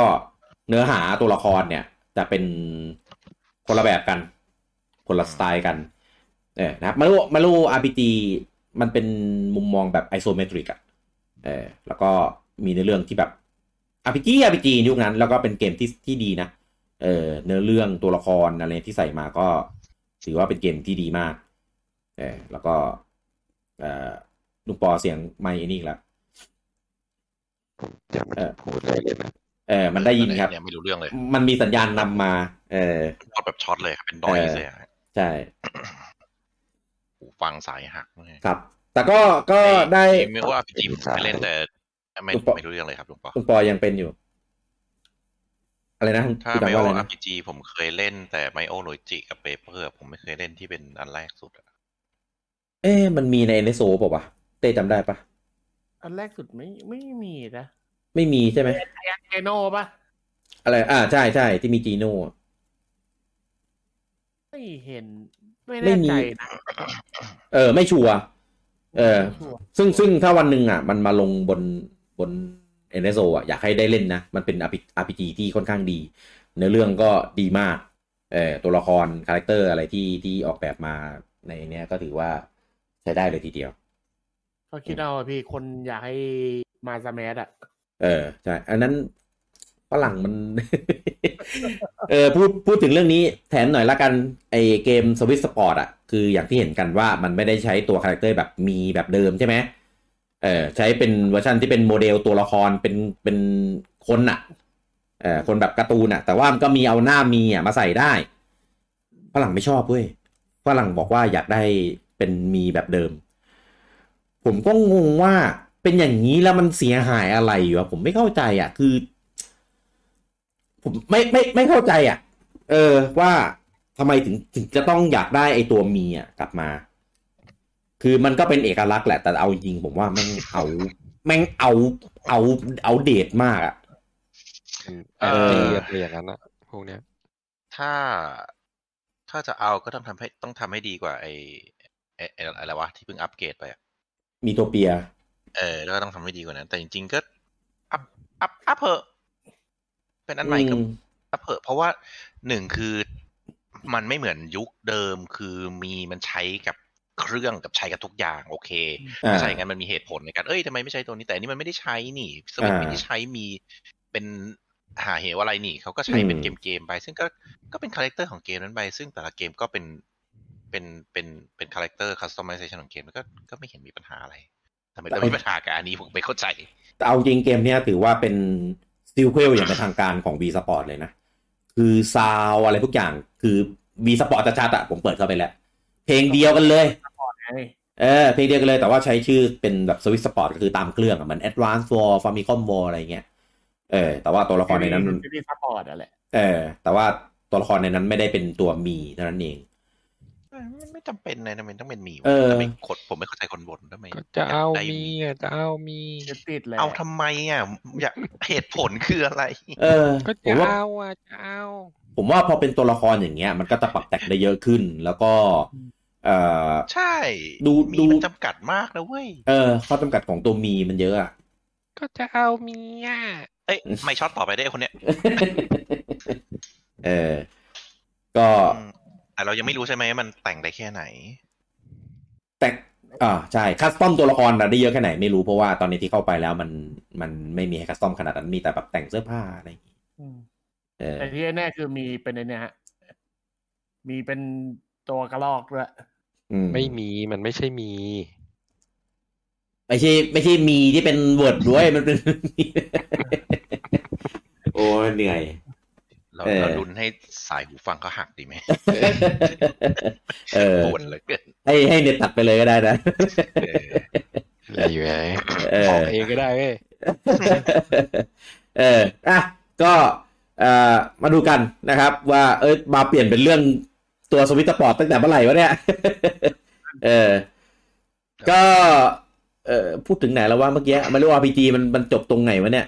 เนื้อหาตัวละครเนี่ย จะเป็นคนละแบบกัน คนละสไตล์กันเออนะครับมาริโอมาริโอ RPG มันเป็นมุมมองแบบ isometric อะเออแล้วก็ มีในอเรื่องที่แบบ RPG RPG ยุคนั้น แล้วก็เป็นเกมที่ที่ดีนะเออเนื้อเรื่องตัวละครอะไรที่ใส่มาก็ถือว่าเป็นเกมที่ดีมากเออแล้วก็เออลุงปอเสียงไม่ไอ้นี่อีกแล้วยังไม่ได้พูดเลยเลยนะเออมันได้ยินครับยังไม่รู้เรื่องเลย มันมีสัญญาณนำมา เออช็อตแบบช็อตเลยครับเป็นดอยเออเลยอะใช่หูฟังสายหักเลยครับ แต่ก็ก็ได้ไม่ว่าพีจีผมไม่เล่นแต่ ไม่ลุงปอไม่รู้เรื่องเลยครับลุงปอลุงปอยังเป็นอยู่ อะไรนะถ้าคุณไมจำโอว่าอะไรอานะร์พีจีผมเคยเล่นแต่ไมโอโรจิกับเปเปอร์ผมไม่เคยเล่นที่เป็นอันแรกสุดอะเอ๊ะมันมีใน NSO ป่าวะเต้จำได้ปะอันแรกสุดไม่ไม่มีนะไม่มีใช่ไหมไอเอโนปะอะไร อ่า ใช่ใช่ที่มีจีโน่ไม่เห็น ไม่ไม่แน่มีใจนะเออ ไม่ชัวร์เออชัวร์ซึ่งซึ่งถ้าวันหนึ่งอะ มันมาลงบน บน NSO อะอยากให้ได้เล่นนะ มันเป็น RPG ที่ค่อนข้างดี เนื้อเรื่องก็ดีมากเออตัวละคร character อะไรที่ที่ออกแบบมาในเนี้ยก็ถือว่าใช้ได้เลยทีเดียว ก็คิดเอาอะพี่คนอยากให้มา Smash อะ เออใช่ อันนั้นฝรั่งมัน เออพูดพูดถึงเรื่องนี้แถมหน่อยละกัน ไอเกม Switch Sports อะ คืออย่างที่เห็นกันว่ามันไม่ได้ใช้ตัว character แบบ Mii แบบเดิมใช่ไหม เออใช้เป็นเวอร์ชันที่เป็นโมเดลตัวละครเป็นเป็นคนอะเออคนแบบการ์ตูนอะแต่ว่ามันก็มีเอาหน้า Mii อะมาใส่ได้ฝรั่งไม่ชอบเว้ยฝรั่งบอกว่าอยากได้เป็น Mii แบบเดิม ผมก็งงว่าเป็นอย่างนี้แล้วมันเสียหายอะไรอยู่อะผมไม่เข้าใจอะคือ ผมไม่ไม่ไม่เข้าใจอะเออว่าทำไมถึงถึงจะต้องอยากได้ไอตัว Mii อะกลับมา คือมันก็เป็นเอกลักษณ์แหละแต่เอาจริงผมว่าแม่งเอา แม่งเอาเอาเอาเดทมากอะแอนตี้อะไรอย่างนั้นอะพวกเนี้ย ถ้าถ้าจะเอาก็ต้องทำให้ต้องทำให้ดีกว่าไอไอ้ไอ้อะไรวะที่เพิ่งอัปเกรดไปอะมีตัวเปีย เออ แล้วก็ต้องทำให้ดีกว่านั้น แต่จริงๆก็อัพอัพอัพเพอะเป็นอันใหม่ก็อืมอัพเพอะเพราะว่าหนึ่งคือมันไม่เหมือนยุคเดิมคือ Mii มันใช้กับ เครื่องกับใช้กับทุกอย่างโอเคอ่าถ้าใช่งั้นมันมีเหตุผลในการเอ้ยทำไมไม่ใช้ตัวนี้แต่อันนี้มันไม่ได้ใช้นี่สวิตช์อ่าไม่ได้ใช้ Mii เป็นหาเหวอะไรนี่เขาก็ใช้เป็นอืเกมมเกมๆไป ซึ่งก็ก็เป็น character ของเกมนั้นไป ซึ่งแต่ละเกมก็เป็นเป็นเป็นเป็น character customization ของเกมแล้วก็ก็ไม่เห็นมีปัญหาอะไรทำไมต้องมีปัญหากับอันนี้ผมไม่เข้าใจแต่เอาจริงเกมเนี้ยถือว่าเป็นsequel อย่างเป็นทางการของ Wii Sports เลยนะ คือซาวอะไรทุกอย่างคือ Wii Sports จะชัดๆอะผมเปิดเข้าไปแล้ว เพลงเดียวกันเลยไงเออเพลงเดียวกันเลยแต่ว่าใช้ชื่อเป็นแบบ Switch Sports ก็คือตามเครื่องอะเหมือน Advance War Famicom War อะไรเงี้ยเออ แต่ว่าตัวละครในนั้นมันซีรีส์ Sports อะแหละเออ แต่ว่าตัวละครในนั้นไม่ได้เป็นตัว Mii เท่านั้นเองไม่ไม่จำเป็นนะทำไมต้องเป็น Mii วะเออทำไมกดผมไม่เข้าใจคนบ่นทำไมก็จะเอายกได้มีอะจะเอามีจะติดแหละเอาทำไมอะอยากเหตุผลคืออะไร เออก็ผจะมว่าเอาอะจะเอาผมว่าพอเป็นตัวละครอย่างเงี้ย มันก็จะปรับแต่งได้เยอะขึ้น แล้วก็ เออใช่ ดูมีดูมันจำกัดมากนะเว้ย เออ ข้อจำกัดของตัวมีมันเยอะอะก็จะเอามีอะเอ้ย ไม่ช็อตต่อไปได้ไอ้คนเนี้ย เออ ก็อืมแต่เรายังไม่รู้ใช่ไหมว่ามันแต่งได้แค่ไหน แต่อ่าใช่คัสตอมตัวละครน่ะได้เยอะแค่ไหนไม่รู้เพราะว่าตอนนี้ที่เข้าไปแล้วมันมันไม่มีให้คัสตอมขนาดนั้นมีแต่แบบแต่งเสื้อผ้าอะไรอย่างงี้อืมเออแต่ที่แน่ๆคือมีเป็นไอเนี่ยฮะ มีเป็นตัวกระลอกด้วยอืม ไม่มีมันไม่ใช่มี ไม่ใช่ไม่ใช่มีที่เป็นเวิร์ดด้วยมันเป็น โอ้ยเหนื่อย เราเออเราลุ้นให้สายหูฟังเขาหักดีไหมเออปวดเหลยเกินให้ให้เน็ตตัดไปเลยก็ได้นะเอออะไรอยู่ไงเออบอกเองก็ได้เว้ยเอออะก็เอ่อมาดูกันนะครับ ว่าเอ้ยมาเปลี่ยนเป็นเรื่อง ตัว Switch Sports ตั้งแต่เมื่อไหร่วะเนี่ย เออ ก็ เออพูดถึงไหนแล้วว่าเมื่อกี้ไม่รู้ว่าพีจีมันมันจบตรงไหนวะเนี่ย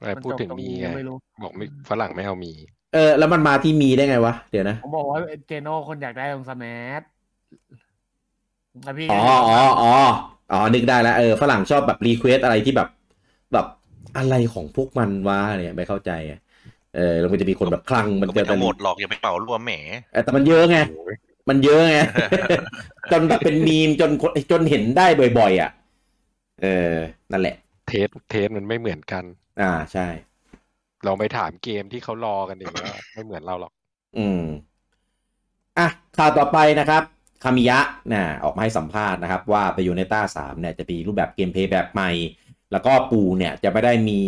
ไม่พูดถึง Mii ไงไม่รู้บอกไม่ฝรั่งไม่เอา Mii เออ แล้วมันมาที่ Mii ได้ไงวะ เดี๋ยวนะ ผมบอกว่า Geno คนอยากได้ตรง Smash แล้วพี่อ๋ออ๋ออ๋ออ๋อ นึกได้แล้ว เออ ฝรั่งชอบแบบ request อะไรที่แบบ แบบอะไรของพวกมันวะเนี่ยไม่เข้าใจอะ เออแล้วมันจะมีคนแบบคลั่งมันก็จะไม่ทั้งหมดหรอกอย่าไปเหมารวมแหมเออแต่มันเยอะไงมันเยอะไงจนแบบเป็นมีมจนคนจนเห็นได้บ่อยๆอะ เออ นั่นแหละ taste taste มันไม่เหมือนกัน อ่าใช่ลองไปถามเกมที่เขารอกันดีว่าไม่เหมือนเราหรอก อืมอะข่าวต่อไปนะครับคามิยะนะออกมาให้สัมภาษณ์นะครับ ว่า Bayonetta สามเนี่ยจะมีรูปแบบ gameplay แบบใหม่ แล้วก็ปู่นินเนี่ยจะไม่ได้มี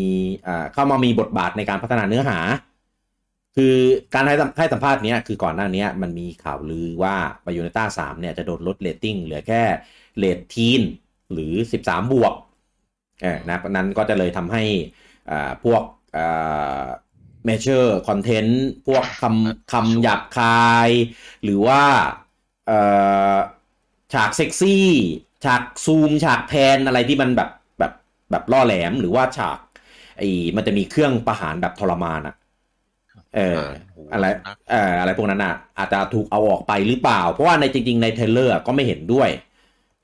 เข้ามามีบทบาทในการพัฒนาเนื้อหา คือการให้สัมให้สัมภาษณ์เนี้ยคือก่อนหน้านี้มันมีข่าวลือว่า Bayonetta สามเนี่ยจะโดนลดเรตติ้งเหลือแค่เรต teenหรือ 13 บวกเออนะนั้นก็จะเลยทำให้อ่าพวกอ่า mature content พวกคำคำหยาบคาย หรือว่าฉากเซ็กซี่ ฉากซูม ฉาก pan อะไรที่มันแบบ แบบแบบล่อแหลมหรือว่าฉากไอ้มันจะมีเครื่องประหารแบบทรมานอะเอออะไรนะเอ่ออะไรพวกนั้นอะ อาจจะถูกเอาออกไปหรือเปล่า เพราะว่าในจริง ๆ ใน trailer อะก็ไม่เห็นด้วย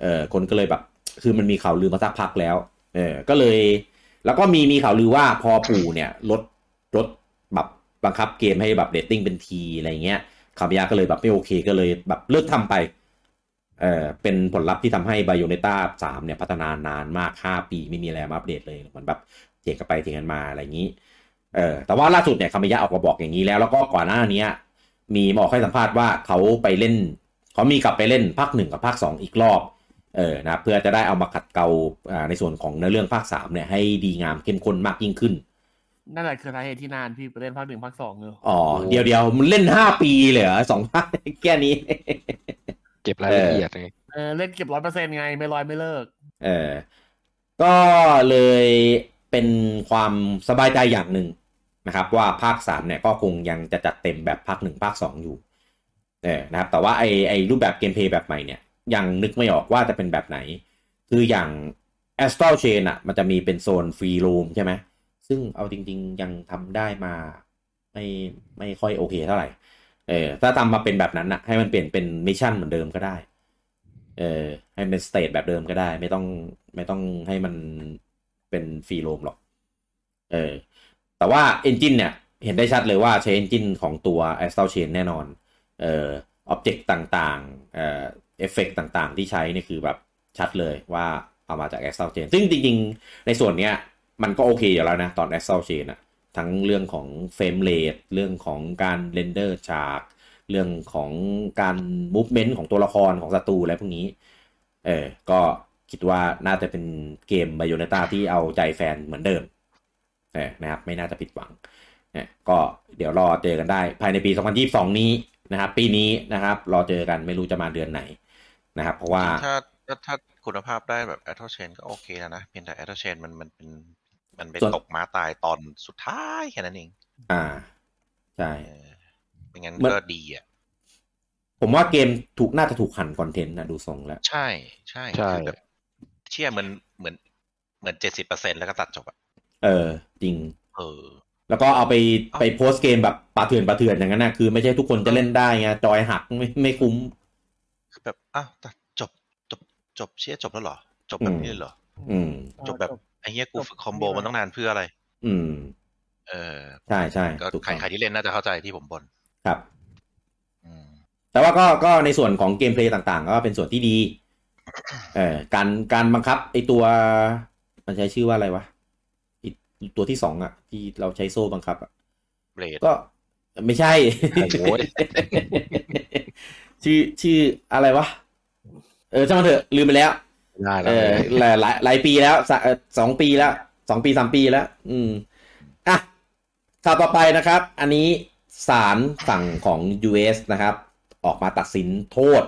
เออคนก็เลยแบบ คือมันมีข่าวลือมาสักพักแล้ว เออก็เลย แล้วก็มีมีข่าวลือว่าพอปู่เนี่ยลดลดแบบบังคับเกมให้แบบเดตติ้งเป็นทีอะไรเงี้ยคามิยะก็เลยแบบไม่โอเคก็เลยแบบเลิกทำไป เออเป็นผลลัพธ์ที่ทำให้ไบโอเนต้าสามเนี่ยพัฒนานานมากห้าปีไม่มีอะไรมาอัปเดตเลยเหมือนแบบเถียงกันไปเถียงกันมาอะไรอย่างนี้เออแต่ว่าล่าสุดเนี่ยคามิยะออกมาบอกอย่างนี้แล้ว แล้วก็ก่อนหน้านี้มีบอกให้สัมภาษณ์ว่าเขาไปเล่นเขามีกลับไปเล่นภาคหนึ่งกับภาคสองอีกรอบเออนะเพื่อจะได้เอามาขัดเกลาอ่าในส่วนของเนื้อเรื่องภาคสามเนี่ยให้ดีงามเข้มข้นมากยิ่งขึ้นนั่นแหละคือสาเหตุที่นานพี่ไปเล่นภาคหนึ่งภาคสองเนอะอ๋อเดี๋ยวเดียวมันเล่นห้าปีเลยเหรอสองภาคแค่นี้ เก็บรายละเอียดไงเออเล่นเก็บร้อยเปอร์เซ็นต์ไงไม่ร้อยไม่เลิก เออ ก็เลยเป็นความสบายใจอย่างหนึ่งนะครับ ว่าภาคสามเนี่ยก็คงยังจะจัดเต็มแบบภาคหนึ่งภาคสองอยู่เออนะครับ แต่ว่าไอไอรูปแบบ gameplay แบบใหม่เนี่ย ยังนึกไม่ออกว่าจะเป็นแบบไหน คืออย่าง Astral Chain อะมันจะมีเป็นโซนฟรีโ m มใช่ไหมซึ่งเอาจริง ๆ ยังทำได้มาไม่ไม่ค่อยโอเคเท่าไหร่ เออถ้าทำมาเป็นแบบนั้นอะให้มันเปลี่ยนเป็น mission เหมือนเดิมก็ได้ เออให้เป็น stage แบบเดิมก็ได้ ไม่ต้องไม่ต้องให้มันเป็นฟรีโ m มหรอก เออ แต่ว่า Engine เนี่ย เห็นได้ชัดเลยว่าใช้ Engine ของตัว Astral Chain แน่นอน เอ่อ Object ต่างๆ เอ่อเอฟเฟกต่างๆ ที่ใช้นี่คือแบบชัดเลยว่าเอามาจาก Astral Chain ซึ่งจริงๆ ในส่วนเนี้ยมันก็โอเคอยู่แล้วนะ ตอน Astral Chain อะ ทั้งเรื่องของ frame rate เรื่องของการ render ฉาก เรื่องของการมูฟเมนต์ของตัวละครของศัตรูอะไรพวกนี้ เออ ก็คิดว่าน่าจะเป็นเกม b บ y o n e t a ที่เอาใจแฟนเหมือนเดิมเออนะครับ ไม่น่าจะผิดหวังเนี่ยก็เดี๋ยวรอเจอกันได้ภายในปี 2022 นี้นะครับ ปีนี้นะครับ รอเจอกันไม่รู้จะมาเดือนไหนนะครับ เพราะว่าถ้าถ้าถ้าคุณภาพได้แบบ a t o Chain ก็โอเคแล้วนะ เพียงแต่ a t o Chain มันมันเป็น มันเป็นส่วนตกม้าตายตอนสุดท้ายแค่นั้นเอง อ่า ใช่เออไม่งั้นมันก็ดีอะ ผมว่าเกมถูกน่าจะถูกหั่นคอนเทนต์นะดูทรงแล้ว ใช่ ใช่ใช่คือแบบเชื่อเหมือนเหมือนเหมือนเจ็ดสิบเปอร์เซ็นแล้วก็ตัดจบอะ เออ จริง เออ แล้วก็เอาไปเอ้าไปโพสต์เกมแบบปาเถื่อนปาเถื่อนอย่างนั้นนะคือไม่ใช่ทุกคนจะเล่นได้ไงจอยหักไม่ไม่คุ้ม คือแบบอ้าวแต่จบจบจบเชี่ยจบแล้วเหรอ จบแบบนี้เลยเหรออืมจบแบบ ไอ้เหี้ยกูฝึกคอมโบมันต้องนานเพื่ออะไร อืม เออ ใช่ใช่ก็ถูกใครต้องใครที่เล่นน่าจะเข้าใจที่ผมบนครับอืมแต่ว่าก็ก็ในส่วนของเกมเพลย์ต่างๆ ก็เป็นส่วนที่ดี เอ่อการการบังคับไอตัว มันใช้ชื่อว่าอะไรวะไอตัวที่สองอะที่เราใช้โซ่บังคับอะเบรดก็ไม่ใช่โอ้ยชื่อชื่ออะไรวะ เออช่างมันเถอะลืมไปแล้วได้ เอแล้วอหลายหลายหลายปีแล้วสะเอ่อสองปีแล้วสองปีสามปีแล้ว อืมอะข่าวต่อไปนะครับ อันนี้ศาลฝั่งของ US นะครับ ออกมาตัดสินโทษ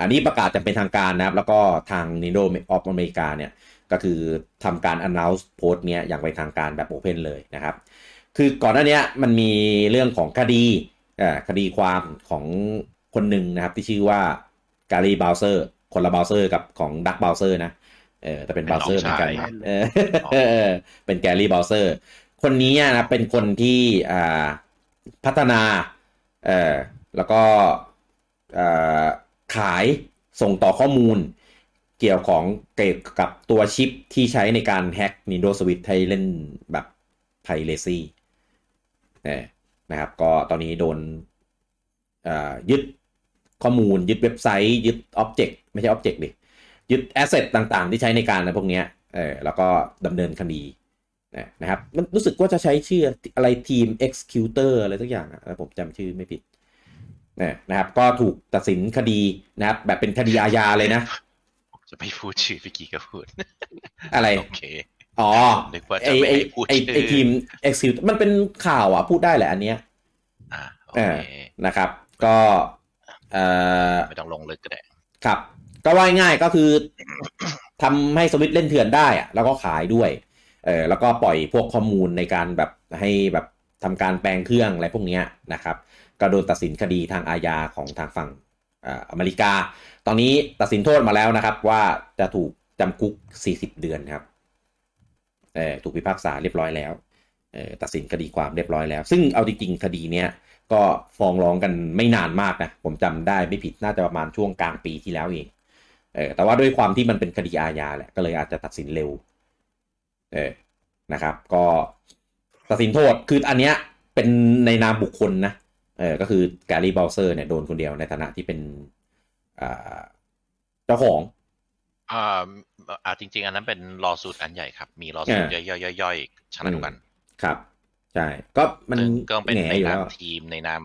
อันนี้ประกาศจะเป็นทางการนะครับ แล้วก็ทาง Nintendo of America เนี่ย ก็คือทำการ announce โพสต์เนี้ยอย่างเป็นทางการแบบ Open เลยนะครับ คือก่อนหน้าเนี้ยมันมีเรื่องของคดีอ่าคดีความของคนหนึ่งนะครับ ที่ชื่อว่าการี Bowser คนละบ o วเซอร์กับของดักบ o วเซอร์นะเออแต่เป็นบ o วเซอร์เหมือนกันน้องชายเออเออเป็นแกรี่บ o วเซอร์คนนี้นะเป็นคนที่อ่าพัฒนาเออแล้วก็อ่าขายส่งต่อข้อมูลเกี่ยวของเกี่ยวกับตัวชิปที่ใช้ในการแฮ็ก Nintendo Switch ให้เล่นแบบไพเรซี่นะครับ ก็ตอนนี้โดนอ่ายึด ข้อมูล ยึดเว็บไซต์ ยึดอ็อบเจกต์ไม่ใช่อ็อบเจกต์ดิยึดแอสเซทต่างๆ ที่ใช้ในการอะไรพวกเนี้ยเออแล้วก็ดำเนินคดีนะครับมันรู้สึกว่าจะใช้ชื่ออะไรทีม executor อะไรสักอย่างอะผมจำชื่อไม่ผิดนะครับก็ถูกตัดสินคดีนะครับแบบเป็นคดีอาญาเลยนะ จะไม่พูดชื่อพี่กี้ก็พูด อะไร โอเค อ๋อนึกว่าไอจะไม่ไอให้พูดไอชื่อไอทีม execute มันเป็นข่าวอะ พูดได้แหละอันเนี้ยอ่าโอเอเคอนะครับ ก็เอ่อ ไม่ต้องลงลึกก็ได้ ครับ ก็ว่าง่ายๆก็คือทำให้สวิตช์เล่นเถื่อนได้อะแล้วก็ขายด้วยเออแล้วก็ปล่อยพวกข้อมูลในการแบบให้แบบทำการแปลงเครื่องอะไรพวกเนี้ยนะครับก็โดนตัดสินคดีทางอาญาของทางฝั่งอ่าอเมริกา ตอนนี้ตัดสินโทษมาแล้วนะครับ ว่าจะถูกจำคุก 40 เดือนครับเออถูกพิพากษาเรียบร้อยแล้วเออตัดสินคดีความเรียบร้อยแล้ว ซึ่งเอาจริงๆคดีเนี้ย ก็ฟ้องร้องกันไม่นานมากนะ ผมจำได้ไม่ผิดน่าจะประมาณช่วงกลางปีที่แล้วเองเออแต่ว่าด้วยความที่มันเป็นคดีอาญาแหละก็เลยอาจจะตัดสินเร็วเออนะครับ ก็ตัดสินโทษคืออันเนี้ยเป็นในนามบุคคลนะเออก็คือการีบ o ลเซอร์เนี่ยโดนคนเดียวในฐานะที่เป็นอ่าเจ้าของอ่าอ่าจริง ๆ อันนั้นเป็นรอสูตรอันใหญ่ครับ มีรอสูตรอ่าย่อยๆๆๆชนะทุกอันครับ ใช่ ก็มันซึ่งก็เป็นแหง่ในอยู่นาแล้มวทีมในนาม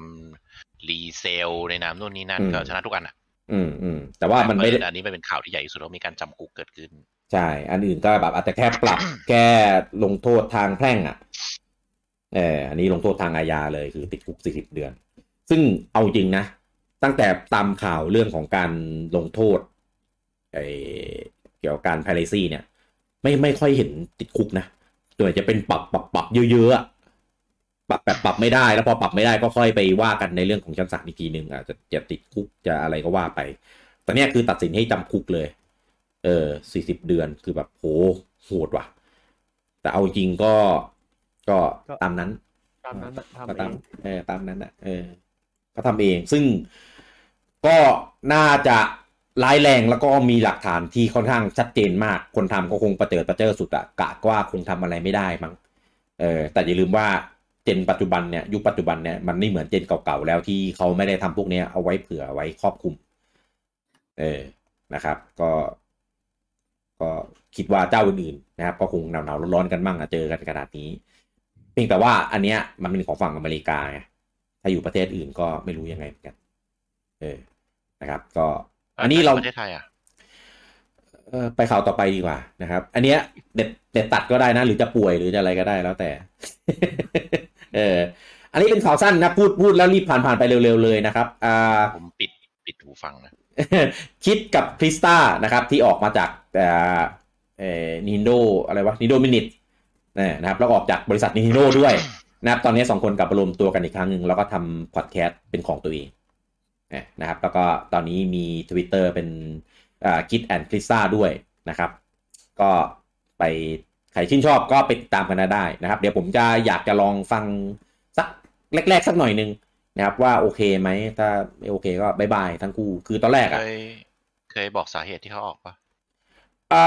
รีเซลในนามนู่นนี่นั่นอืมก็ชนะทุกอันอะ อืมอืมแต่ว่ามันไม่ได้แต่อันนี้มันเป็นข่าวที่ใหญ่ที่สุดแล้วมีการจำคุกเกิดขึ้น ใช่ อันอื่นก็แบบอาจจะแค่ปรับแก้ลงโทษทางแพ่งอะเอออันนี้ลงโทษทางอาญาเลยคือติดคุกสี่สิบเดือน ซึ่งเอาจริงนะ ตั้งแต่ตามข่าวเรื่องของการลงโทษไอเกี่ยวกับการพาเลซี่เนี่ย ไม่ไม่ค่อยเห็นติดคุกนะตัวนใหญ่จะเป็นปรับปรับปรับเยอะๆอะ ปรับแบบปรับไม่ได้แล้วพอปรับไม่ได้ก็ค่อยไปว่ากันในเรื่องของชั้นศาลอีกทีหนึ่งอาจจะจะติดคุกจะอะไรก็ว่าไปแต่เนี้ยคือตัดสินให้จำคุกเลย เออสี่สิบเดือนคือแบบโหโหดว่ะ แต่เอาจริงก็ก็ก็ตามนั้น ตามนั้นน่ะทำก็เอตามงเออตามนั้นอะเออ ก็ทำเองซึ่งก็น่าจะร้ายแรงแล้วก็มีหลักฐานที่ค่อนข้างชัดเจนมาก คนทำก็คงประเจิดประเจิดสุดอะกะว่าคงทำอะไรไม่ได้มั้งเออแต่อย่าลืมว่า เจนปัจจุบันเนี่ยยุคปัจจุบันเนี่ยมันไม่เหมือนเจนเก่าๆแล้วที่เขาไม่ได้ทำพวกเนี้ยเอาไว้เผื่อไว้ครอบคลุม เออนะครับ ก็ ก็คิดว่าเจ้าอื่นๆนะครับ ก็คงหนาวๆร้อนๆกันบ้างอะเจอกันขนาดนี้เพียงแต่ว่าอันเนี้ยมันเป็นของฝั่งอเมริกาไงถ้าอยู่ประเทศอื่นก็ไม่รู้ยังไงเหมือนกัน เออนะครับ ก็ อันนี้เราประเทศไทยอะเออไปข่าวต่อไปดีกว่านะครับ อันเนี้ยเด็ดเด็ดตัดก็ได้นะ หรือจะป่วยหรือจะอะไรก็ได้แล้วแต่ เออ อันนี้เป็นข่าวสั้นนะพูดพูดแล้วรีบผ่านผ่านไปเร็วๆเลยนะครับ อ่า ผมปิดปิดหูฟังนะ คิดกับคริสตานะครับที่ออกมาจากเอ่อเอ่อนินโดอะไรวะนินโดมินิทนะครับแล้วก็ออกจากบริษัทนินโดด้วยนะครับตอนนี้สองคนกลับมารวมตัวกันอีกครั้งหนึ่งแล้วก็ทำพอดแคสต์เป็นของตัวเองนะครับแล้วก็ตอนนี้มี Twitter เป็นคิดแอนคริสตาด้วยนะครับ ก็ไป ใครชื่นชอบก็ไปติดตามกันได้นะครับ เดี๋ยวผมจะอยากจะลองฟังสักแรกๆสักหน่อยหนึงนะครับว่าโอเคไหมถ้าไม่โอเคก็บายบายทั้งคู่คือตอนแรกเคอะยเคยบอกสาเหตุที่เขาออกปะอ่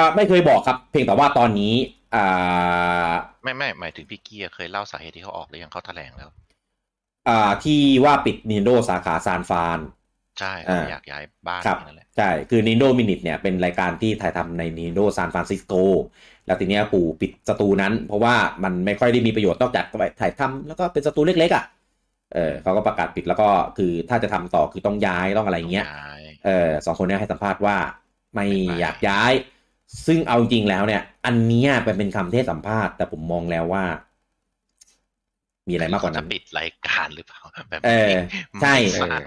าไม่เคยบอกครับ เพียงแต่ว่าตอนนี้อ่าไม่ไม่หมายถึงพี่เกียร์เคยเล่าสาเหตุที่เขาออกหรือยังเขาแถลงแล้วอ่าที่ว่าปิด Nintendo สาขาซานฟรานใช่อ่าเขาอยากย้ายบ้านครับนั่นแหละใช่คือ Nintendo Minute เนี่ยเป็นรายการที่ถ่ายทำใน Nintendo San Francisco แล้วทีเนี้ยปู่ปิดสตูนั้น เพราะว่ามันไม่ค่อยได้มีประโยชน์นอกจากไปถ่ายทำแล้วก็เป็นสตูเล็กๆอะเออเขาก็ประกาศปิดแล้วก็คือถ้าจะทำต่อคือต้องย้ายต้องอะไรอย่างเงี้ยย้ายเออสองคนเนี้ให้สัมภาษณ์ว่าไม่ไม่ไปอยากย้าย ซึ่งเอาจริงแล้วเนี่ย อันเนี้ยเป็นเป็นคำเทศสัมภาษณ์แต่ผมมองแล้วว่า มีอะไรมากกว่านั้นเขจะปิดรายการหรือเปล่าแบบเออใช่ไม่ฟัง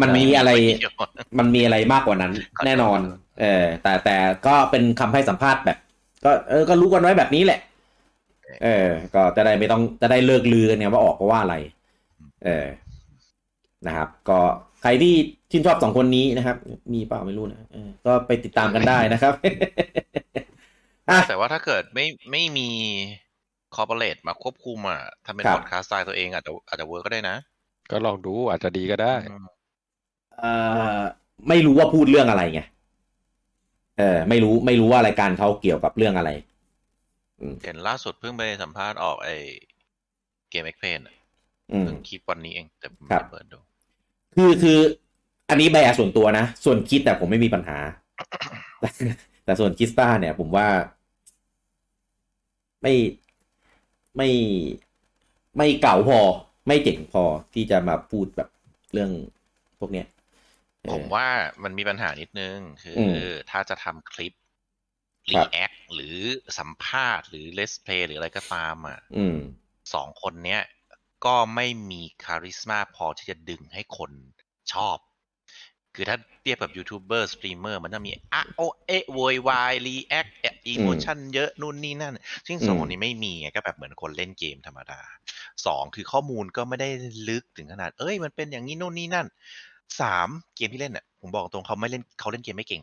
มันมีอะไรม่เกี่ยวมันมีอะไรมากกว่านั้นขอโทษแน่นอน เออแต่แต่ก็เป็นคำให้สัมภาษณ์แบบ ก็เออก็รู้กันไว้แบบนี้แหละ เออ ก็จะได้ไม่ต้องจะได้เลิกลือกันเนี่ยว่าออกเพราะว่าอะไร เออนะครับ ก็ใครที่ชื่นชอบสองคนนี้นะครับ มีเปล่าไม่รู้นะเออก็ไปติดตามกันได้นะครับอะแต่ว่าถ้าเกิดไม่ไม่มี corporate มาควบคุมอะถ้าเป็นครับพอดคาสต์สไตล์ตัวเองอาจจะอาจจะ work ก็ได้นะ ก็ลองดูอาจจะดีก็ได้อืมเออไม่รู้ว่าพูดเรื่องอะไรไง เออไม่รู้ไม่รู้ว่ารายการเขาเกี่ยวกับเรื่องอะไรเห็นล่าสุดเพิ่งไปสัมภาษณ์ออกไอเกมเอ็กเพนอืมเพิ่งคลิปวันนี้เองแต่ผมครัไม่บได้เปิดดู คือคือ อันนี้แบร์ส่วนตัวนะ ส่วนคิดแต่ผมไม่มีปัญหาแต่แต่ส่วนคิสตาเนี่ย ผมว่า ไม่ไม่ไม่เก่าพอ ไม่เจ๋งพอที่จะมาพูดแบบเรื่องพวกเนี้ยเออ ผมว่ามันมีปัญหานิดนึง คืออมถ้าจะทำคลิปครัรีบแอคหรือสัมภาษณ์หรือ let's play หรืออะไรก็ตามอะอืมสองคนเนี้ย ก็ไม่มี charisma พอที่จะดึงให้คนชอบ คือถ้าเทียบกับ youtuber streamer มันจะมีอะโอเอะโวยวาย reactอีโมชันเยอะนู่นนี่นั่น ซึ่งสองอืมคนนี้ไม่มีไงก็แบบเหมือนคนเล่นเกมธรรมดาสองคือข้อมูลก็ไม่ได้ลึกถึงขนาด เอ้ยมันเป็นอย่างนี้นู่นนี่นั่น สามเกมที่เล่นอะผมบอกตรงเขาไม่เล่นเขาเล่นเกมไม่เก่ง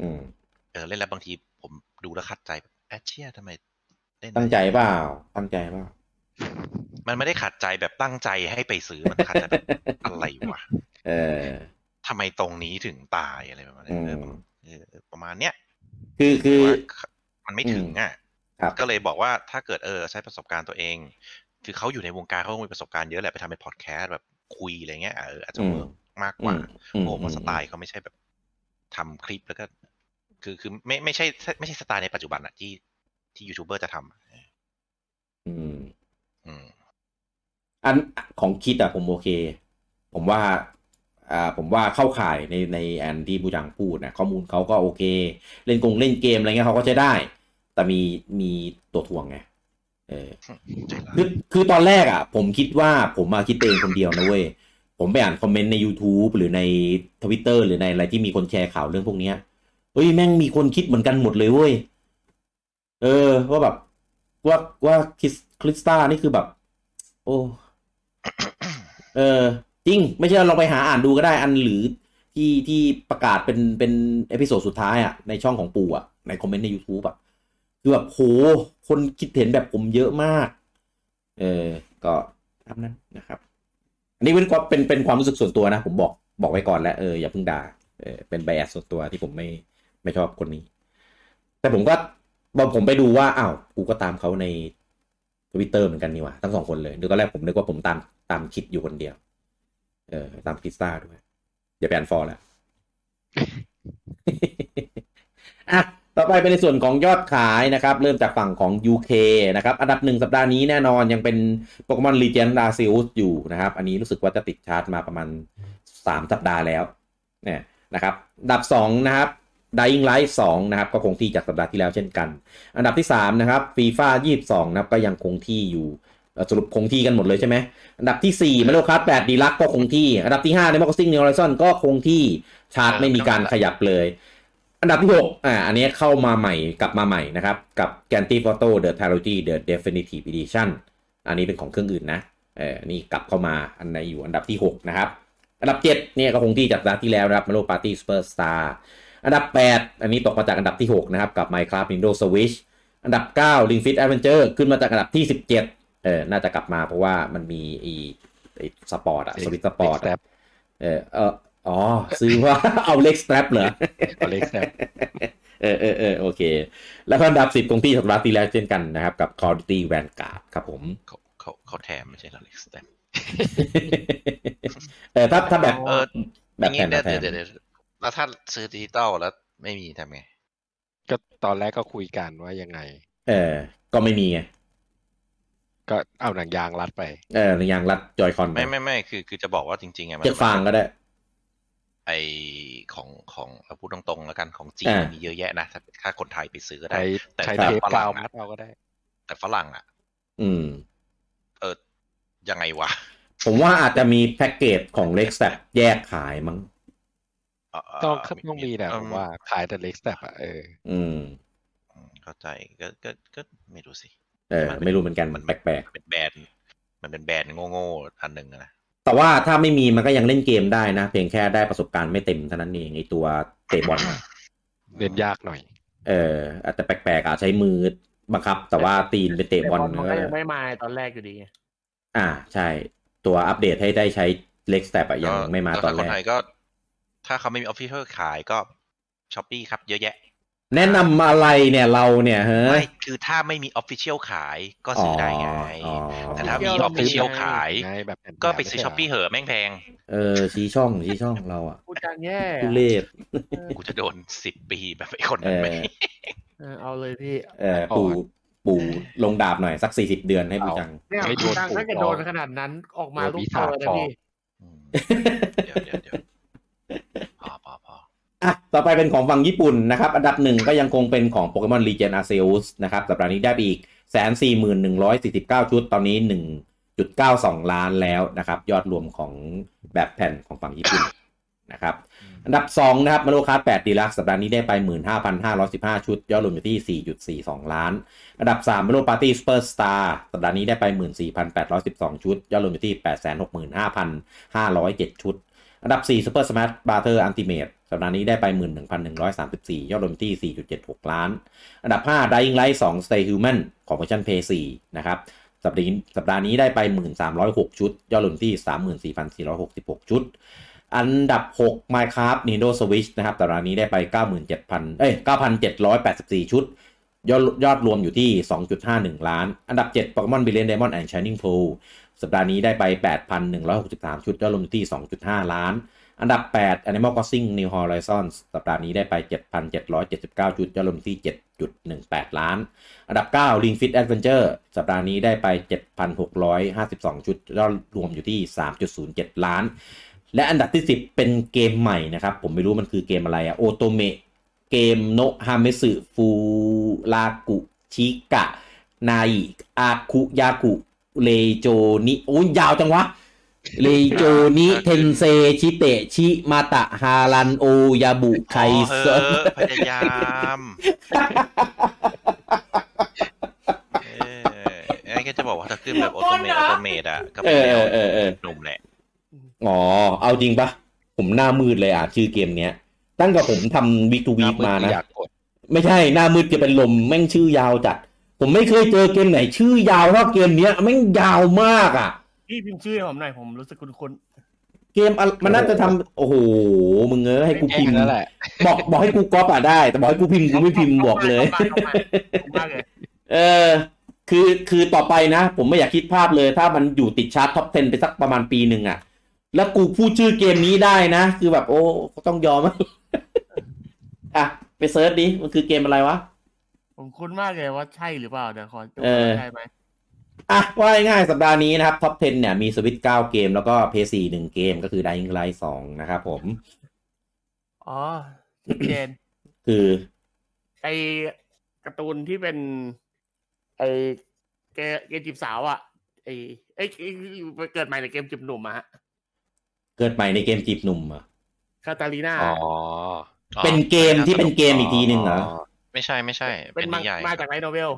อืมเออเล่นแล้วบางทีผมดูแล้วขัดใจแบบแอชเชียทำไมเล่นตั้งใจเปล่าตั้งใจเปล่ามันไม่ได้ขัดใจแบบตั้งใจให้ไปซื้อมันขัดใจแบบอะไรวะเออทำไมตรงนี้ถึงตายอะไรประมาณนี้อืมเออเออประมาณเนี้ยคือคือว่ามันไม่ถึงอะครับก็เลยบอกว่าถ้าเกิดเออใช้ประสบการณ์ตัวเอง คือเขาอยู่ในวงการเขาต้องมีประสบการณ์เยอะแหละไปทำเป็นพอดแคสต์แบบคุยอะไรเงี้ยเอออาจจะอืม work มากกว่าอืมโอ้ผมว่าอืมสไตล์เขาไม่ใช่แบบทำคลิปแล้วก็ คือคือไม่ไม่ใช่ ไม่ใช่สไตล์ในปัจจุบันอะที่ที่ยูทูบเบอร์จะทำอืม อืม อันของคิดอะผมโอเค ผมว่าอ่าผมว่าเข้าข่ายในในอันที่บูจังพูดนะข้อมูลเขาก็โอเค เล่นกงเล่นเกมอะไรเงี้ยเขาก็ใช้ได้ แต่มีมีตัวถ่วงไงเออใจร้ายคือคือตอนแรกอะผมคิดว่าผมมาคิดเองคนเดียวนะเว้ย ผมไปอ่านคอมเมนต์ใน YouTube หรือในทวิตเตอร์หรือในอะไรที่มีคนแชร์ข่าวเรื่องพวกนี้เฮ้ยแม่งมีคนคิดเหมือนกันหมดเลยเว้ย เออ ว่าแบบ ว่าว่าคริสคริสตานี่คือแบบ โอ้เออ จริง ไม่ใช่เราไปหาอ่านดูก็ได้อันหรือที่ที่ประกาศเป็นเป็น episode สุดท้ายอะ ในช่องของปู่อะ ในคอมเมนต์ใน YouTube อะ คือแบบโหคนคิดเห็นแบบผมเยอะมาก เออ ก็ตามนั้นนะครับ อันนี้เป็นความเป็นเป็นความรู้สึกส่วนตัวนะ ผมบอกบอกไว้ก่อนแล้วเอออย่าเพิ่งด่าเออเป็น bias ส่วนตัวที่ผมไม่ไม่ชอบคนนี้ แต่ผมก็พอผมไปดูว่าอ้าวกูก็ตามเขาในทวิตเตอร์เหมือนกันนี่ว่าทั้งสองคนเลยดูตอนแรกผมนึกว่าผมตามตามคิดอยู่คนเดียว เออ ตามพิซซ่าด้วยอย่าไปอันฟอร์แล้วอะ ต่อไปเป็นในส่วนของยอดขายนะครับ เริ่มจากฝั่งของ UK นะครับ อันดับหนึ่งสัปดาห์นี้แน่นอนยังเป็นโปเกมอน Legend Arceus อยู่นะครับ อันนี้รู้สึกว่าจะติดชาร์ตมาประมาณ 3 สัปดาห์แล้วเนี่ยนะครับอันดับ 2 นะครับ Dying Light 2นะครับก็คงที่จากสัปดาห์ที่แล้วเช่นกัน อันดับที่ 3 นะครับ FIFA 22 นะครับก็ยังคงที่อยู่สรุปคงที่กันหมดเลยใช่ไหมอันดับที่4 Mario Kart 8 Deluxe ก็คงที่ อันดับที่5 Animal Crossing New Horizon ก็คงที่ชาร์ตไม่มีการขยับเลย อันดับที่ 6 อ่า อันนี้เข้ามาใหม่กลับมาใหม่นะครับ กับ g a n t y Photo The Trilogy The Definitive Edition อันนี้เป็นของเครื่องอื่นนะเออนี่กลับเข้ามาอันไหนอยู่อันดับที่ 6 นะครับ อันดับ 7 เนี่ยก็คงที่จากสัปดาห์ที่แล้วนะครับ Mario Party Superstar อันดับ 8 อันนี้ตกมาจากอันดับที่ 6 นะครับ กับ Minecraft Nintendo Switch อันดับ 9 Ring Fit Adventure ขึ้นมาจากอันดับที่ 17 เออน่าจะกลับมาเพราะว่ามันมีอีไอ้ Sports อะ Switch Sports leg เออเออ อ๋อ ซื้อว่าเอา leg strap เหรอเอา leg strap เออเออเออโอเค แล้วก็อันดับสิบคงที่สัปดาห์ที่แล้วเช่นกันนะครับ กับ Call of Duty Vanguard ครับผมเขาเขาเขาแถมไม่ใช่เหรอเล็กสแตมเออถ้าถ้าแบบเออแบบอย่างแผ่งี้นเดี๋ยวแผ่นเดี๋ยวเดี๋ยวแล้วถ้าซื้อดิจิตอลแล้วไม่มีทำไง ก็ตอนแรกก็คุยกันว่ายังไง เออ ก็ไม่มีไงก็เอาหนังยางรัดไป เออในยางรัดจอยคอน ไม่ไม่ไม่คือคือจะบอกว่าจริงๆอะมันเชือกฟางก็ได้ไอของของเอาพูดตรงๆแล้วกันของจีนอ่ามีเยอะแยะนะถ้าถ้าคนไทยไปซื้อก็ได้ใช้แต่ใช้แต่เทปฝรั่กางวอะมัดเอาก็ได้ แต่ฝรั่งอะ อืม เออยังไงวะ ผมว่าอาจจะมีแพ็กเกจของเล็กสแตปแยกขายมั้งเอ่อต้องเต้องมีแหละเอิ่ผมว่าขายแต่เล็กแซปอะเอออืมอืมเข้าใจก็ก็ก็ไม่รู้สิเออไม่รู้เหมือนกันมันแปลกเป็นแบรนด์มันเป็นแบรนด์โง่ๆอันหนึ่งอะนะๆ แต่ว่าถ้าไม่มีมันก็ยังเล่นเกมได้นะ เพียงแค่ได้ประสบการณ์ไม่เต็มเท่านั้นเองไอตัวเตะบอลน่ะเล่นยากหน่อย เอออาจจะแปลกๆอาจใช้มือบังคับ แต่ว่าตีนไปเตะบอลมันก็ก็ยังไม่มาตอนแรกอยู่ดี อ่าใช่ ตัวอัปเดตให้ได้ใช้เล็กสแตปยังไม่มาตอนล้วแรถ้คนไทกยก็ ถ้าเขาไม่มีออฟฟิเชียลขายก็ช้อปปี้ครับเยอะแยะ แนะนำอะไรเนี่ยเราเนี่ยเฮ้ไม่ยคือถ้าไม่มีออฟฟิเชียลขายก็ซื้อได้ไงอ๋อแต่ถ้ามีอ Official อฟฟิเชียลมีไงขายไงแบบแผ่นก็ไปซื้อม่ช้อปปี้ใเหอะแม่งแพง เออ ชี้ช่อง ชี้ช่องเราอะพูดจางแย่ทุเรศกูจะโดนสิบปีแบบไอ้คนนั้นไหมเออเออเอาเลยพี่ เออปู่ปู่ลงดาบหน่อยสักสี่สิบเดือนให้ผู้จังเนี่ยไม่โดนจางปลูกถ้าเกิดหรอกโดนขนาดนั้นออกมาโดนลูกวิโตสาเลยฟนะอพี่อืมเดี๋ยวเดี๋ยวเดี๋ยวพอพอพ อะต่อไปเป็นของฝั่งญี่ปุ่นนะครับ อันดับหนึ่งก็ยังคงเป็นของโปเกมอน Legend Arceus นะครับสัปดาห์นี้ได้ไปอีกแสนสี่หมื่นหนึ่งร้อยสี่สิบเก้าชุดตอนนี้หนึ่งจุดเก้าสองล้านแล้วนะครับ ยอดรวมของแบบแผ่นของฝั่งญี่ปุ่นนะครับอันดับ2นะครับ Mario Kart 8 Deluxe สัปดาห์นี้ได้ไป15,515ชุด ยอดรวมอยู่ที่4.42ล้าน อันดับ3 Mario Party Superstar สัปดาห์นี้ได้ไป14,812ชุด ยอดรวมอยู่ที่865,507ชุด อันดับ4 Super Smash Brother Ultimate สััปดาห์นี้ได้ไป 11,134 ยอดรวมที่ 4.76 ล้าน อันดับ 5 Dying Light 2 Stay Human ของเวอร์ชัน Play 4นะครับสัปดาห์นี้สัปดาห์นี้ได้ไป 1,306 ชุด ยอดรวมที่ 34,466 ชุด อันดับ 6 Minecraft Nintendo Switch นะครับสัปดาห์นี้ได้ไป 97,000 เอ้ย 9,784 ชุด ยอดยอดรวมอยู่ที่ 2.51 ล้าน อันดับ 7 Pokemon Brilliant Diamond and Shining Pearl สัปดาห์นี้ได้ไป 8,163 ชุด ยอดรวมที่ 2.5 ล้าน อันดับ 8 Animal Crossing New Horizons สัปดาห์นี้ได้ไป 7,779ชุดยอดรวมที่ 7.18 ล้าน อันดับ 9 Ring Fit Adventure สัปดาห์นี้ได้ไป 7,652ชุดยอดรวมอยู่ที่ 3.07 ล้าน และอันดับที่ 10 เป็นเกมใหม่นะครับ ผมไม่รู้มันคือเกมอะไรอะโอโตเมะเกมโนฮาเมสึฟูรากุชิกะ นาอิอาคุยากุเลโจนิโอ้ยยาวจังวะ เลโจนิเทนเซชิเตะชิมาตะฮารันโอยาบุไคอ๋อเซเอออพยายามเออไอ้ก็จะบอกว่าถ้าขึ้นแบบออโตเมตออโตเมตอะก็เอเป็นอแนเอวอเออเออหนุ่มแหละอ๋อ เอาจริงปะผมหน้ามืดเลยอะ ชื่อเกมเนี้ย ตั้งแต่ผมทำวีทูวีมานะอยากกดไม่ใช่หน้ามืดจะเป็นลมแม่งชื่อยาวจัด ผมไม่เคยเจอเกมไหน ชื่อยาวเท่าเกมเนี้ยแม่งยาวมากอะ พี่พิมพ์ชื่อให้ผมหน่อยผมรู้สึกคุ้นเกมอะมันน่าจะทำโอ้โหมึงเอ้ยให้กูแค่พิมพ์นั้นแหละบอกบอกให้กูก๊อปอะได้ แต่บอกให้กูพิมพ์ๆกูไม่พิมพ์บอกเลยขอบคุณมากขอบคุณมากเลยเออคือคือต่อไปนะ ผมไม่อยากคิดภาพเลย ถ้ามันอยู่ติดชาร์ต top 10 ไปสักประมาณปีหนึ่งอะแล้วกูพูดชื่อเกมนี้ได้นะ คือแบบโอ้ต้องยอม อะ ไป search ดิ มันคือเกมอะไรวะ ผมคุ้นมากเลยว่าใช่หรือเปล่าเดี๋ยวขอดูเออใช่ไหม อะว่าง่ายๆสัปดาห์นี้นะครับท็อป 10 เนี่ยมีสวิตเก้าเกมแล้วก็เพย์ซีหนึ่งเกมก็คือ Dying Light 2นะครับผม อ๋อชัดเจนคือไอการ์ตูนที่เป็น ไอเกมเกมจีบสาวอะไอไอยไอ้เกิดใหม่ในเกมจีบหนุ่มอะฮะเกิดใหม่ในเกมจีบหนุ่มเหรอคาตาลีนาอ๋อเป็นเกมที่เป็นเกมอีกทีหนึ่งเหรอไม่ใช่ไม่ใช่ เป็เป็นนมานิยายมาจากไลท์โนเวล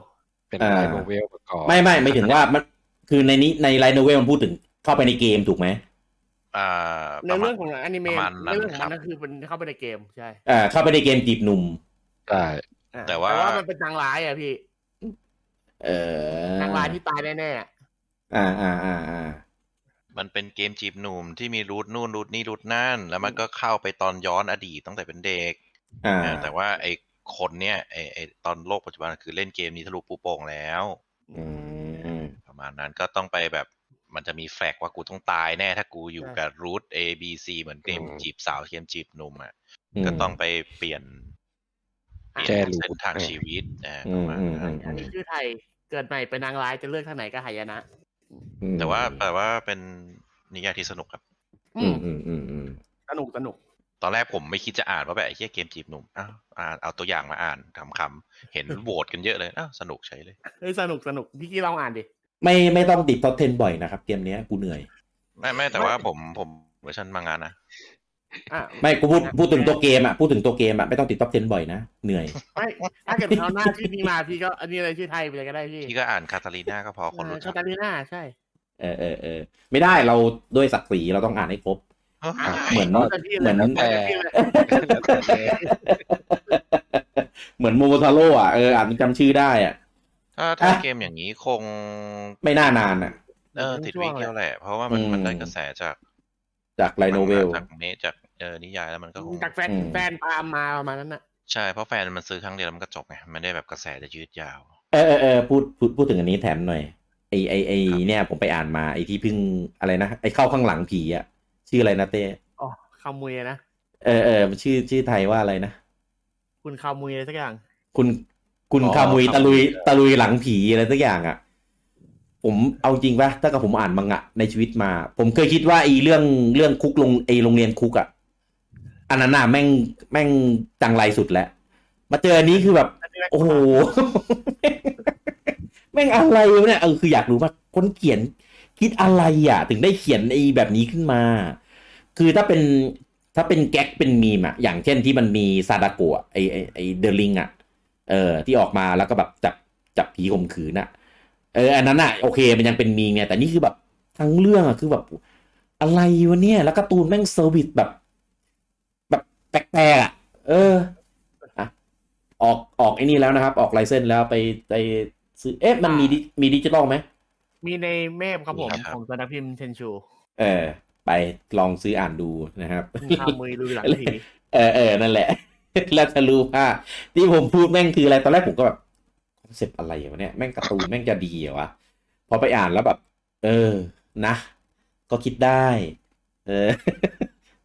เป็นอ่าไลน์โนเวลประกอบไม่ไม่ไม่ถึงว่ามันคือในนี้ในไลน์โนเวลมันพูดถึงเข้าไปในเกมถูกไหมอ่าในประมาเรื่ณองของอนิเมะประมาณนั้นในเรื่องของครัมับนก็คือเป็นเข้าไปในเกมใช่อ่าเข้าไปในเกมจีบหนุ่มใช่อะแต่ว่ามันเป็นนางร้ายอะพี่ เออนางร้ายที่ตายแน่ๆอะอ่าอ่าอ่าอ่ามันเป็นเกมจีบหนุ่มที่มีรูทนู่นรูทนี่รูทนั่น แล้วมันก็เข้าไปตอนย้อนอดีตตั้งแต่เป็นเด็กอ่าเออแต่ว่าไอ้ คนเนี้ยไอ้ไอ้ตอนโลกปัจจุบันคือเล่นเกมนี้ทะลุปูโป่งแล้วอืมประมาณนั้นก็ต้องไปแบบมันจะมีแฟกต์ว่ากูต้องตายแน่ถ้ากูอยู่กับรูท A B C เหมือนเกมจีบสาวเกมจีบหนุ่มอะก็ต้องไปเปลี่ยนเปลี่ยแก้นรูเส้นทางชีวิตอ่าอืประมมาณอืมนั้อืนมอันนี้ชื่อไทยเกิดใหม่เป็นนางร้ายจะเลือกทางไหนก็หายนะอืมแต่ว่าแต่ว่าเป็นนิยายที่สนุกครับ อือืมมอืมอืมอืมสนุกสนุก ตอนแรกผมไม่คิดจะอ่านว่าแบบไอ้เหี้ยเกมจีบหนุ่มอ้าวอ่านเอาตัวอย่างมาอ่านคำๆเห็นโหวตกันเยอะเลยอ้าวสนุกใช่เลยเฮ้ยสนุกสนุกพี่กี้ลองอ่านดิไม่ไม่ต้องติดท็อป10บ่อยนะครับ เกมเนี้ยกูเหนื่อย ไม่ไม่แต่ว่าผมผมเวอร์ชันมางานนะอะไม่กูพูดพูดถึงตัวเกมอะพูดถึงตัวเกมอะไม่ต้องติดท็อป10บ่อยนะเหนื่อยไม่ถ้าเกิดเขาหน้าชื่อนี้มาพี่ก็อันนี้อะไรชื่อไทยไปเลยก็ได้พี่พี่ก็อ่านคาตาลีนาก็พอคนรู้คาจักตาลีนาใช่เออเออเออไม่ได้เราด้วยศักดิ์ศรีเราต้องอ่านให้ครบ เอ้าอะเหมือนแล้วแต่พี่เหมือนแล้วแต่พี่เลยเหมือนโมโมทาโร่อะเอออ่านจำชื่อได้อะถ้าถ้าอะเกมอย่างนี้คงไม่น่านานอะเออติดวิกเดียวแหละ เพราะว่ามันอืมมันได้กระแสจากจากไลโนเวลจากนี้จากเออนิยายแล้วมันก็คงจากแฟนอืมแฟนตามมาประมาณนั้นน่ะใช่เพราะแฟนมันซื้อครั้งเดียวแล้วมันก็จบไงมันไม่ได้แบบกระแสจะยืดยาวเออเออเออพูดพูดพูดถึงอันนี้แถมหน่อยไอไอไอเนี่ยผมไปอ่านมาไอที่เพิ่งอะไรนะไอเข้าข้างหลังผีอะ ชื่ออะไรนะเต้อ๋อคามุยนะเออเออมันชื่อชื่อไทยว่าอะไรนะคุณคามุยอะไรสักอย่าง คุณคุณอ๋อคามุยคามุยตะลุยตะลุยหลังผีอะไรสักอย่างอะ ผมเอาจริงปะถ้ากับผมอ่านมังงะในชีวิตมา ผมเคยคิดว่าไอ้เรื่องเรื่องคุกลงไอ้โรงเรียนคุกอะอันนั้นน่ะแม่งแม่งจังไรสุดแล้วมาเจออันนี้คือแบบ โอ้โหแม่งอะไรวะเนี่ยเออคืออยากรู้ว่าคนเขียน คิดอะไรอะ ถึงได้เขียนไอ้แบบนี้ขึ้นมา คือถ้าเป็นถ้าเป็นแก๊กเป็นมีมอะ อย่างเช่นที่มันมีซาดาโกะไอไอไอเดอลิงอะ เออ ที่ออกมาแล้วก็แบบจับจับผีข่มขืนอะ เออ อันนั้นอะโอเค มันยังเป็นมีมเนี่ยแต่นี่คือแบบทั้งเรื่องอะคือแบบ อะไรวะเนี่ย แล้วการ์ตูนแม่ง service แบบ แบบแปลกๆอะ เอออะออกออกไอ้นี่แล้วนะครับ ออก license แล้วไปไปซื้อเอ๊ะมันมีดิมีดิจิตอลไหม มีใน MEB ครับผมมีครับของสำนักพิมพ์เทนชู เออ ไปลองซื้ออ่านดูนะครับคุณคามุยลุยหลังผีเออเออนั่นแหละ แล้วจะรู้ว่าที่ผมพูดแม่งคืออะไรตอนแรกผมก็แบบเสร็จอะไรวะเนี่ยแม่งการ์ตูนแม่งจะดีเหรอวะพอไปอ่านแล้วแบบ เออนะ ก็คิดได้ เออ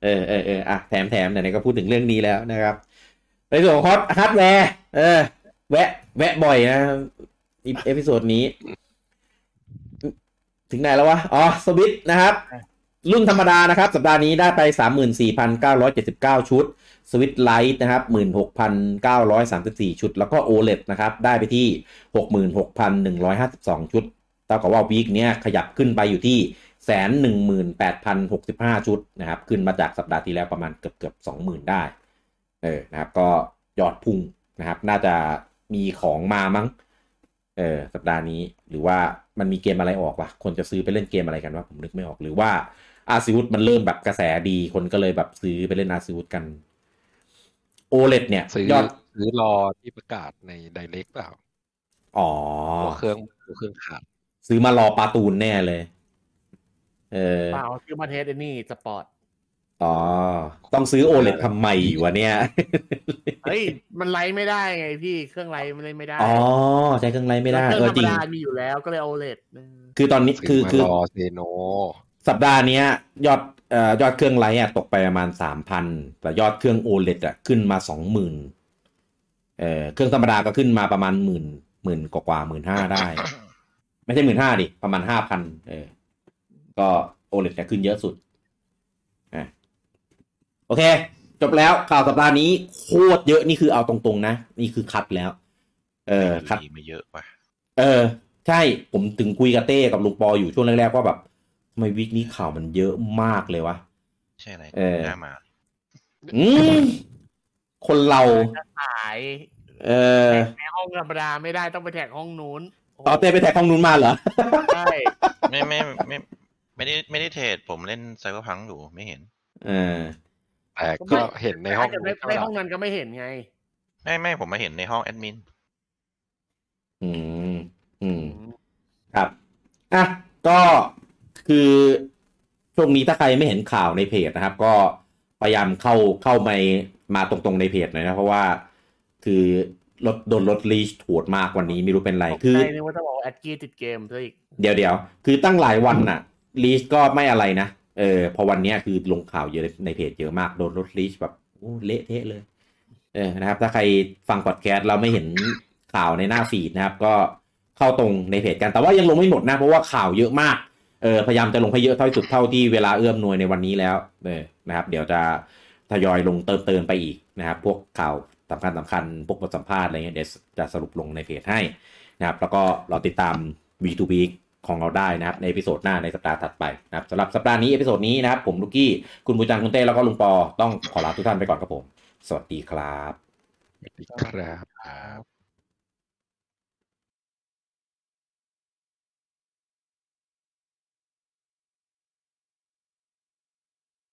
เออเออเอออะแถมแถมไหนๆก็พูดถึงเรื่องนี้แล้วนะครับในส่วนของยอดฮาร์ดแวร์เออ แวะ แวะบ่อยนะอี episode นี้ ถึงไหนแล้ววะ อ๋อ สวิตนะครับ รุ่นธรรมดานะครับ สัปดาห์นี้ได้ไป 34,979 ชุด Switch Lite นะครับ 16,934 ชุด แล้วก็ OLED นะครับ ได้ไปที่ 66,152 ชุดเท่ากับว่าวีคเนี้ยขยับขึ้นไปอยู่ที่แสนหนึ่งหมื่นแปดพันหกสิบห้าชุดนะครับ ขึ้นมาจากสัปดาห์ที่แล้วประมาณเกือบเกือบสองหมื่นได้ เออนะครับ ก็ยอดพุ่งนะครับ น่าจะมีของมามั้ง เออสัปดาห์นี้หรือว่ามันมีเกมอะไรออกวะคนจะซื้อไปเล่นเกมอะไรกันวะผมนึกไม่ออกหรือว่าอาซิวุธมันเริ่มแบบกระแสดีคนก็เลยแบบซื้อไปเล่นอาซิวุธกันโอเลดเนี่ยซื้อยอดซื้อรอที่ประกาศในไดเ e กเปล่า อ๋อหัวเครื่องหัวเครื่องขาดซื้อมารอปาตูนแน่เลย เออเปล่าซื้อมาเทสไอ้นี่สปอร์ต อ๋อ ต้องซื้อโอเลดทำไมวะเนี่ยเฮ้ยมันไลฟ์ไม่ได้ไงพี่เครื่องไลฟ์มันเล่นไม่ได้อ๋อใช้เครื่องไลน์ไม่ได้เคเอรื่องอธรจริรงมดามีอยู่แล้วก็เลยเอาเลดคือตอนนี้คืซื้ออมาคือรอเซโนสัปดาห์เนี้ยยอดเอ่อยอดเครื่องไลท์อะตกไปประมาณสามพันแต่ยอดเครื่องโอเลดอะขึ้นมาสองหมื่นเอ่อเครื่องธรรมดาก็ขึ้นมาประมาณหมื่นหมื่นกว่าหมื่นห้าได้ ไม่ใช่หมื่นห้าดิประมาณห้าพันเออก็โอเลดเนี่ยขึ้นเยอะสุดอะ โอเค จบแล้วข่าวสัปดาห์นี้โคตรเยอะนี่คือเอาตรงๆนะ นี่คือคัดแล้ว เออคัดดีไม่เยอะป่ะเออ ใช่ผมถึงคุยกับเต้กับลุงปออยู่ช่วงแรกๆว่าแบบทำไมวิกนี้ข่าวมันเยอะมากเลยวะใช่ไหมเออหน้ามาอืมคนเราจะขาย เออในห้องธรรมดาไม่ได้ต้องไปแท็กห้องนู้นต่อเต้ไปแท็กห้องนู้นมาเหรอใช่ไม่ไม่ไม่ไม่ได้ไม่ได้เทรดผมเล่นไซเบอร์พังอยู่ไม่เห็น เออ แต่ก็เห็นในห้องถ้าเกิดไม่ในห้องนั้นก็ไม่เห็นไง ไม่ไม่ผมมาเห็นในห้องแอดมิน อืม อืม ครับ อะ ก็คือช่วงนี้ถ้าใครไม่เห็นข่าวในเพจนะครับ ก็พยายามเข้าเข้ามามาตรงๆในเพจหน่อยนะ เพราะว่าคือรถโดนรถลีชโหดมากวันนี้ไม่รู้เป็นไร คือใช่นึกว่าจะบอกว่าแอดกี้ติดเกมซะอีก เดี๋ยวเดี๋ยวคือตั้งหลายวันน่ะลีชก็ไม่อะไรนะ เออพอวันนี้คือลงข่าวเยอะในเพจเยอะมากโดนรถลีชแบบเละเทะเลย เออนะครับ ถ้าใครฟังพอดแคสต์เราไม่เห็นข่าวในหน้า feed นะครับ ก็เข้าตรงในเพจกันแต่ว่ายังลงไม่หมดนะ เพราะว่าข่าวเยอะมากเออพยายามจะลงให้เยอะเท่าที่สุดเท่าที่เวลาเอื้ออำนวยในวันนี้แล้วเออนะครับ เดี๋ยวจะทยอยลงเติมเติมไปอีกนะครับ พวกข่าวสำคัญสำคัญพวกบทสัมภาษณ์อะไรเงี้ยเดี๋ยวจะสรุปลงในเพจให้นะครับ แล้วก็เราติดตาม V2B ของเราได้นะครับใน episode หน้าในสัปดาห์ถัดไปนะครับสำหรับสัปดาห์นี้ episode นี้นะครับผมลูกกี้คุณบูจังคุณเต้แล้วก็ลุงปอต้องขอลาทุกท่านไปก่อนครับผม สวัสดีครับครับครับ